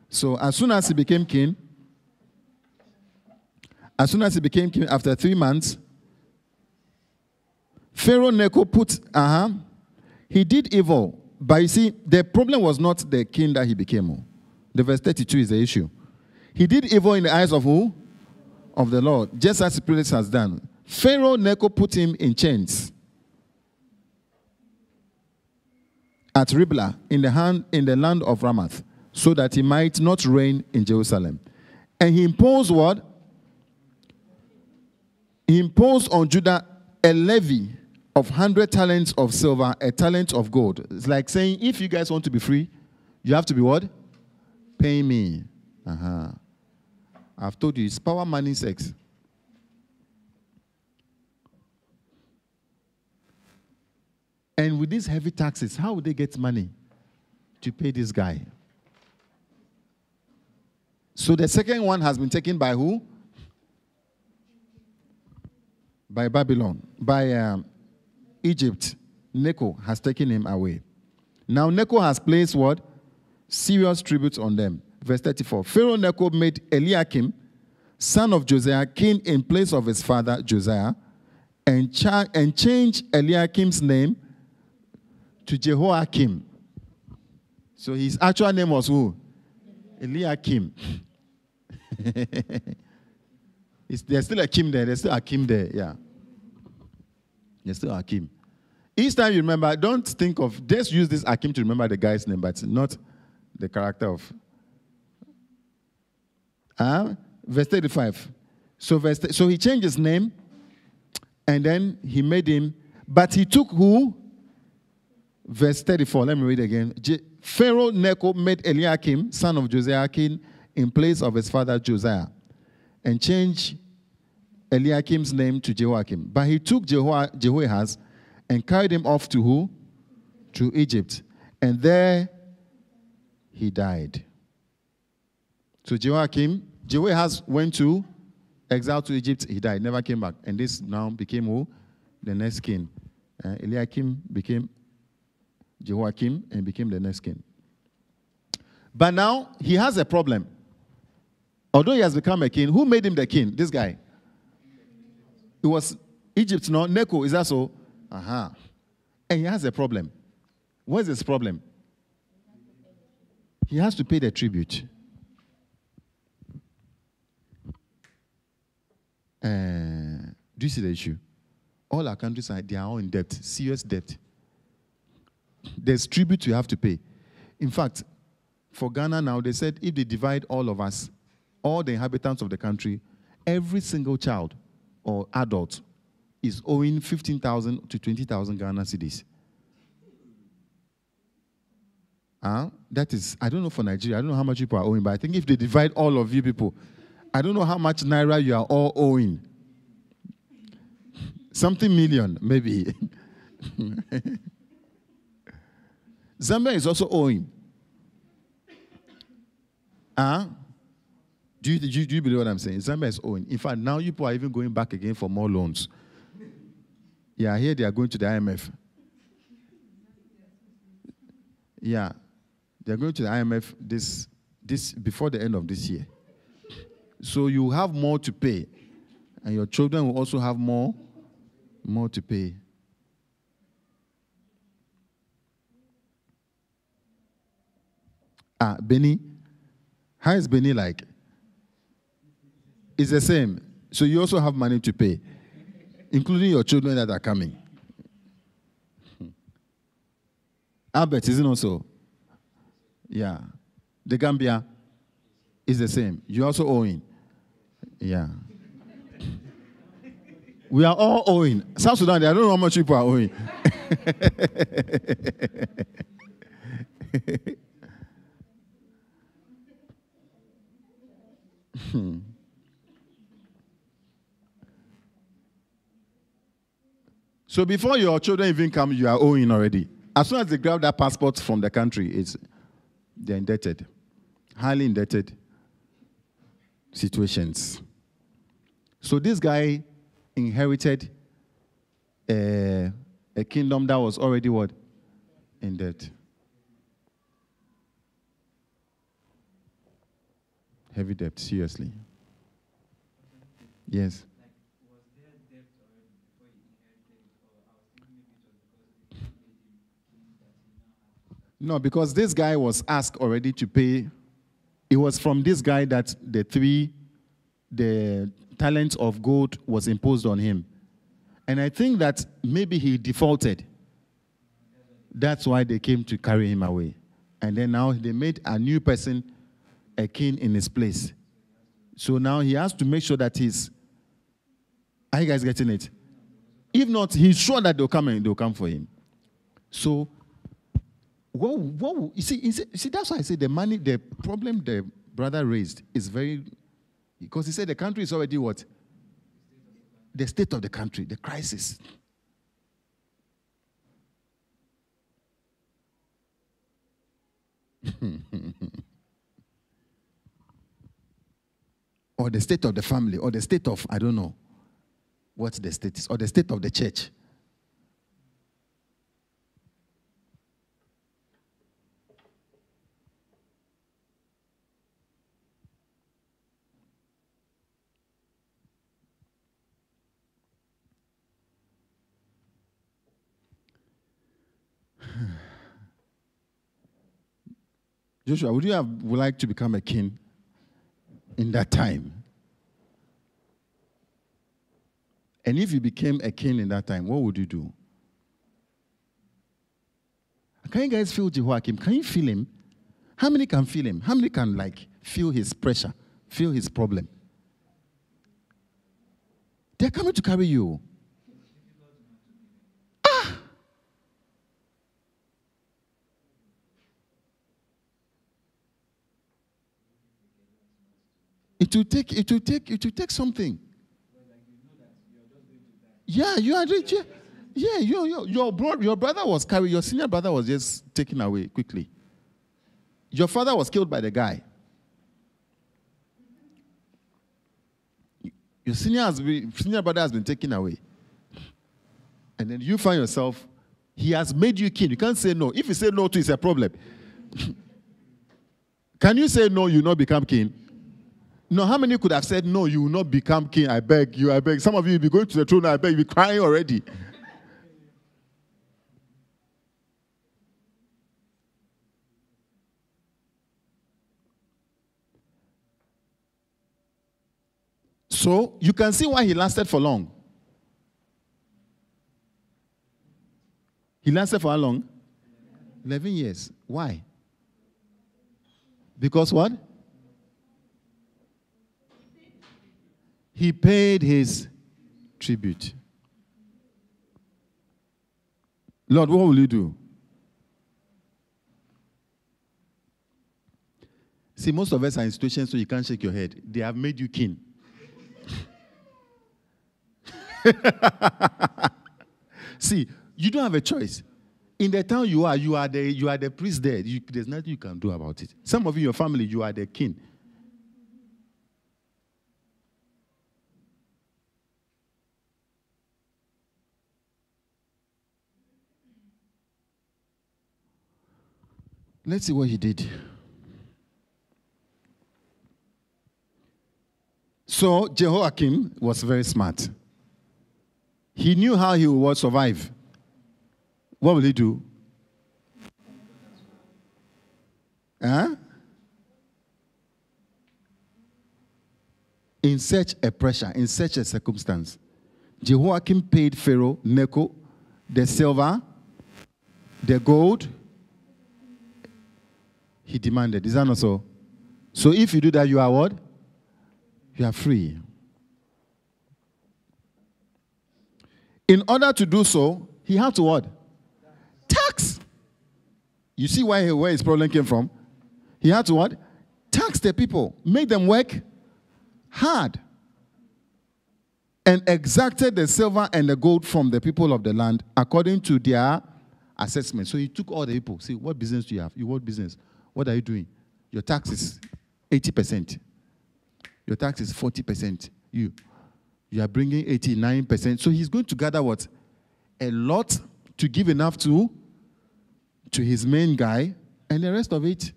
So as soon as he became king, as soon as he became king, after three months, Pharaoh Necho put, uh huh, he did evil. But you see, the problem was not the king that he became. The verse 32 is the issue. He did evil in the eyes of who? Of the Lord, just as the priest has done. Pharaoh Necho put him in chains at Riblah in the, hand, in the land of Ramath, so that he might not reign in Jerusalem. And he imposed what? He imposed on Judah a levy of 100 talents of silver, a talent of gold. It's like saying, if you guys want to be free, you have to be what? Pay me. Uh-huh. I've told you, it's power, money, sex. And with these heavy taxes, how would they get money to pay this guy? So the second one has been taken by who? By Babylon, by um, Egypt. Necho has taken him away. Now Necho has placed what? Serious tributes on them. Verse 34. Pharaoh Necho made Eliakim, son of Josiah, king in place of his father Josiah, and, cha- and changed Eliakim's name to Jehoiakim. So his actual name was who? Eliakim. There's still a Kim there. There's still a Kim there. Yeah. There's still a Kim. Each time you remember, don't think of, just use this Akim to remember the guy's name, but not the character of. Uh, verse 35. So, verse, so he changed his name and then he made him, but he took who? Verse 34. Let me read again. Pharaoh Necho made Eliakim, son of Josiah, king in place of his father Josiah, and changed Eliakim's name to Jehoiakim. But he took Jeho- Jehoahaz and carried him off to who? To Egypt. And there he died. So Jehoiakim, Jehoahaz went to exile to Egypt. He died, never came back. And this now became who? The next king. Uh, Eliakim became Jehoiakim and became the next king. But now he has a problem. Although he has become a king, who made him the king? This guy. It was Egypt, no? Necho, is that so? Uh-huh. And he has a problem. What's his problem? He has to pay the tribute. Uh, do you see the issue? All our countries are they are all in debt, serious debt. There's tribute you have to pay. In fact, for Ghana now, they said if they divide all of us, all the inhabitants of the country, every single child or adult is owing 15,000 to 20,000 Ghana cedis. Huh? That is, I don't know for Nigeria, I don't know how much people are owing, but I think if they divide all of you people, I don't know how much Naira you are all owing. Something million, maybe. Zambia is also owing. Huh? Do you, do, you, do you believe what I'm saying? Zambia is owing. In fact, now you people are even going back again for more loans. Yeah, here they are going to the IMF. Yeah, they are going to the IMF this, this before the end of this year. So you have more to pay, and your children will also have more, more to pay. Ah, Benny, how is Benny like? It's the same. So you also have money to pay, including your children that are coming. Albert, isn't also? Yeah. The Gambia is the same. You also owing. Yeah. We are all owing. South Sudan, I don't know how much people are owing. Hmm. So before your children even come, you are owing already. As soon as they grab that passport from the country, it's they're indebted, highly indebted situations. So this guy inherited a, a kingdom that was already what? In debt. Heavy debt, seriously. Yes. No, because this guy was asked already to pay. It was from this guy that the three, the talents of gold was imposed on him. And I think that maybe he defaulted. That's why they came to carry him away. And then now they made a new person a king in his place. So now he has to make sure that he's. Are you guys getting it? If not, he's sure that they'll come and they'll come for him. So what, what, you see, see, that's why I say the money, the problem the brother raised is very, because he said the country is already what? The state of the country, the crisis. or the state of the family, or the state of, I don't know what the state is, or the state of the church. Joshua, would you have would like to become a king in that time? And if you became a king in that time, what would you do? Can you guys feel Jehoiakim? Can you feel him? How many can feel him? How many can like feel his pressure, feel his problem? They're coming to carry you. It will take, it will take, it will take something. Yeah, you are yeah, yeah, your, your, your, bro, your brother was carried, your senior brother was just taken away quickly. Your father was killed by the guy. Your senior, has been, senior brother has been taken away. And then you find yourself, he has made you king. You can't say no. If you say no to, it's a problem. Can you say no, you not become king? No, how many could have said, No, you will not become king? I beg you, I beg. Some of you will be going to the throne, I beg, you'll be crying already. So you can see why he lasted for long. He lasted for how long? 11 years. Why? Because what? He paid his tribute. Lord, what will you do? See, most of us are in situations so you can't shake your head. They have made you king. See, you don't have a choice. In the town you are, you are the you are the priest there. You, there's nothing you can do about it. Some of you, your family, you are the king. Let's see what he did. So Jehoiakim was very smart. He knew how he would survive. What will he do? Huh? In such a pressure, in such a circumstance, Jehoiakim paid Pharaoh Necho the silver, the gold, he demanded. Is that not so? So if you do that, you are what? You are free. In order to do so, he had to what? Tax. You see why where his problem came from? He had to what? Tax the people, make them work hard. And exacted the silver and the gold from the people of the land according to their assessment. So he took all the people. See, what business do you have? You what business? What are you doing? Your tax is 80%. Your tax is 40%. You you are bringing 89%. So he's going to gather what? A lot to give enough to to his main guy and the rest of it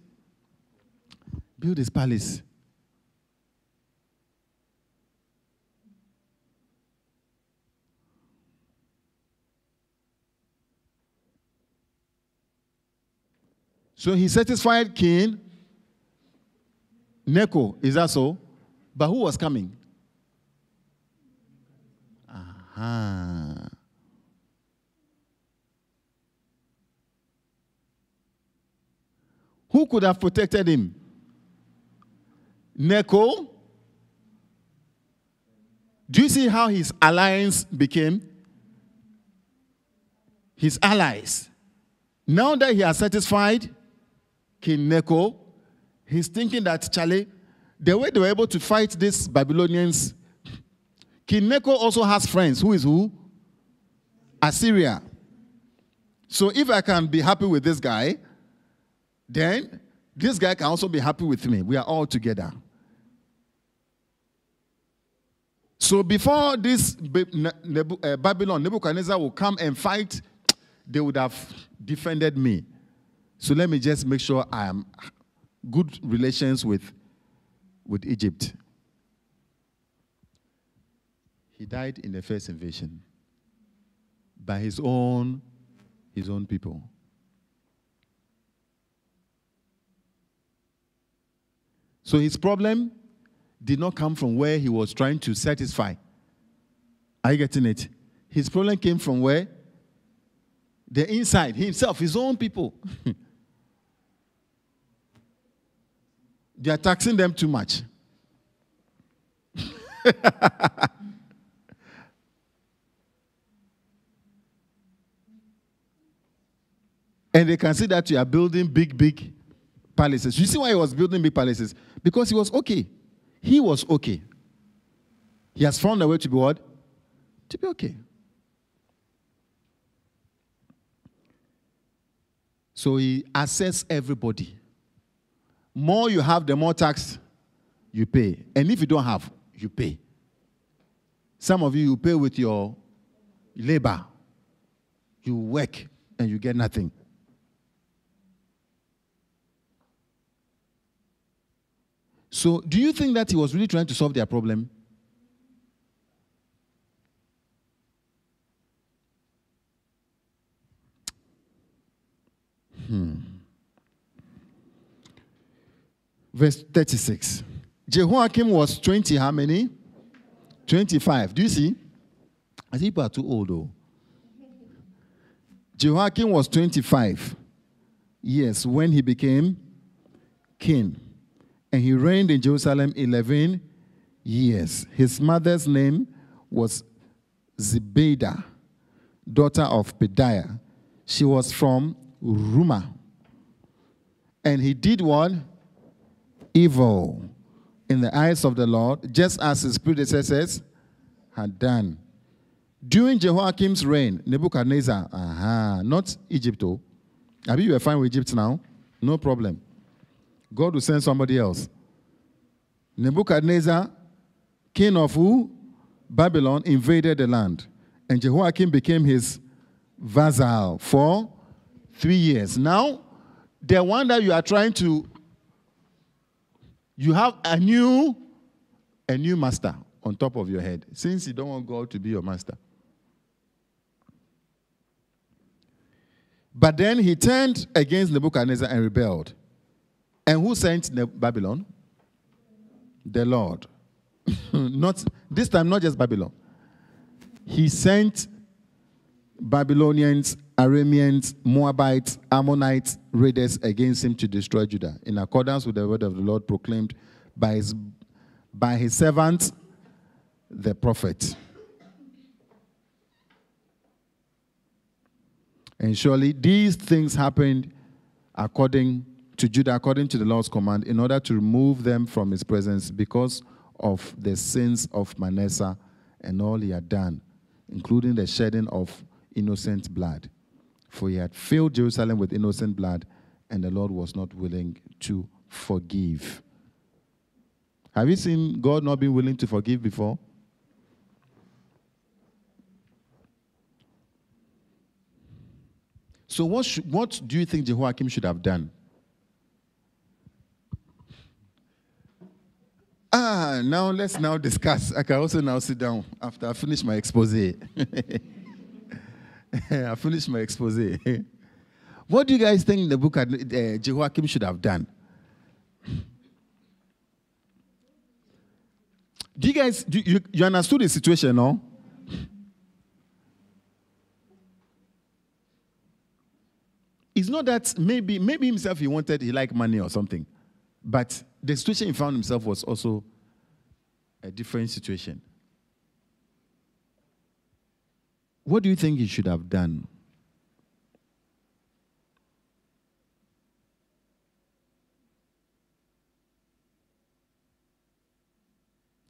build his palace. So he satisfied King Necho. Is that so? But who was coming? Aha. Who could have protected him? Necho. Do you see how his alliance became? His allies. Now that he has satisfied King Necho, he's thinking that, Charlie, the way they were able to fight these Babylonians, King Necho also has friends. Who is who? Assyria. So if I can be happy with this guy, then this guy can also be happy with me. We are all together. So before this uh, Babylon, Nebuchadnezzar will come and fight, they would have defended me. So let me just make sure I am good relations with, with Egypt. He died in the first invasion by his own his own people. So his problem did not come from where he was trying to satisfy. Are you getting it? His problem came from where? The inside, himself, his own people. They are taxing them too much. and they can see that you are building big, big palaces. You see why he was building big palaces? Because he was okay. He was okay. He has found a way to be what? To be okay. So he assess everybody more you have, the more tax you pay. And if you don't have, you pay. Some of you, you pay with your labor. You work and you get nothing. So, do you think that he was really trying to solve their problem? Hmm. Verse 36. Jehoiakim was 20, how many? 25. Do you see? I think people are too old though. Jehoiakim was 25 years when he became king. And he reigned in Jerusalem 11 years. His mother's name was Zebidah, daughter of Pedaiah. She was from Rumah. And he did what? Evil in the eyes of the Lord, just as his predecessors had done. During Jehoiakim's reign, Nebuchadnezzar, aha, not Egypt, oh. Abi, you are fine with Egypt now? No problem. God will send somebody else. Nebuchadnezzar, king of who? Babylon, invaded the land. And Jehoiakim became his vassal for three years. Now, the one that you are trying to you have a new, a new master on top of your head, since you don't want God to be your master. But then he turned against Nebuchadnezzar and rebelled. And who sent Babylon? The Lord. not this time, not just Babylon. He sent Babylonians, Arameans, Moabites, Ammonites, raiders against him to destroy Judah, in accordance with the word of the Lord proclaimed by his, by his servant, the prophet. And surely these things happened according to Judah according to the Lord's command in order to remove them from his presence because of the sins of Manasseh and all he had done, including the shedding of innocent blood. For he had filled Jerusalem with innocent blood, and the Lord was not willing to forgive. Have you seen God not being willing to forgive before? So, what, what do you think Jehoiakim should have done? Ah, now let's now discuss. I can also now sit down after I finish my expose. I finished my expose. what do you guys think the book uh, Jehoiakim should have done? Do you guys do you, you understood the situation, no? It's not that maybe maybe himself he wanted he liked money or something, but the situation he found himself was also a different situation. What do you think he should have done?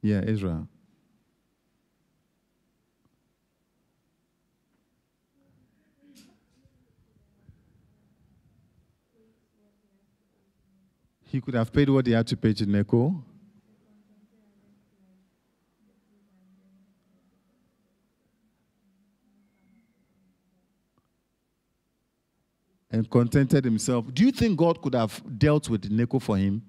Yeah, Israel. He could have paid what he had to pay to Necho. And contented himself. Do you think God could have dealt with Necho for him?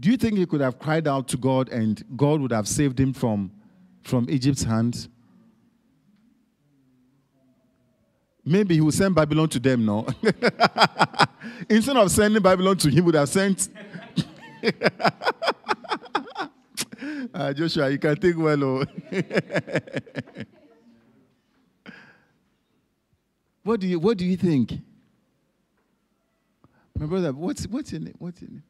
Do you think he could have cried out to God and God would have saved him from, from Egypt's hands? Maybe he will send Babylon to them, no? Instead of sending Babylon to him, he would have sent. uh, Joshua, you can think well. Oh. what do you What do you think, my brother? What's What's your name? What's your name?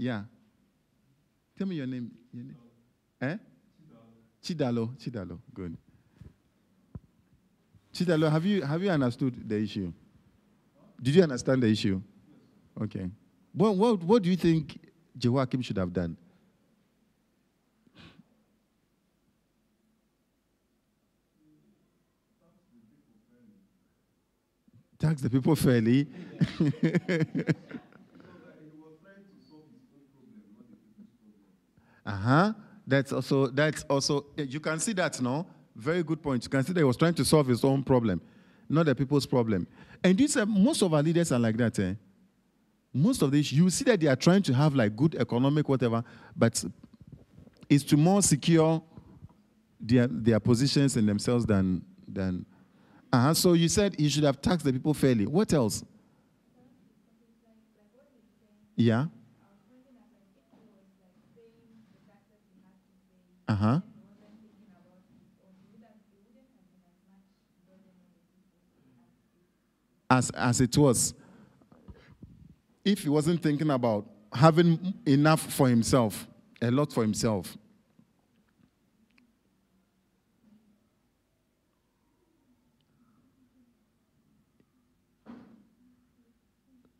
Yeah. Tell me your name. Your name. Eh? Chidalo. Chidalo. Good. Chidalo, have you have you understood the issue? Did you understand the issue? Okay. What what what do you think Jehoiakim should have done? Tax the people fairly. Uh-huh. That's also that's also you can see that no very good point. You can see that he was trying to solve his own problem, not the people's problem. And this uh, most of our leaders are like that. Eh? Most of these you see that they are trying to have like good economic whatever, but it's to more secure their their positions and themselves than than. Uh-huh. So you said he should have taxed the people fairly. What else? Yeah. Uh huh. As, as it was, if he wasn't thinking about having enough for himself, a lot for himself,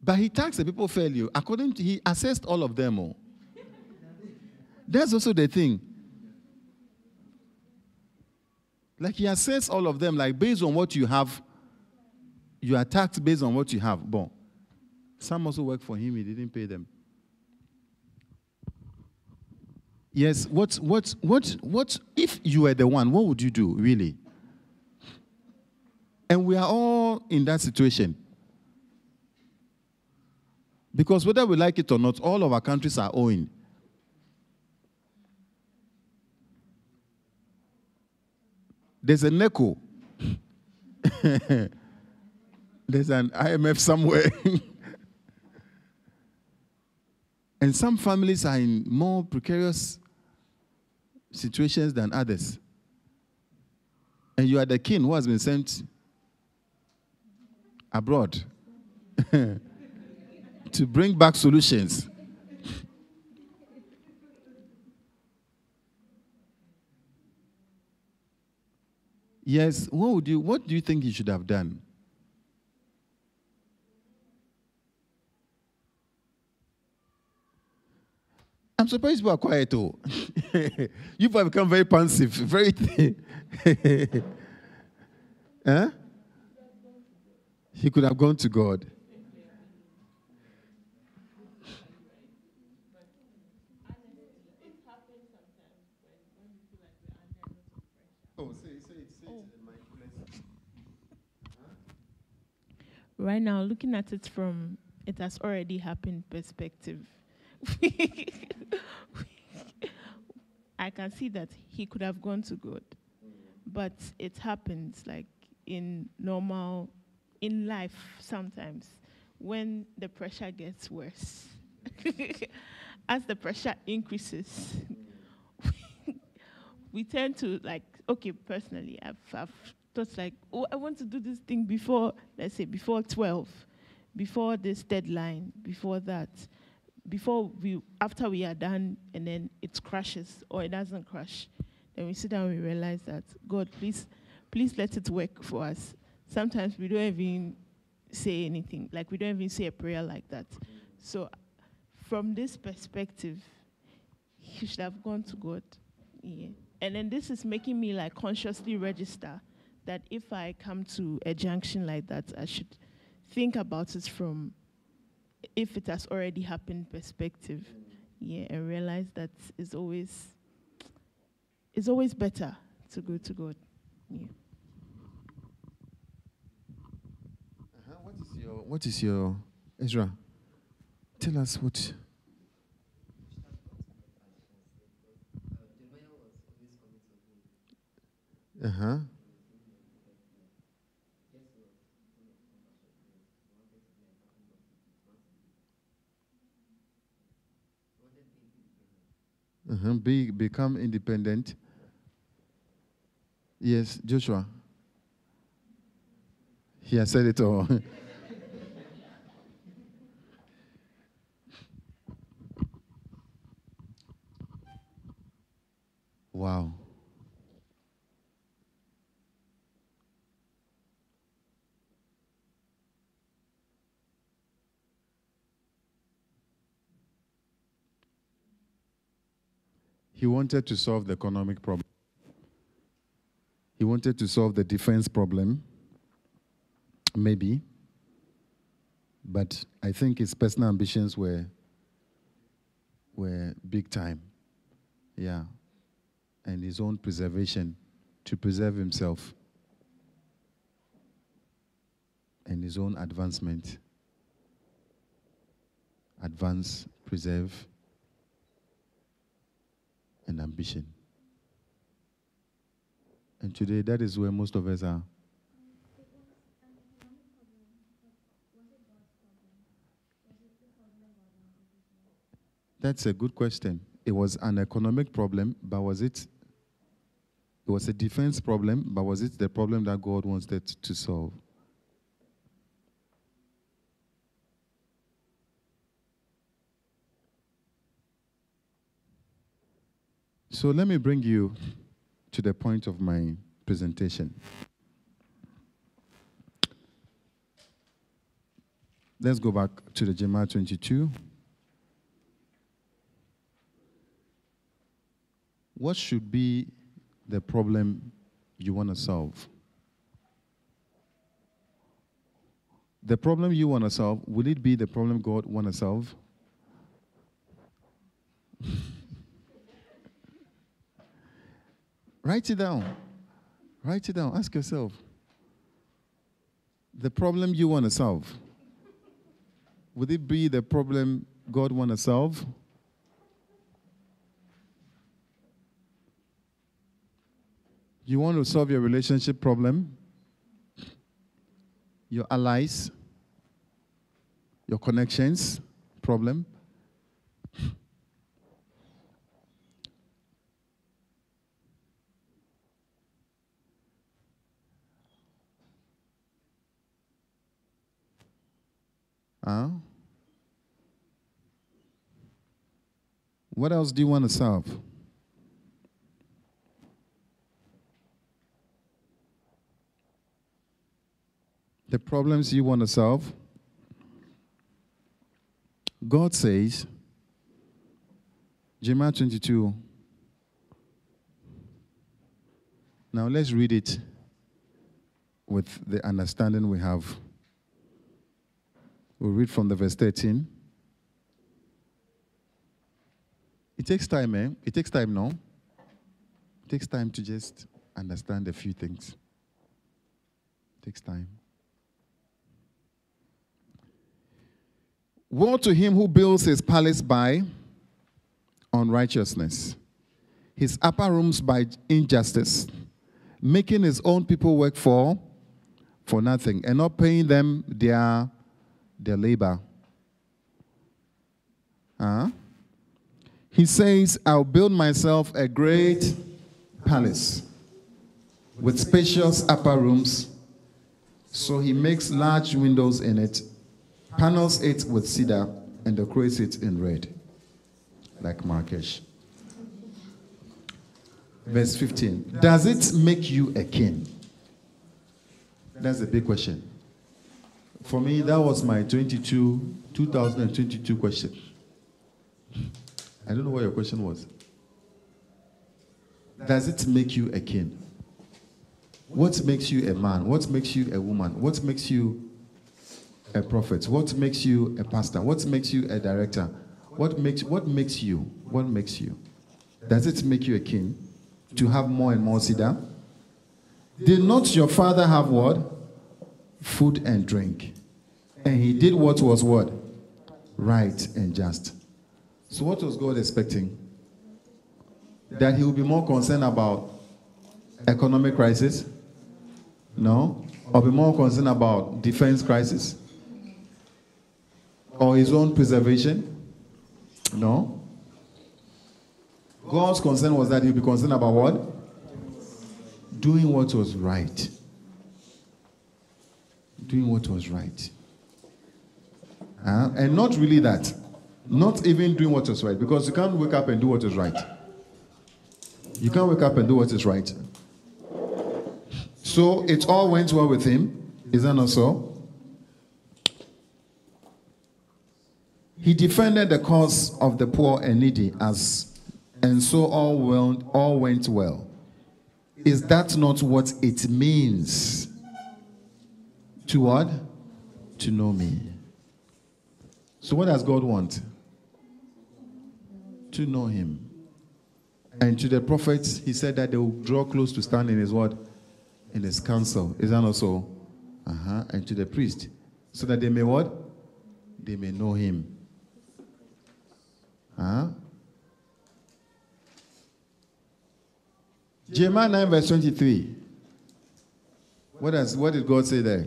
But he taxed the people fairly. According to he assessed all of them. All. That's also the thing. Like he assessed all of them, like based on what you have, you are taxed based on what you have. Bon. Some also work for him, he didn't pay them. Yes, what what what what if you were the one, what would you do, really? And we are all in that situation. Because whether we like it or not, all of our countries are owing. There's a Necho. There's an IMF somewhere. and some families are in more precarious situations than others. And you are the king who has been sent abroad to bring back solutions. yes, what would you what do you think he should have done? I'm surprised people are quiet oh. though. You've become very pensive, very huh? Eh? He could have gone to God. Right now, looking at it from it has already happened perspective, I can see that he could have gone to God, but it happens like in normal, in life sometimes when the pressure gets worse. As the pressure increases, we tend to like, okay, personally, I've, I've thought like, oh, I want to do this thing before, let's say, before 12, before this deadline, before that, before we, after we are done, and then it crashes or it doesn't crash. Then we sit down and we realize that, God, please, please let it work for us. Sometimes we don't even say anything, like we don't even say a prayer like that. So, from this perspective, he should have gone to God. Yeah. And then this is making me like consciously register that if I come to a junction like that, I should think about it from if it has already happened perspective. Yeah, and realize that it's always it's always better to go to God. Yeah. Uh-huh. What is your what is your Ezra? Tell us what Uh-huh. Uh-huh. Be, become independent. Yes, Joshua. He has said it all. wow. He wanted to solve the economic problem. He wanted to solve the defense problem, maybe. But I think his personal ambitions were, were big time. Yeah. And his own preservation, to preserve himself, and his own advancement. Advance, preserve, and ambition. And today, that is where most of us are. That's a good question. It was an economic problem, but was it? It was a defense problem, but was it the problem that God wanted to solve? So let me bring you to the point of my presentation. Let's go back to the Jeremiah 22. What should be the problem you want to solve? The problem you want to solve, will it be the problem God want to solve? Write it down. Write it down. Ask yourself the problem you want to solve. Would it be the problem God want to solve? You want to solve your relationship problem, your allies, your connections problem. Oh? What else do you want to solve? The problems you want to solve? God says, Jeremiah 22. Now let's read it with the understanding we have. We'll read from the verse 13. It takes time, eh? It takes time, no? It takes time to just understand a few things. It takes time. Woe to him who builds his palace by unrighteousness, his upper rooms by injustice, making his own people work for for nothing and not paying them their their labor. Huh? He says, I'll build myself a great palace with spacious upper rooms. So he makes large windows in it, panels it with cedar, and decorates it in red, like Marrakesh. Verse 15 Does it make you a king? That's a big question. For me, that was my 22, 2022 question. I don't know what your question was. Does it make you a king? What makes you a man? What makes you a woman? What makes you a prophet? What makes you a pastor? What makes you a director? What makes what makes you? What makes you? Does it make you a king? To have more and more cedar? Did not your father have what? Food and drink. And he did what was what? Right and just. So, what was God expecting? That he would be more concerned about economic crisis? No. Or be more concerned about defense crisis? Or his own preservation? No. God's concern was that he'd be concerned about what? Doing what was right. Doing what was right. Uh, and not really that. Not even doing what is right. Because you can't wake up and do what is right. You can't wake up and do what is right. So it all went well with him. Is that not so? He defended the cause of the poor and needy as and so all went, all went well. Is that not what it means to what? To know me. So what does God want? To know him. And to the prophets, he said that they will draw close to stand in his word, in his counsel. Is that also? Uh-huh. And to the priest. So that they may what? They may know him. Huh? Jeremiah 9, verse 23. What, does, what did God say there?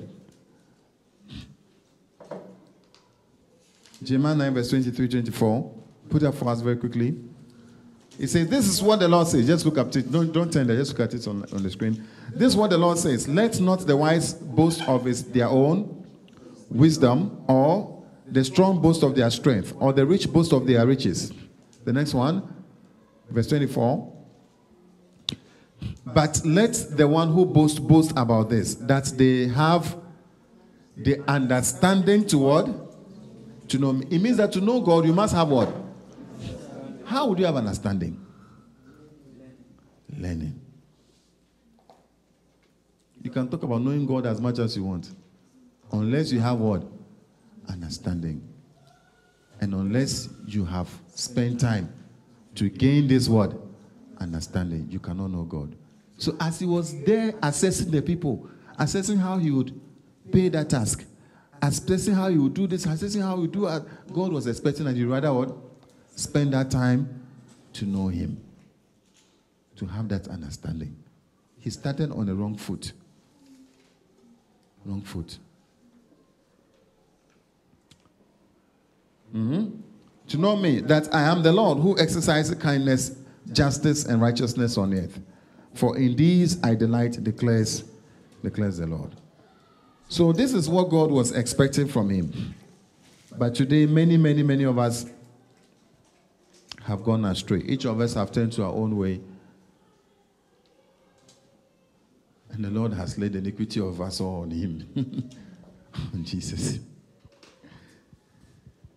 Jeremiah 9, verse 23, 24. Put up for us very quickly. He says, This is what the Lord says. Just look up it. Don't, don't turn there. Just look at it on, on the screen. This is what the Lord says. Let not the wise boast of his, their own wisdom, or the strong boast of their strength, or the rich boast of their riches. The next one, verse 24. But let the one who boasts boast about this, that they have the understanding to what? To know. It means that to know God, you must have what? How would you have understanding? Learning. You can talk about knowing God as much as you want. Unless you have what? Understanding. And unless you have spent time to gain this word, understanding, you cannot know God. So as he was there assessing the people, assessing how he would pay that task, assessing how you do this, assessing how you do it, God was expecting that you rather what? Spend that time to know him, to have that understanding. He started on the wrong foot. Wrong foot. Mm-hmm. To know me, that I am the Lord who exercises kindness, justice, and righteousness on earth. For in these I delight, declares, declares the Lord. So this is what God was expecting from him. But today, many, many, many of us have gone astray. Each of us have turned to our own way. And the Lord has laid the iniquity of us all on him. on Jesus.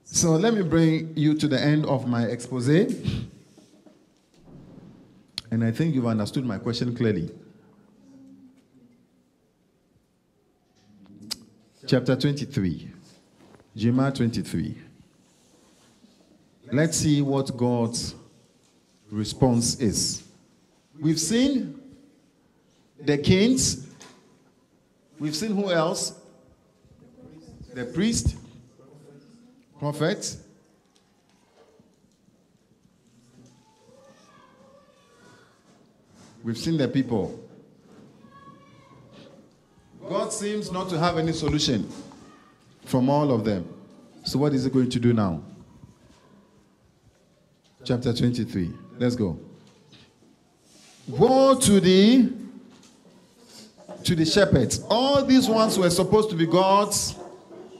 So let me bring you to the end of my expose. And I think you've understood my question clearly. Chapter 23. Jeremiah 23. Let's see what God's response is. We've seen the kings. We've seen who else? The priest, prophet. We've seen the people. God seems not to have any solution from all of them. So, what is he going to do now? Chapter 23. Let's go. Woe to the to the shepherds. All these ones were supposed to be God's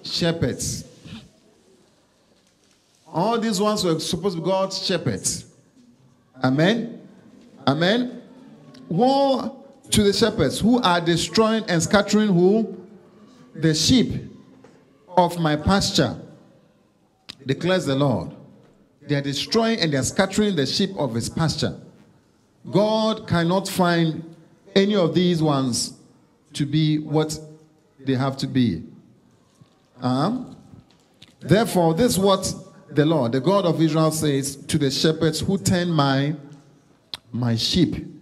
shepherds. All these ones were supposed to be God's shepherds. Amen. Amen. Woe to the shepherds who are destroying and scattering who? The sheep of my pasture, declares the Lord. They are destroying and they are scattering the sheep of his pasture. God cannot find any of these ones to be what they have to be. Um, therefore, this is what the Lord, the God of Israel, says to the shepherds who tend my, my sheep.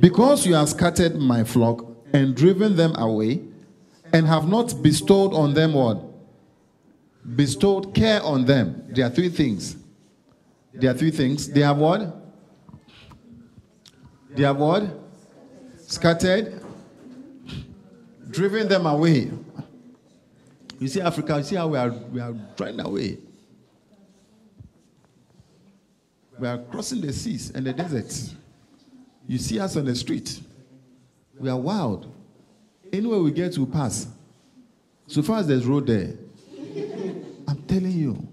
Because you have scattered my flock and driven them away, and have not bestowed on them what? Bestowed care on them. There are three things. There are three things. They have what? They have what? Scattered, driven them away. You see, Africa, you see how we are, we are driven away. We are crossing the seas and the deserts. You see us on the street. We are wild. Anywhere we get, we pass. So far as there's road there, I'm telling you.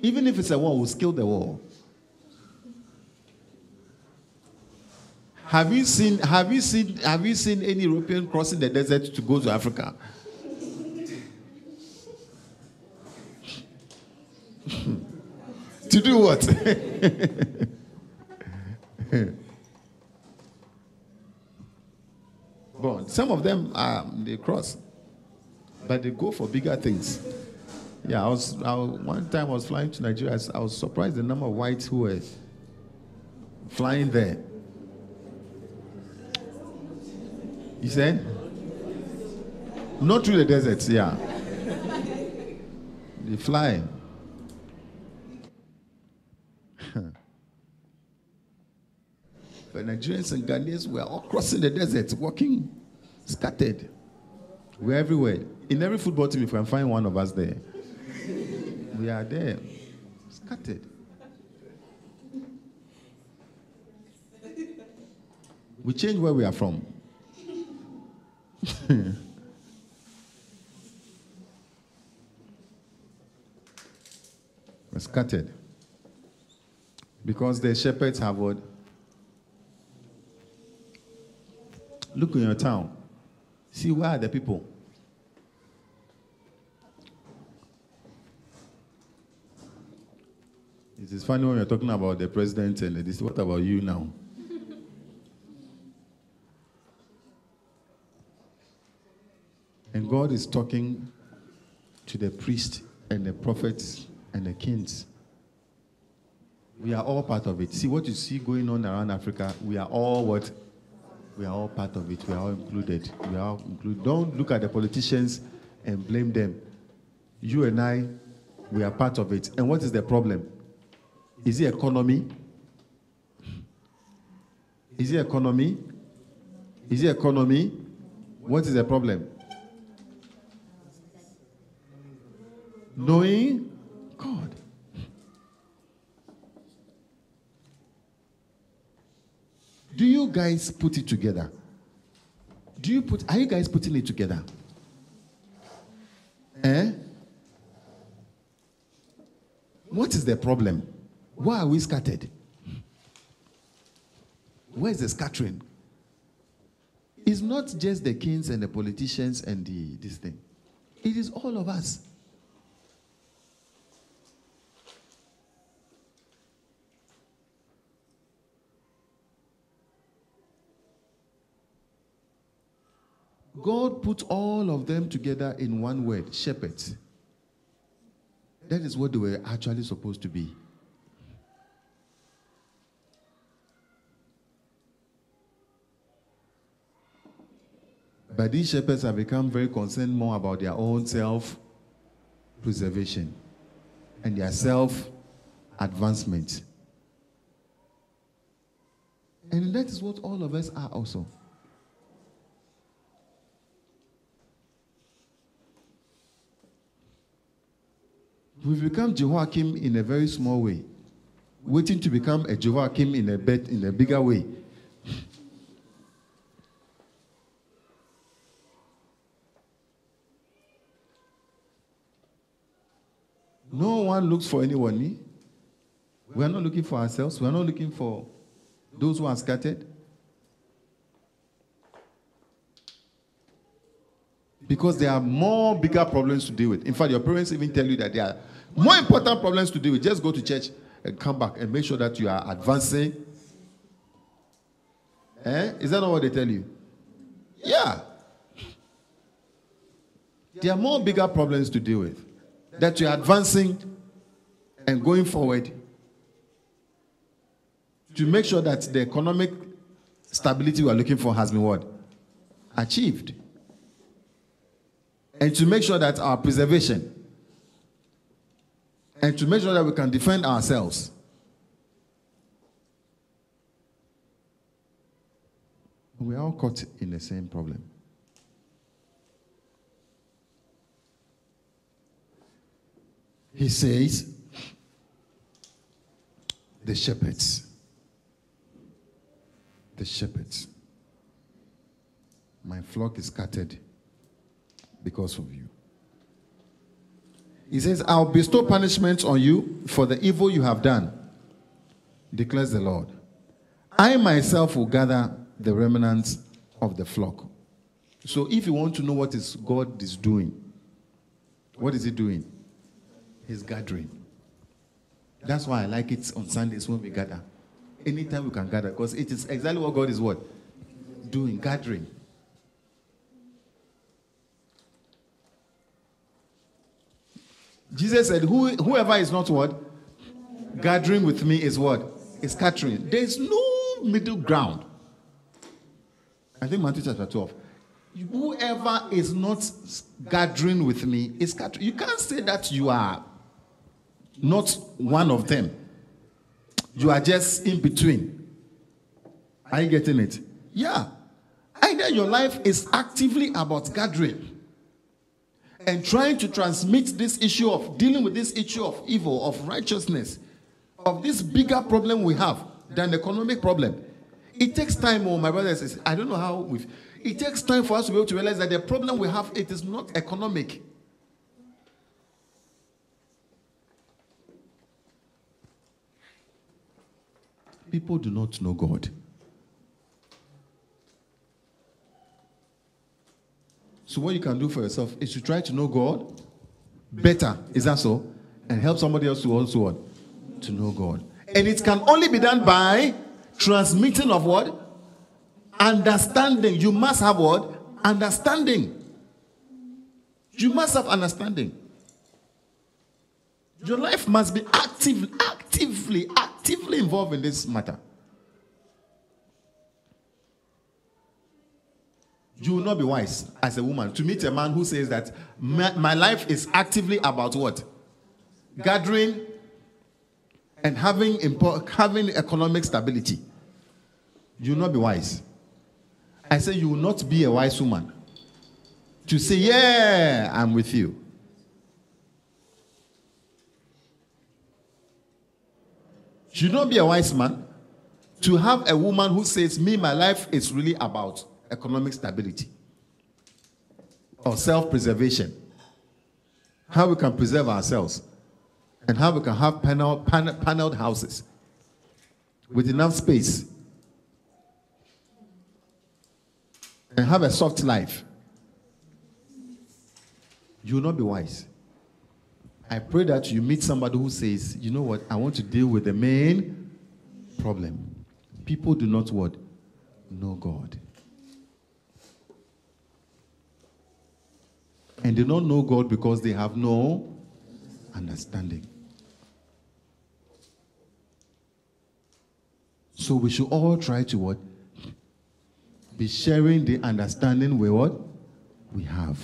Even if it's a wall, we'll scale the wall. Have you seen have you seen have you seen any European crossing the desert to go to Africa? to do what? some of them um, they cross, but they go for bigger things. Yeah, I was, I was one time I was flying to Nigeria. I was- surprised the number of whites who were flying there. You said? Not through the deserts, yeah. they fly. Nigerians and Ghanaians were all crossing the desert, walking scattered. We're everywhere. In every football team, if can find one of us there, we are there, scattered. We change where we are from. We're scattered. Because the shepherds have what? Look in your town. See where are the people? It is funny when you're talking about the president and this. What about you now? And God is talking to the priests and the prophets and the kings. We are all part of it. See what you see going on around Africa, we are all what? We are all part of it. We are all included. We are all included. Don't look at the politicians and blame them. You and I, we are part of it. And what is the problem? Is it economy? Is it economy? Is it economy? What is the problem? Knowing God. Do you guys put it together? Do you put are you guys putting it together? Eh? What is the problem? Why are we scattered? Where is the scattering? It's not just the kings and the politicians and the this thing. It is all of us. God put all of them together in one word shepherds. That is what they were actually supposed to be. But these shepherds have become very concerned more about their own self preservation and their self advancement. And that is what all of us are also. We've become Jehoiakim in a very small way, waiting to become a Jehoiakim in a, bet, in a bigger way. No one looks for anyone. Eh? We are not looking for ourselves. We are not looking for those who are scattered. Because there are more bigger problems to deal with. In fact, your parents even tell you that there are more important problems to deal with. Just go to church and come back and make sure that you are advancing. Eh? Is that not what they tell you? Yeah. There are more bigger problems to deal with. That you are advancing and going forward to make sure that the economic stability we are looking for has been what? Achieved and to make sure that our preservation and to make sure that we can defend ourselves. We are all caught in the same problem. He says, the shepherds. The shepherds. My flock is scattered because of you. He says, I'll bestow punishment on you for the evil you have done, declares the Lord. I myself will gather the remnants of the flock. So if you want to know what is God is doing, what is he doing? He's gathering. That's why I like it on Sundays when we gather. Anytime we can gather, because it is exactly what God is what? Doing, gathering. Jesus said, Who, Whoever is not what? Gathering with me is what? Is scattering. There's no middle ground. I think Matthew chapter 12. Whoever is not gathering with me is scattering. You can't say that you are not one of them. You are just in between. Are you getting it? Yeah. Either your life is actively about gathering and trying to transmit this issue of dealing with this issue of evil, of righteousness, of this bigger problem we have than the economic problem. It takes time, oh, my brother says, I don't know how we've, it takes time for us to be able to realize that the problem we have, it is not economic. People do not know God. So, what you can do for yourself is to try to know God better. Is that so? And help somebody else to also what? To know God. And it can only be done by transmitting of what? Understanding. You must have what? Understanding. You must have understanding. Your life must be active, actively, actively involved in this matter. You will not be wise as a woman to meet a man who says that my, my, life is actively about what? Gathering and having, impo- having economic stability. You will not be wise. I say you will not be a wise woman to say, Yeah, I'm with you. You will not be a wise man to have a woman who says, Me, my life is really about economic stability or self preservation. How we can preserve ourselves and how we can have panel, panel, paneled houses with enough space and have a soft life, you will not be wise. I pray that you meet somebody who says, you know what, I want to deal with the main problem. People do not what? Know God. And they don't know God because they have no understanding. So we should all try to what? Be sharing the understanding with what? We have.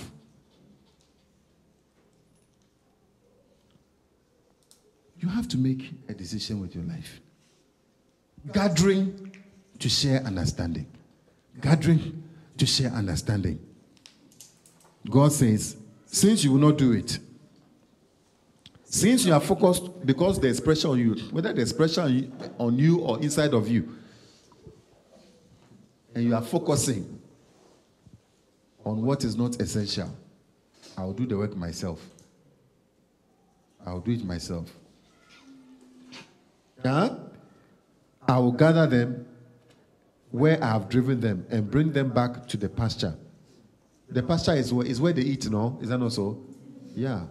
You have to make a decision with your life. Gathering to share understanding. Gathering to share understanding. God says, since you will not do it, since you are focused, because there's pressure on you, whether there's pressure on you, or inside of you, and you are focusing on what is not essential, I'll do the work myself. I'll do it myself. Yeah? I will gather them where I have driven them and bring them back to the pasture. The pasture is where, is where they eat, no? Is that not so? Yeah.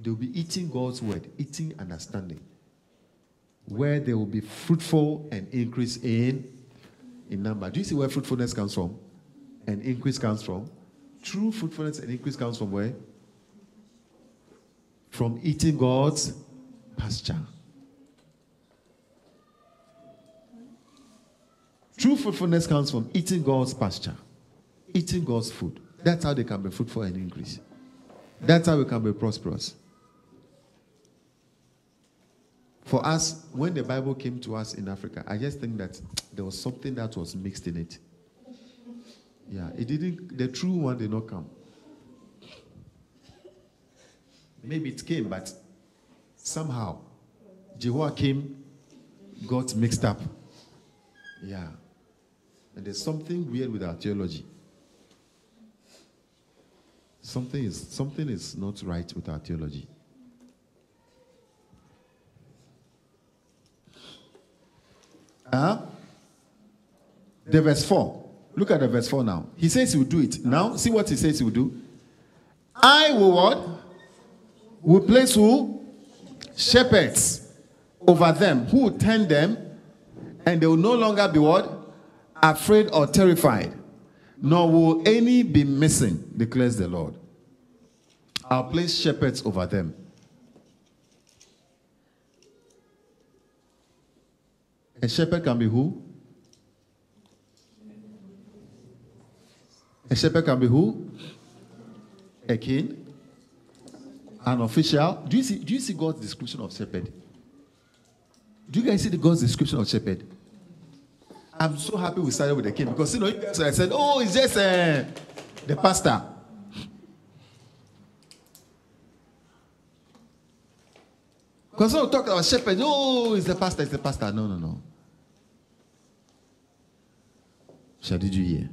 They'll be eating God's word, eating understanding. Where they will be fruitful and increase in, in number. Do you see where fruitfulness comes from? And increase comes from? True fruitfulness and increase comes from where? From eating God's pasture. True fruitfulness comes from eating God's pasture, eating God's food. That's how they can be fruitful and increase. That's how we can be prosperous. For us, when the Bible came to us in Africa, I just think that there was something that was mixed in it. Yeah, it didn't, the true one did not come. Maybe it came, but somehow Jehoiakim got mixed up. Yeah. And there's something weird with our theology. Something is, something is not right with our theology. Huh? The verse 4. Look at the verse 4 now. He says he will do it. Now, see what he says he will do. I will what? Will place who? Shepherds over them who will tend them, and they will no longer be what? Afraid or terrified, nor will any be missing, declares the Lord. I'll place shepherds over them. A shepherd can be who? A shepherd can be who? A king? An official? Do you see, do you see God's description of shepherd? Do you guys see the God's description of shepherd? I'm so happy we started with the king because you know, guys I said, oh, it's just uh, the pastor. Because when we talk about shepherd, oh, it's the pastor, it's the pastor. No, no, no. Shall did you hear?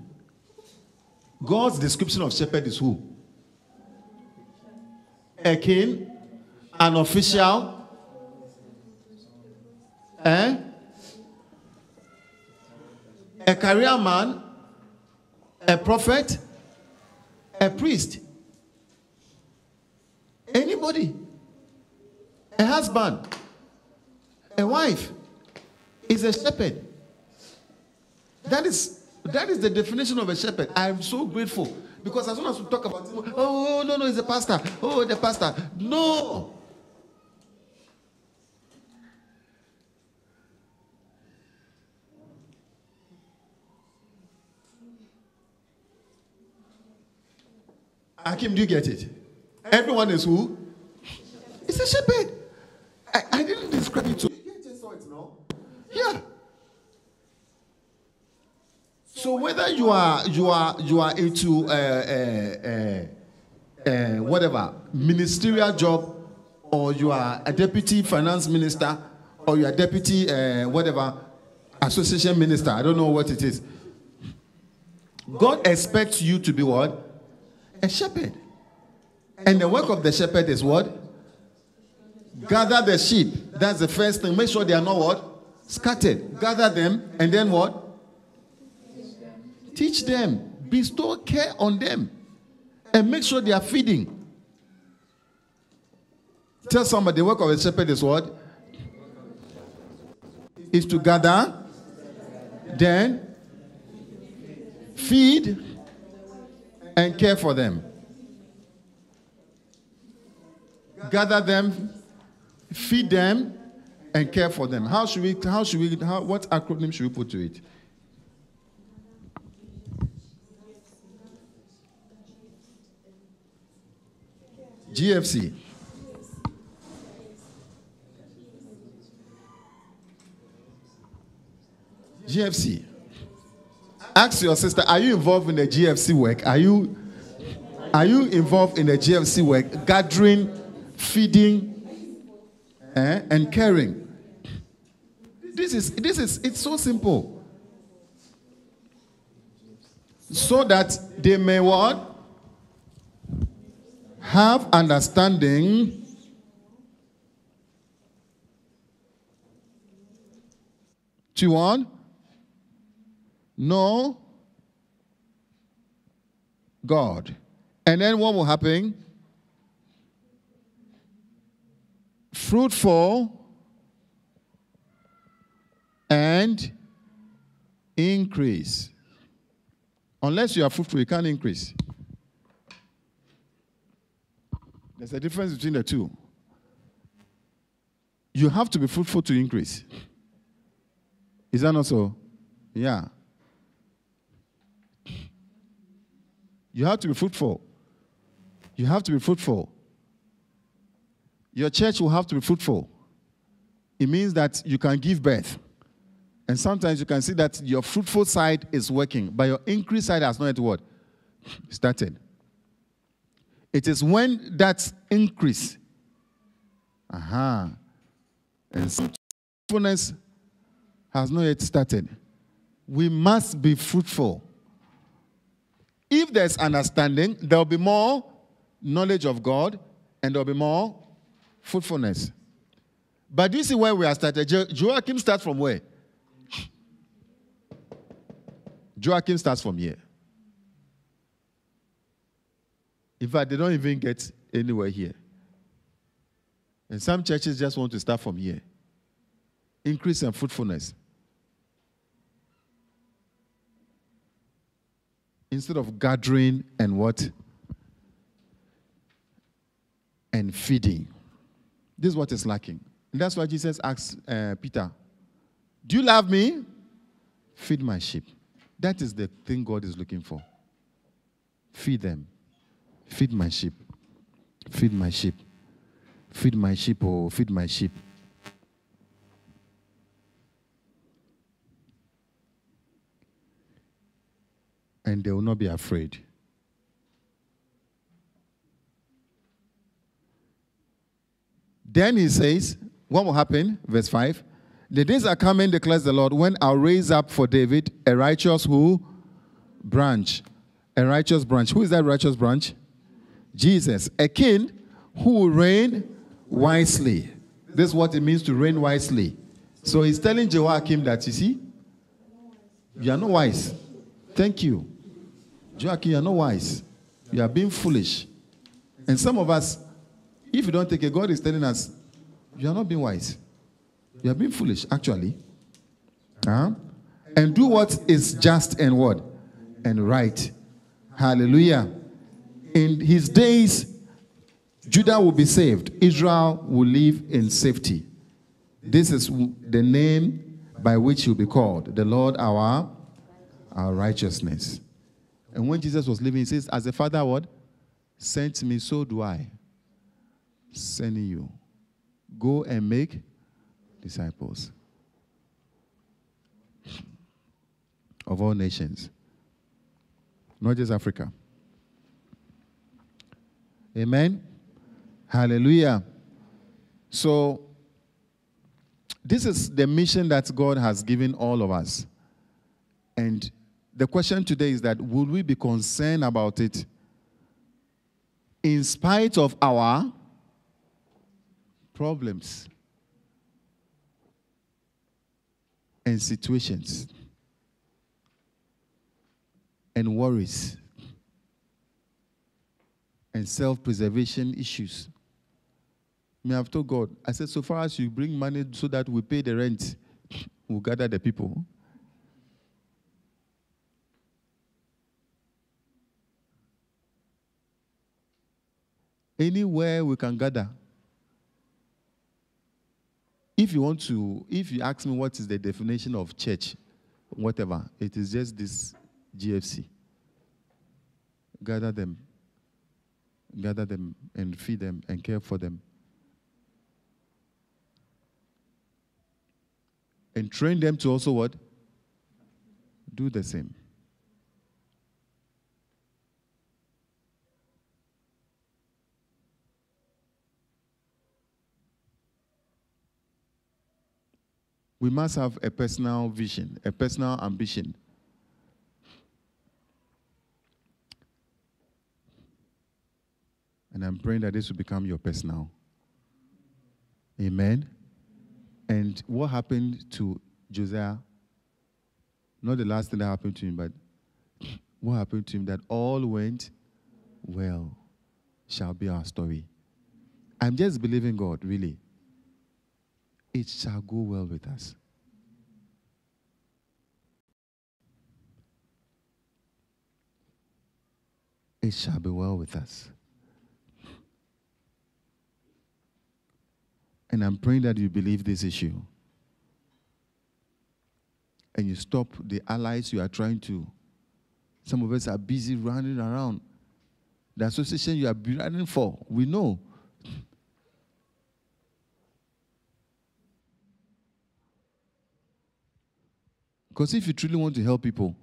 God's description of shepherd is who? A king, an official, eh? A career man, a prophet, a priest. Anybody. A husband, a wife is a shepherd. That is that is the definition of a shepherd. I am so grateful because as soon as we talk about oh no no, it's a pastor. Oh, the pastor. No. Akim, do you get it? Everyone is who? It's a shepherd. I, I didn't describe it to you. You just saw it now. Yeah. So whether you are you are you are into uh, uh, uh, uh, whatever ministerial job, or you are a deputy finance minister, or you are deputy uh, whatever association minister, I don't know what it is. God expects you to be what? A shepherd. And the work of the shepherd is what? Gather the sheep. That's the first thing. Make sure they are not what? Scattered. Gather them and then what? Teach them. Bestow care on them. And make sure they are feeding. Tell somebody the work of a shepherd is what? Is to gather, then feed, and care for them. Gather them, feed them, and care for them. How should we, how should we, how, what acronym should we put to it? GFC. GFC. Ask your sister, are you involved in the GFC work? Are you are you involved in the GFC work? Gathering, feeding, eh, and caring. This is this is it's so simple. So that they may what? Have understanding to what? Know God. And then what will happen? Fruitful and increase. Unless you are fruitful, you can't increase. There's a difference between the two. You have to be fruitful to increase. Is that not so? Yeah. You have to be fruitful. You have to be fruitful. Your church will have to be fruitful. It means that you can give birth. And sometimes you can see that your fruitful side is working, but your increase side has not yet what? Started. It is when that increase, aha, uh-huh, and fruitfulness has not yet started. We must be fruitful. If there's understanding, there'll be more knowledge of God and there'll be more fruitfulness. But do you see where we are started? Jo- Joachim starts from where? Joachim starts from here. In fact, they don't even get anywhere here. And some churches just want to start from here. Increase in fruitfulness. Instead of gathering and what? And feeding. This is what is lacking. And that's why Jesus asks uh, Peter, Do you love me? Feed my sheep. That is the thing God is looking for. Feed them. Feed my sheep. Feed my sheep. Feed my sheep, oh, feed my sheep. And they will not be afraid. Then he says, What will happen? Verse 5 The days are coming, declares the Lord, when I'll raise up for David a righteous who? Branch. A righteous branch. Who is that righteous branch? Jesus. A king who will reign wisely. This is what it means to reign wisely. So he's telling Joachim that, you see, you are not wise. Thank you. Joachim, you're not wise. You are being foolish. And some of us, if you don't take it, God is telling us, you are not being wise. You are being foolish, actually. Huh? And do what is just and what? And right. Hallelujah. In his days, Judah will be saved. Israel will live in safety. This is the name by which he will be called. The Lord our, our righteousness. And when Jesus was leaving, he says, As the Father what? Sent me, so do I. Sending you. Go and make disciples of all nations, not just Africa. Amen. Hallelujah. So, this is the mission that God has given all of us. And the question today is that will we be concerned about it in spite of our problems and situations and worries and self preservation issues. Me, I've told God, I said, so far as you bring money so that we pay the rent, we'll gather the people. Anywhere we can gather. If you want to, if you ask me what is the definition of church, whatever, it is just this GFC. Gather them, gather them and feed them and care for them. And train them to also what? Do the same. We must have a personal vision, a personal ambition. And I'm praying that this will become your personal. Amen. And what happened to Josiah? Not the last thing that happened to him, but what happened to him that all went well shall be our story. I'm just believing God, really. It shall go well with us. It shall be well with us. And I'm praying that you believe this issue. And you stop the allies you are trying to. Some of us are busy running around. The association you are running for, we know. Because if you truly want to help people,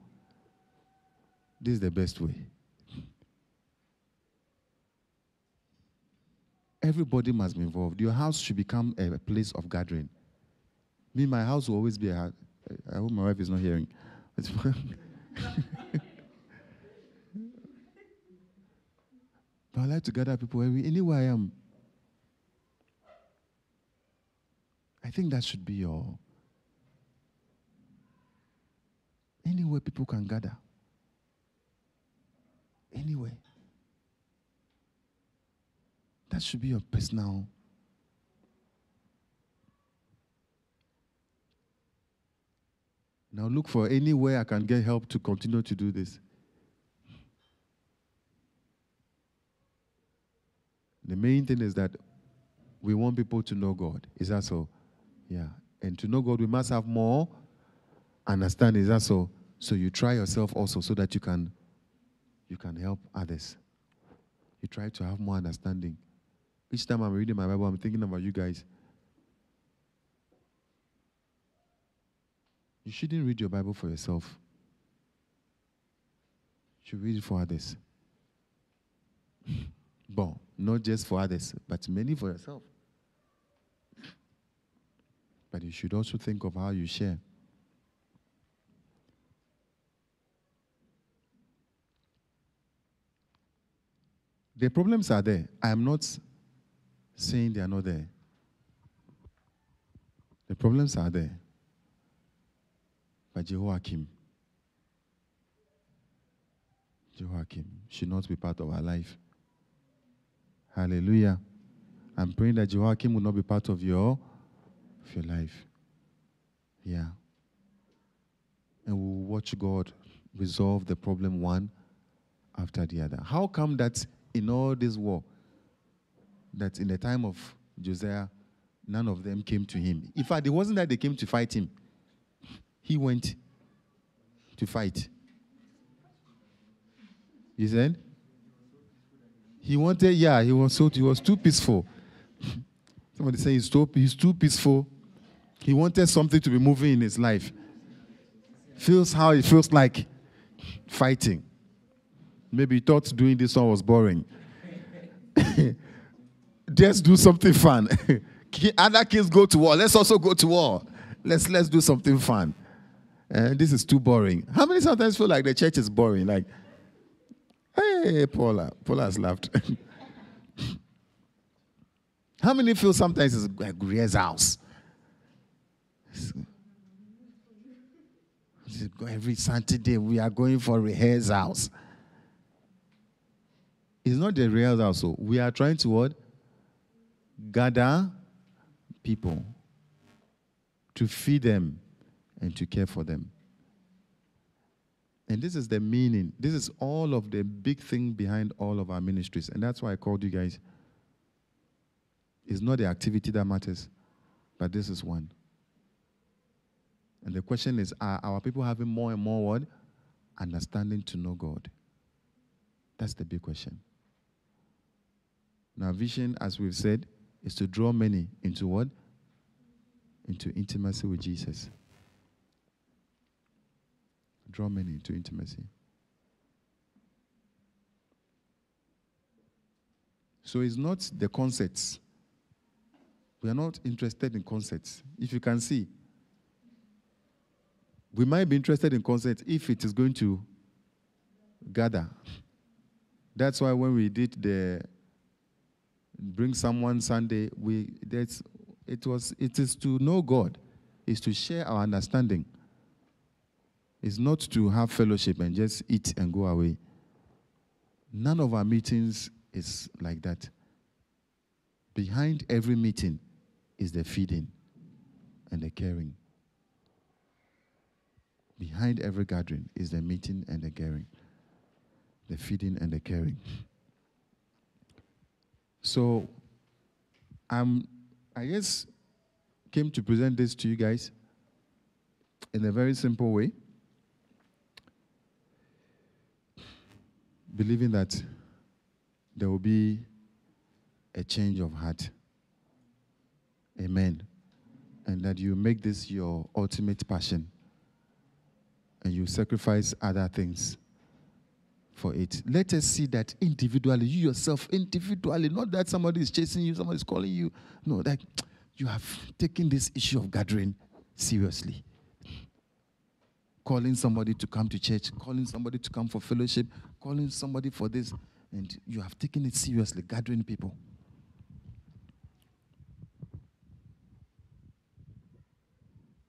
this is the best way. Everybody must be involved. Your house should become a place of gathering. Me, my house will always be a. I hope my wife is not hearing. but I like to gather people anywhere I am. I think that should be your. Anywhere people can gather. Anywhere. That should be your personal. Now look for any way I can get help to continue to do this. The main thing is that we want people to know God. Is that so? Yeah. And to know God, we must have more understanding. Is that so? So you try yourself also so that you can you can help others. You try to have more understanding. Each time I'm reading my Bible, I'm thinking about you guys. You shouldn't read your Bible for yourself. You should read it for others. bon, not just for others, but mainly for yourself. But you should also think of how you share. The problems are there. I am not saying they are not there. The problems are there. But Jehoiakim, Jehoiakim should not be part of our life. Hallelujah. I'm praying that Jehoiakim will not be part of your, of your life. Yeah. And we'll watch God resolve the problem one after the other. How come that in all this war, that in the time of Josiah, none of them came to him. In fact, it wasn't that they came to fight him, he went to fight. You said? He wanted, yeah, he was so he was too peaceful. Somebody say he's too, he's too peaceful. He wanted something to be moving in his life. Feels how it feels like fighting. Maybe he thought doing this one was boring. Just do something fun. Other kids go to war. Let's also go to war. Let's let's do something fun. Uh, this is too boring. How many sometimes feel like the church is boring? Like, hey, Paula. Paula has laughed. How many feel sometimes it's like Guria's house? Every Saturday we are going for rehearsals. It's not the rehearsal, so we are trying to what? Gather people to feed them and to care for them. And this is the meaning. This is all of the big thing behind all of our ministries. And that's why I called you guys. It's not the activity that matters, but this is one. And the question is are our people having more and more what? Understanding to know God? That's the big question. Now, vision, as we've said, is to draw many into what? Into intimacy with Jesus. Draw many into intimacy. So it's not the concepts. We are not interested in concepts. If you can see, we might be interested in concepts if it is going to gather. That's why when we did the bring someone Sunday, we that's it was it is to know God, is to share our understanding. It's not to have fellowship and just eat and go away. None of our meetings is like that. Behind every meeting is the feeding and the caring. Behind every gathering is the meeting and the caring, the feeding and the caring. So, I'm, I just came to present this to you guys in a very simple way, believing that there will be a change of heart. Amen. And that you make this your ultimate passion and you sacrifice other things for it. Let us see that individually, you yourself, individually, not that somebody is chasing you, somebody is calling you. No, that you have taken this issue of gathering seriously. Calling somebody to come to church, calling somebody to come for fellowship, calling somebody for this, and you have taken it seriously, gathering people.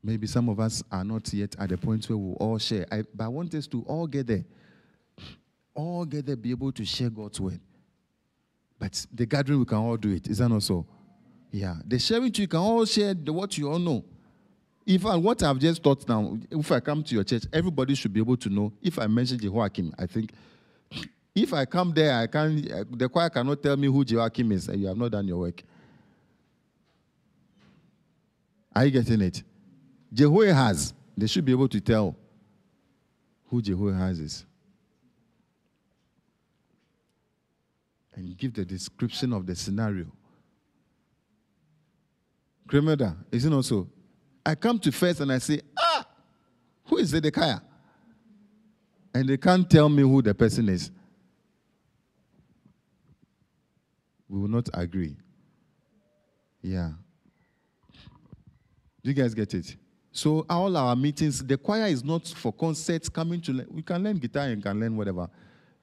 Maybe some of us are not yet at the point where we all share. I, but I want us to all get there all get there, be able to share God's word. But the gathering, we can all do it. Is that not so? Yeah. The sharing too, you can all share the, what you all know. If I, what I've just thought now, if I come to your church, everybody should be able to know. If I mention Jehoiakim, I think if I come there, I can the choir cannot tell me who Jehoiakim is. You have not done your work. Are you getting it? Jehoahaz, they should be able to tell who Jehoahaz is. And give the description of the scenario. Remember, is it not so? I come to first and I say, ah, who is Zedekiah? And they can't tell me who the person is. We will not agree. Yeah. Do you guys get it? So all our meetings, the choir is not for concerts coming to. We can learn guitar and can learn whatever.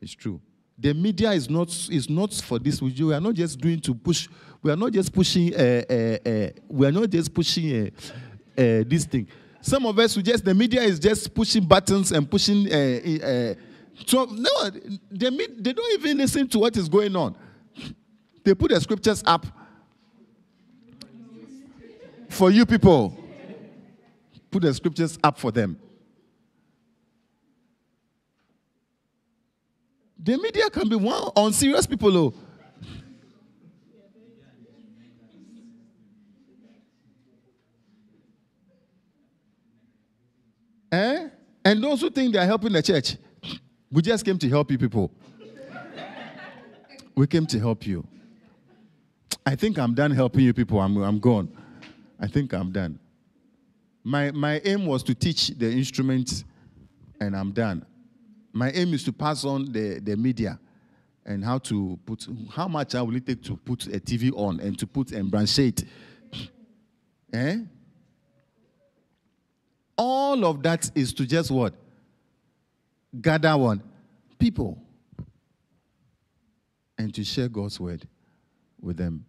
It's true. The media is not is not for this. We are not just doing to push. We are not just pushing. Uh, uh, uh, we are not just pushing this thing. Some of us, just the media is just pushing buttons and pushing. So no, they they don't even listen to what is going on. They put the scriptures up for you people. Put the scriptures up for them. The media can be one on serious people, oh. Eh? And those who think they are helping the church, we just came to help you people. we came to help you. I think I'm done helping you people. I'm, I'm gone. I think I'm done. My, my aim was to teach the instruments, and I'm done my aim is to pass on the, the media and how to put how much I will it take to put a TV on and to put and branch it. eh? All of that is to just what? Gather one people and to share God's word with them.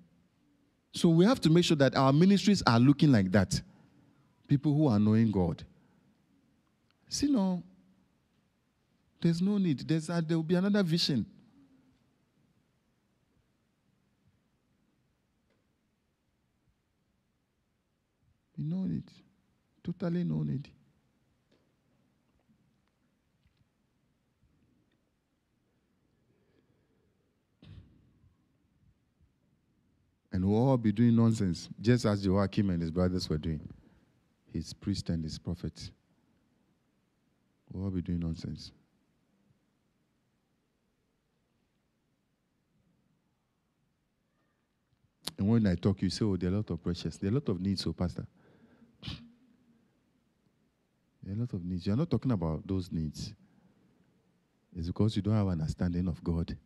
So we have to make sure that our ministries are looking like that. People who are knowing God. See, no, there's no need. There's a, there will be another vision. We know it. Totally no need. And we'll all be doing nonsense, just as Joachim and his brothers were doing. His priest and his prophet. We'll all be doing nonsense. And when I talk, you say, oh, there are a lot of pressures. There are a lot of needs, so, Pastor. there are a lot of needs. You're not talking about those needs. It's because you don't have understanding of God.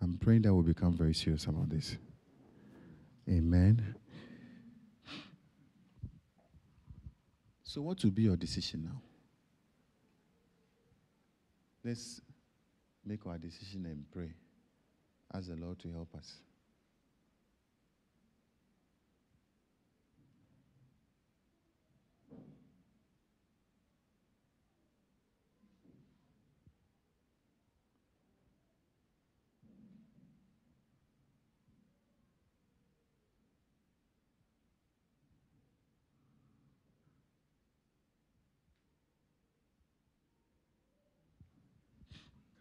I'm praying that we'll become very serious about this. Amen. So, what will be your decision now? Let's make our decision and pray. Ask the Lord to help us.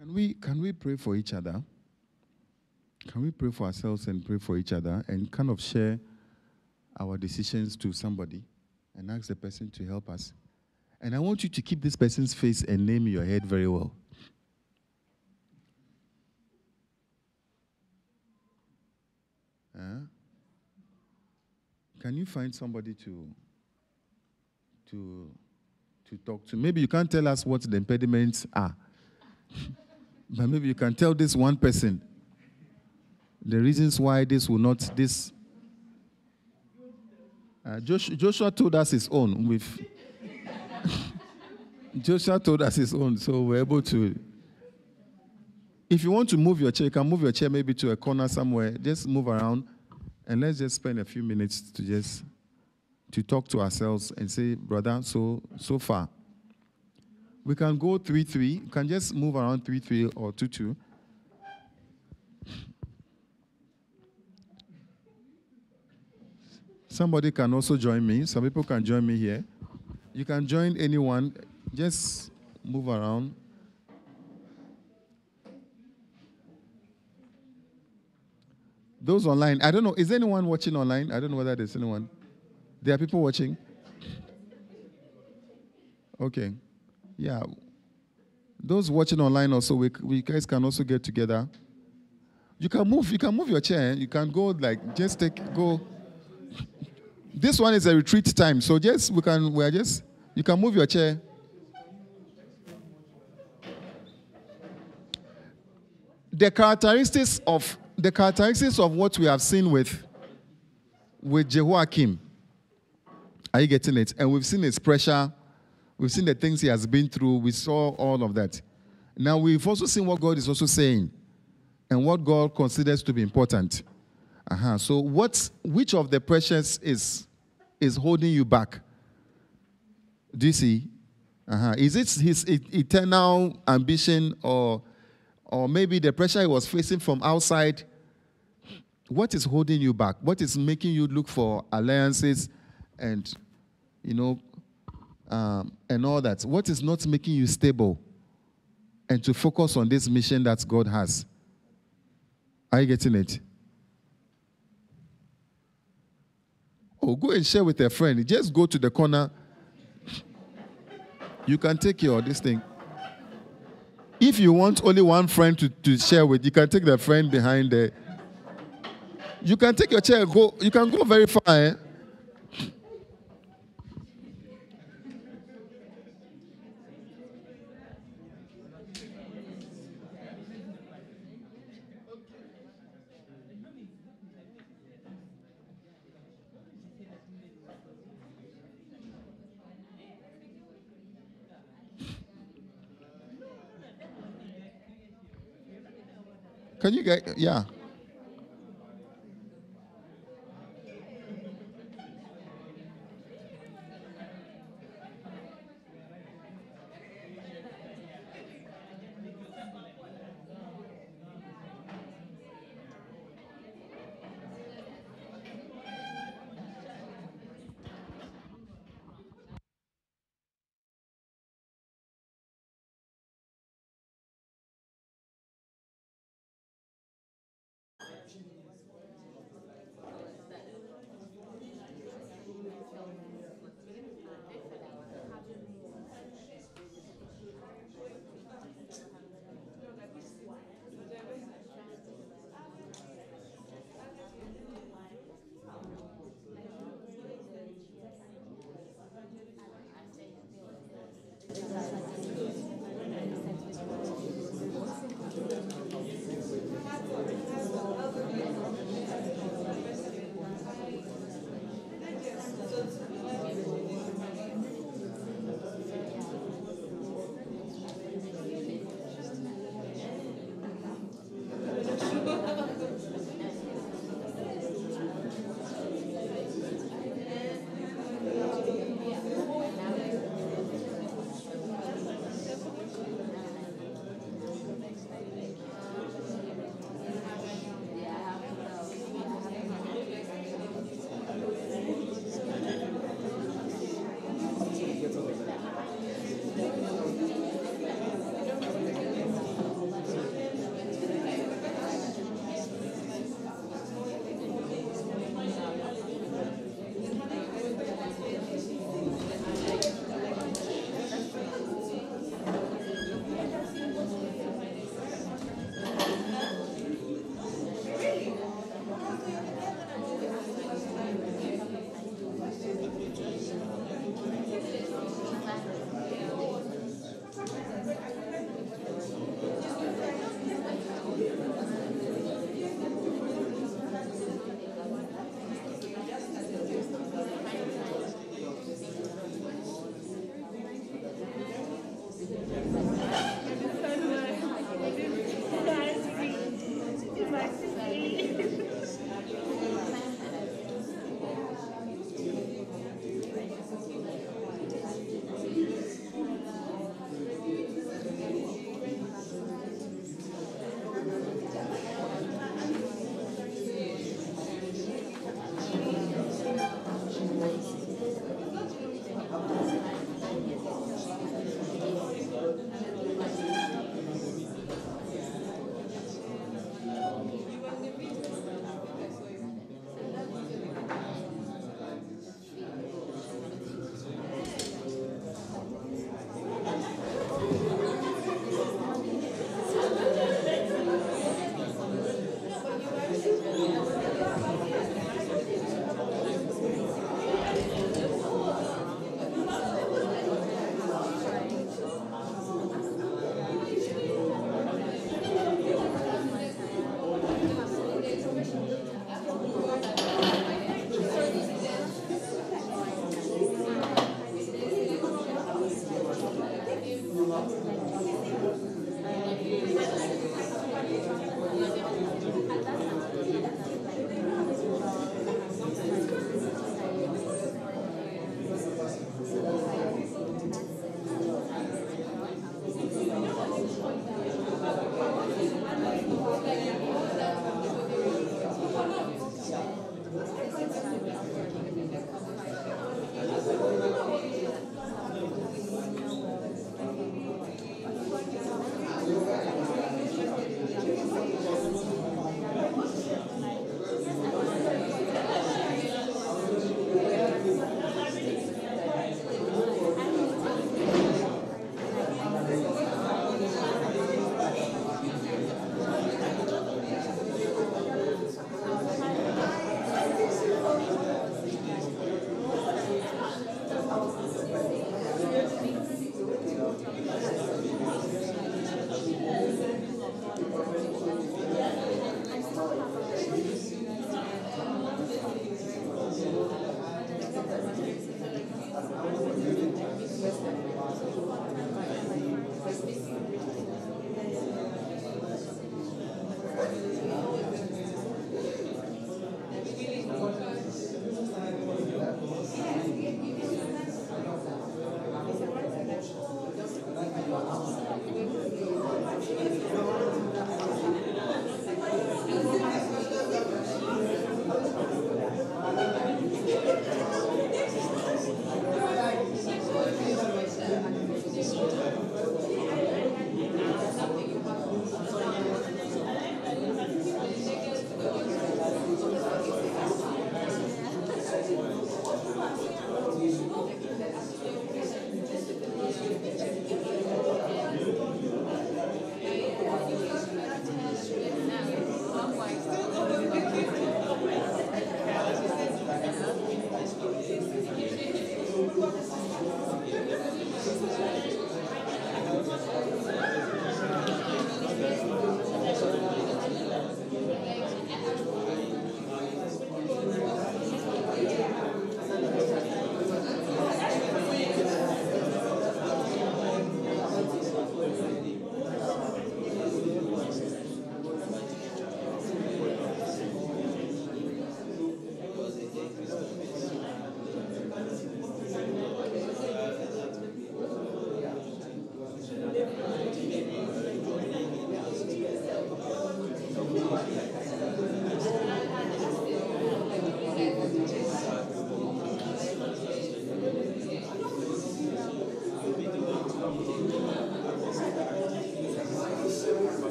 Can we, can we pray for each other? Can we pray for ourselves and pray for each other and kind of share our decisions to somebody and ask the person to help us? And I want you to keep this person's face and name in your head very well. Can you find somebody to to to talk to? Maybe you can't tell us what the impediments are. But maybe you can tell this one person the reasons why this will not this. Uh, Joshua, Joshua told us his own. With Joshua told us his own, so we're able to. If you want to move your chair, you can move your chair maybe to a corner somewhere. Just move around, and let's just spend a few minutes to just to talk to ourselves and say, brother, so so far we can go 3 3. You can just move around 3 3 or 2 2. Somebody can also join me. Some people can join me here. You can join anyone. Just move around. Those online, I don't know. Is anyone watching online? I don't know whether there's anyone. There are people watching. Okay. Yeah. Those watching online also, we, we guys can also get together. You can move, you can move your chair. You can go like just take go. This one is a retreat time, so just we can we are just you can move your chair. The characteristics of the characteristics of what we have seen with with Jehoiakim. Are you getting it? And we've seen his pressure We've seen the things he has been through. We saw all of that. Now we've also seen what God is also saying and what God considers to be important. Uh-huh. So what which of the pressures is is holding you back? Do you see? Uh-huh. Is it his eternal ambition or or maybe the pressure he was facing from outside? What is holding you back? What is making you look for alliances and you know um, and all that. What is not making you stable and to focus on this mission that God has? Are you getting it? Oh, go and share with a friend. Just go to the corner. You can take your this thing. If you want only one friend to, to share with, you can take the friend behind there. You can take your chair, go, you can go very far. Eh? Can you get, yeah.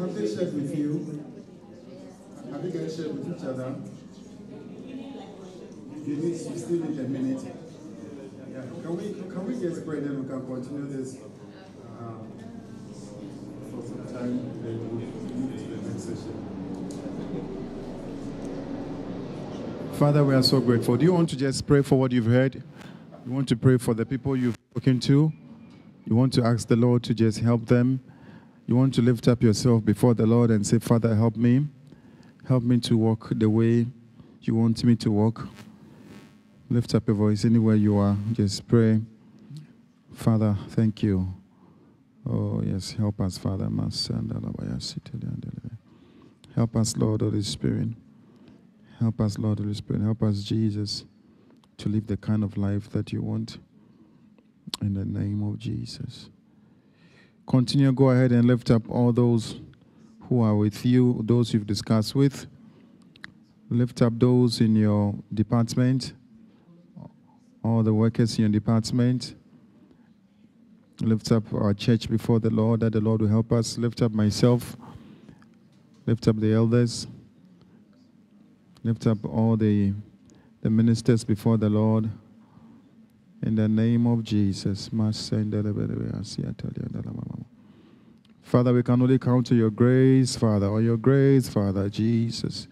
Have they, shared with you? Have you guys shared with each other? You need, you still need a minute. Yeah. Can we, can we just pray then we can continue this uh, for some time, then we'll move to the next session. Father, we are so grateful. Do you want to just pray for what you've heard? You want to pray for the people you've spoken to? You want to ask the Lord to just help them? You want to lift up yourself before the Lord and say, Father, help me. Help me to walk the way you want me to walk. Lift up your voice anywhere you are. Just pray. Father, thank you. Oh, yes, help us, Father. Help us, Lord, Holy Spirit. Help us, Lord, Holy Spirit. Help us, Jesus, to live the kind of life that you want. In the name of Jesus. Continue, go ahead and lift up all those who are with you, those you've discussed with. Lift up those in your department, all the workers in your department. Lift up our church before the Lord, that the Lord will help us. Lift up myself. Lift up the elders. Lift up all the, the ministers before the Lord. In the name of Jesus. Father, we can only count to your grace, Father, on your grace, Father, Jesus.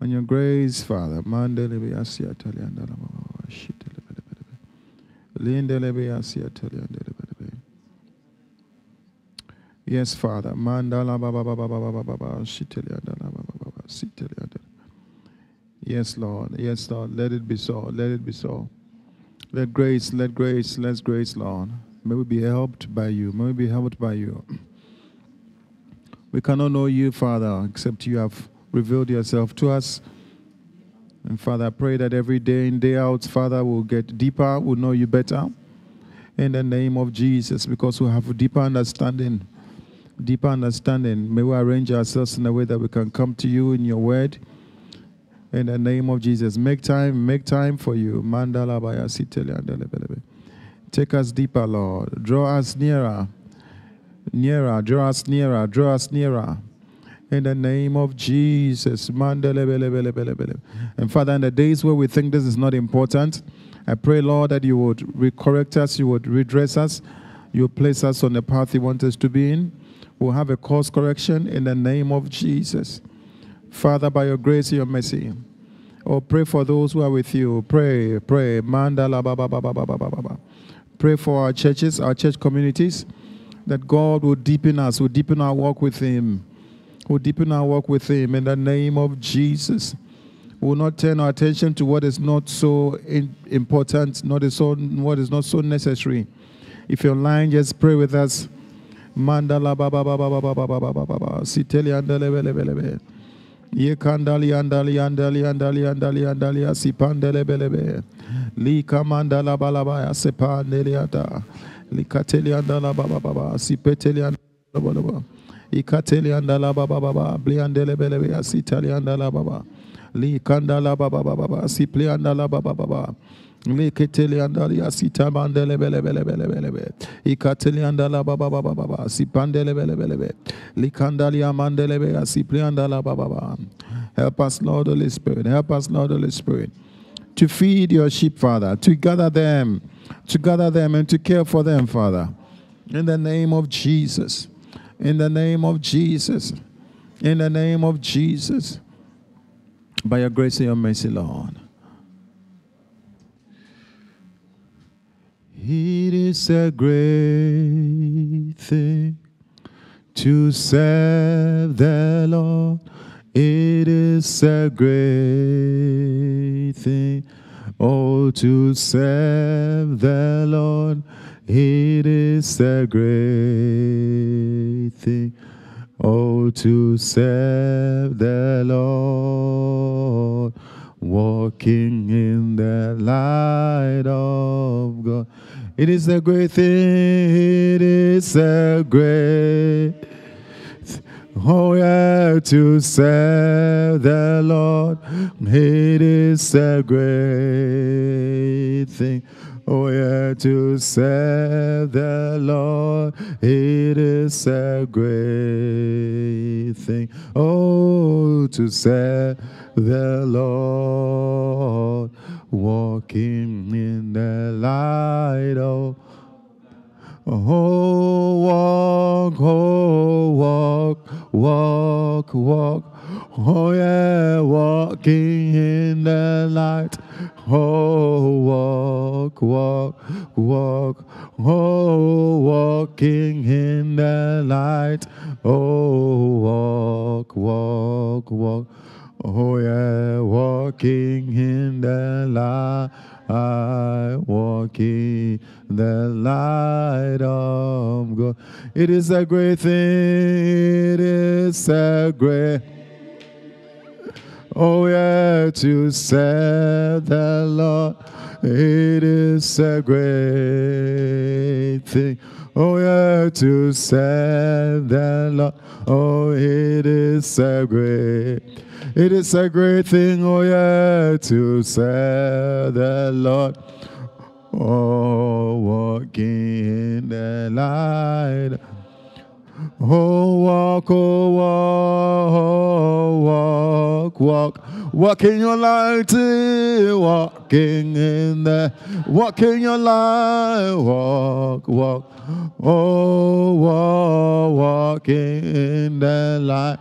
On your grace, Father. Yes, Father. Mandala baba baba baba baba Yes, Lord. Yes, Lord. Let it be so. Let it be so. Let grace, let grace, let grace, Lord. May we be helped by you. May we be helped by you. We cannot know you, Father, except you have revealed yourself to us. And Father, I pray that every day in, day out, Father, we'll get deeper, we'll know you better. In the name of Jesus, because we have a deeper understanding. Deeper understanding. May we arrange ourselves in a way that we can come to you in your word in the name of Jesus. Make time, make time for you. Mandala Take us deeper, Lord. Draw us nearer. Nearer, draw us nearer, draw us nearer. In the name of Jesus. And Father, in the days where we think this is not important, I pray, Lord, that you would correct us, you would redress us, you would place us on the path you want us to be in. We'll have a course correction in the name of Jesus. Father, by your grace and your mercy. Oh, pray for those who are with you. Pray, pray. Mandala ba ba ba ba ba ba ba. Pray for our churches, our church communities, that God will deepen us, will deepen our walk with Him, will deepen our walk with Him in the name of Jesus. We will not turn our attention to what is not so important, not so, what is not so necessary. If you're online, just pray with us. Mandala ba ba ba ba ba ba ba ba ba ba ba. Siteli andele bele bele bele. Ye kandali andali andali andali andali andali asipandele belebe. Li kamandala balaba asipandele ata. Li kateli andala baba baba asipeteli andala baba. Ikateli andala baba baba bli andele belebe asitali andala baba. Li kandala baba baba asipli andala baba baba. Mandele bele bele bele bele bele bele. Help us, Lord Holy Spirit. Help us, Lord Holy Spirit, to feed your sheep, Father, to gather them, to gather them and to care for them, Father. In the name of Jesus. In the name of Jesus. In the name of Jesus. By your grace and your mercy, Lord. It is a great thing to serve the Lord. It is a great thing. Oh, to serve the Lord. It is a great thing. Oh, to serve the Lord walking in the light of God. It is a great thing, it is a great Oh, yeah, to serve the Lord, it is a great thing. Oh, yeah, to serve the Lord, it is a great thing. Oh, to serve the Lord, walking in the light of. Oh, walk, oh, walk, walk, walk. Oh, yeah, walking in the light. Oh, walk, walk, walk. Oh, walking in the light. Oh, walk, walk, walk. Oh, yeah, walking in the light. I walk in the light of God. It is a great thing. It is a great. Oh yeah, to serve the Lord. It is a great thing. Oh yeah, to serve the Lord. Oh, it is a great. It is a great thing, oh yeah, to serve the Lord. Oh, walking in the light. Oh, walk, oh, walk, oh, walk, walk. Walking your light, walking in the, walking your light, walk, walk. Oh, walk, walking in the light.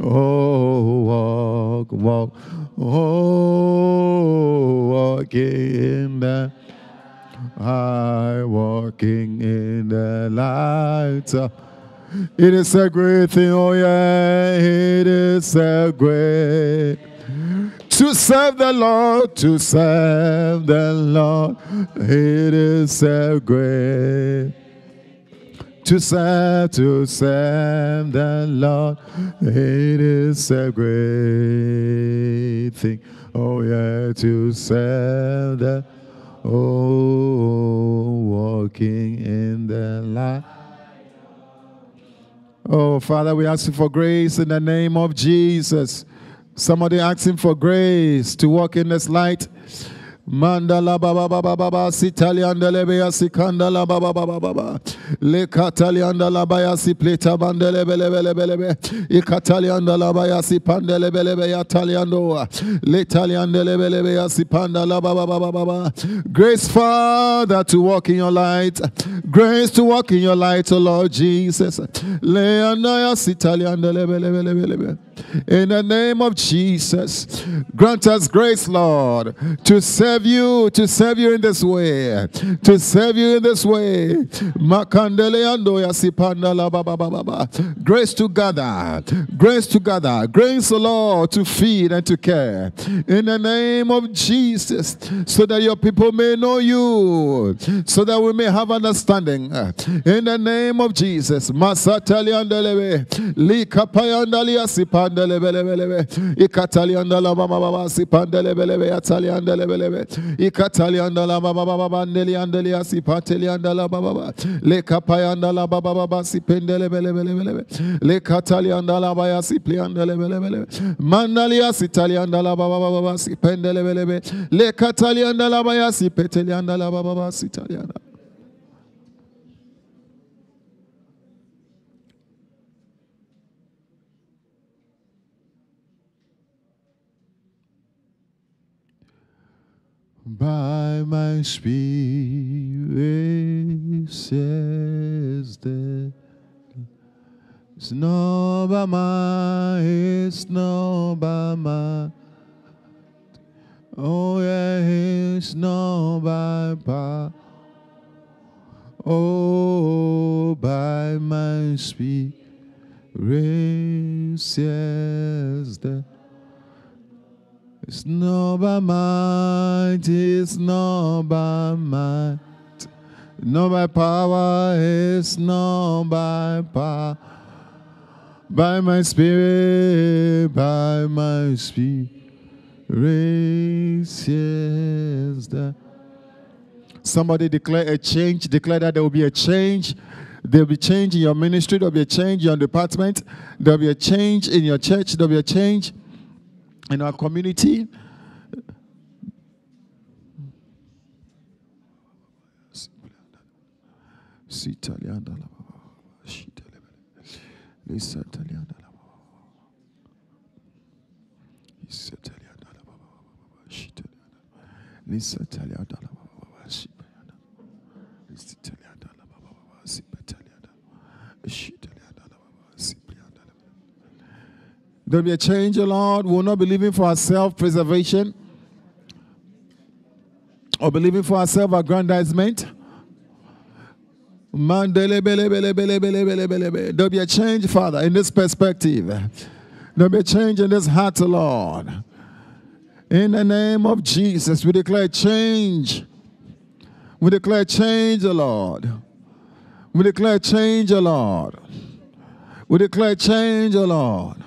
Oh, walk, walk. Oh, walking in the I walking in the light. It is a great thing, oh yeah, it is a great to serve the Lord, to serve the Lord. It is a great to serve, to serve the Lord. It is a great thing. Oh yeah, to serve the Oh, walking in the light. Oh, Father, we ask you for grace in the name of Jesus. Somebody asking for grace to walk in this light. Mandala baba baba baba sitali andele beya sikandala baba baba baba le katali andala baya si pleta bandele bele bele bele be ikatali andala baya si pandele bele beya tali andoa le tali andele bele beya si pandala baba baba baba grace father to walk in your light grace to walk in your light oh lord jesus le andaya sitali andele bele bele bele be in the name of Jesus, grant us grace, Lord, to serve you, to serve you in this way, to serve you in this way. Grace to gather, grace to gather, grace, Lord, to feed and to care. In the name of Jesus, so that your people may know you, so that we may have understanding. In the name of Jesus, Masatali andelebe, likapayandali asipandele belebelebe, ikatali andala mama baba sipandele belebe, atali andele belebe, ikatali andala mama baba bandeli andeli asipateli andala baba baba, lekapayandala baba baba sipendele belebele belebe, lekatali andala baya sipli andele belebele, mandali asitali andala baba baba sipendele belebe, lekatali andala baya sipeteli andala baba baba sitali andala. By my spirit says that it's not by my, it's not by my. Oh yeah, it's not by power. Oh, by my spirit says that. It's not by might, it's not by might, not by power, it's not by power. By my spirit, by my spirit, says that. Somebody declare a change, declare that there will be a change. There will be change in your ministry, there will be a change in your department, there will be a change in your church, there will be a change in our community. There'll be a change, Lord. We will not be living for our self preservation or believing for our self aggrandizement. Mandele bele bele bele bele bele bele bele. There'll be a change, Father, in this perspective. There'll be a change in this heart, Lord. In the name of Jesus, we declare change. We declare change, Lord. We declare change, Lord. We declare change, Lord.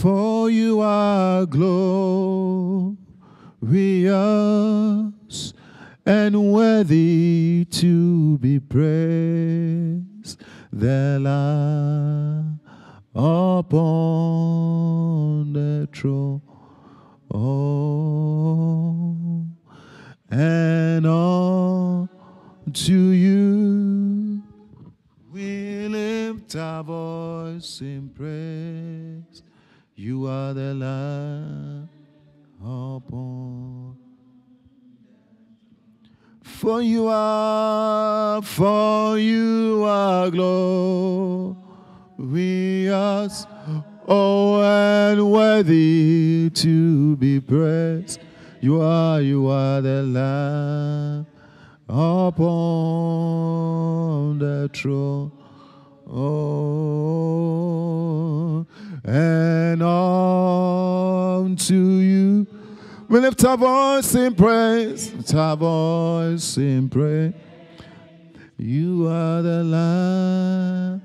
For you are glorious and worthy to be praised. The Lamb upon the throne. Oh, and all to you we lift our voice in praise. You are the Lamb upon. For you are, for you are glorious, oh, and worthy to be praised. You are, you are the Lamb upon the throne. Oh, and unto you we lift our voice in praise. Lift our voice in praise. You are the light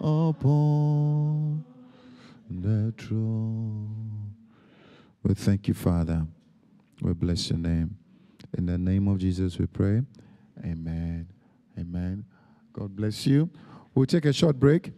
upon the throne. We thank you, Father. We bless your name. In the name of Jesus, we pray. Amen. Amen. God bless you. We'll take a short break.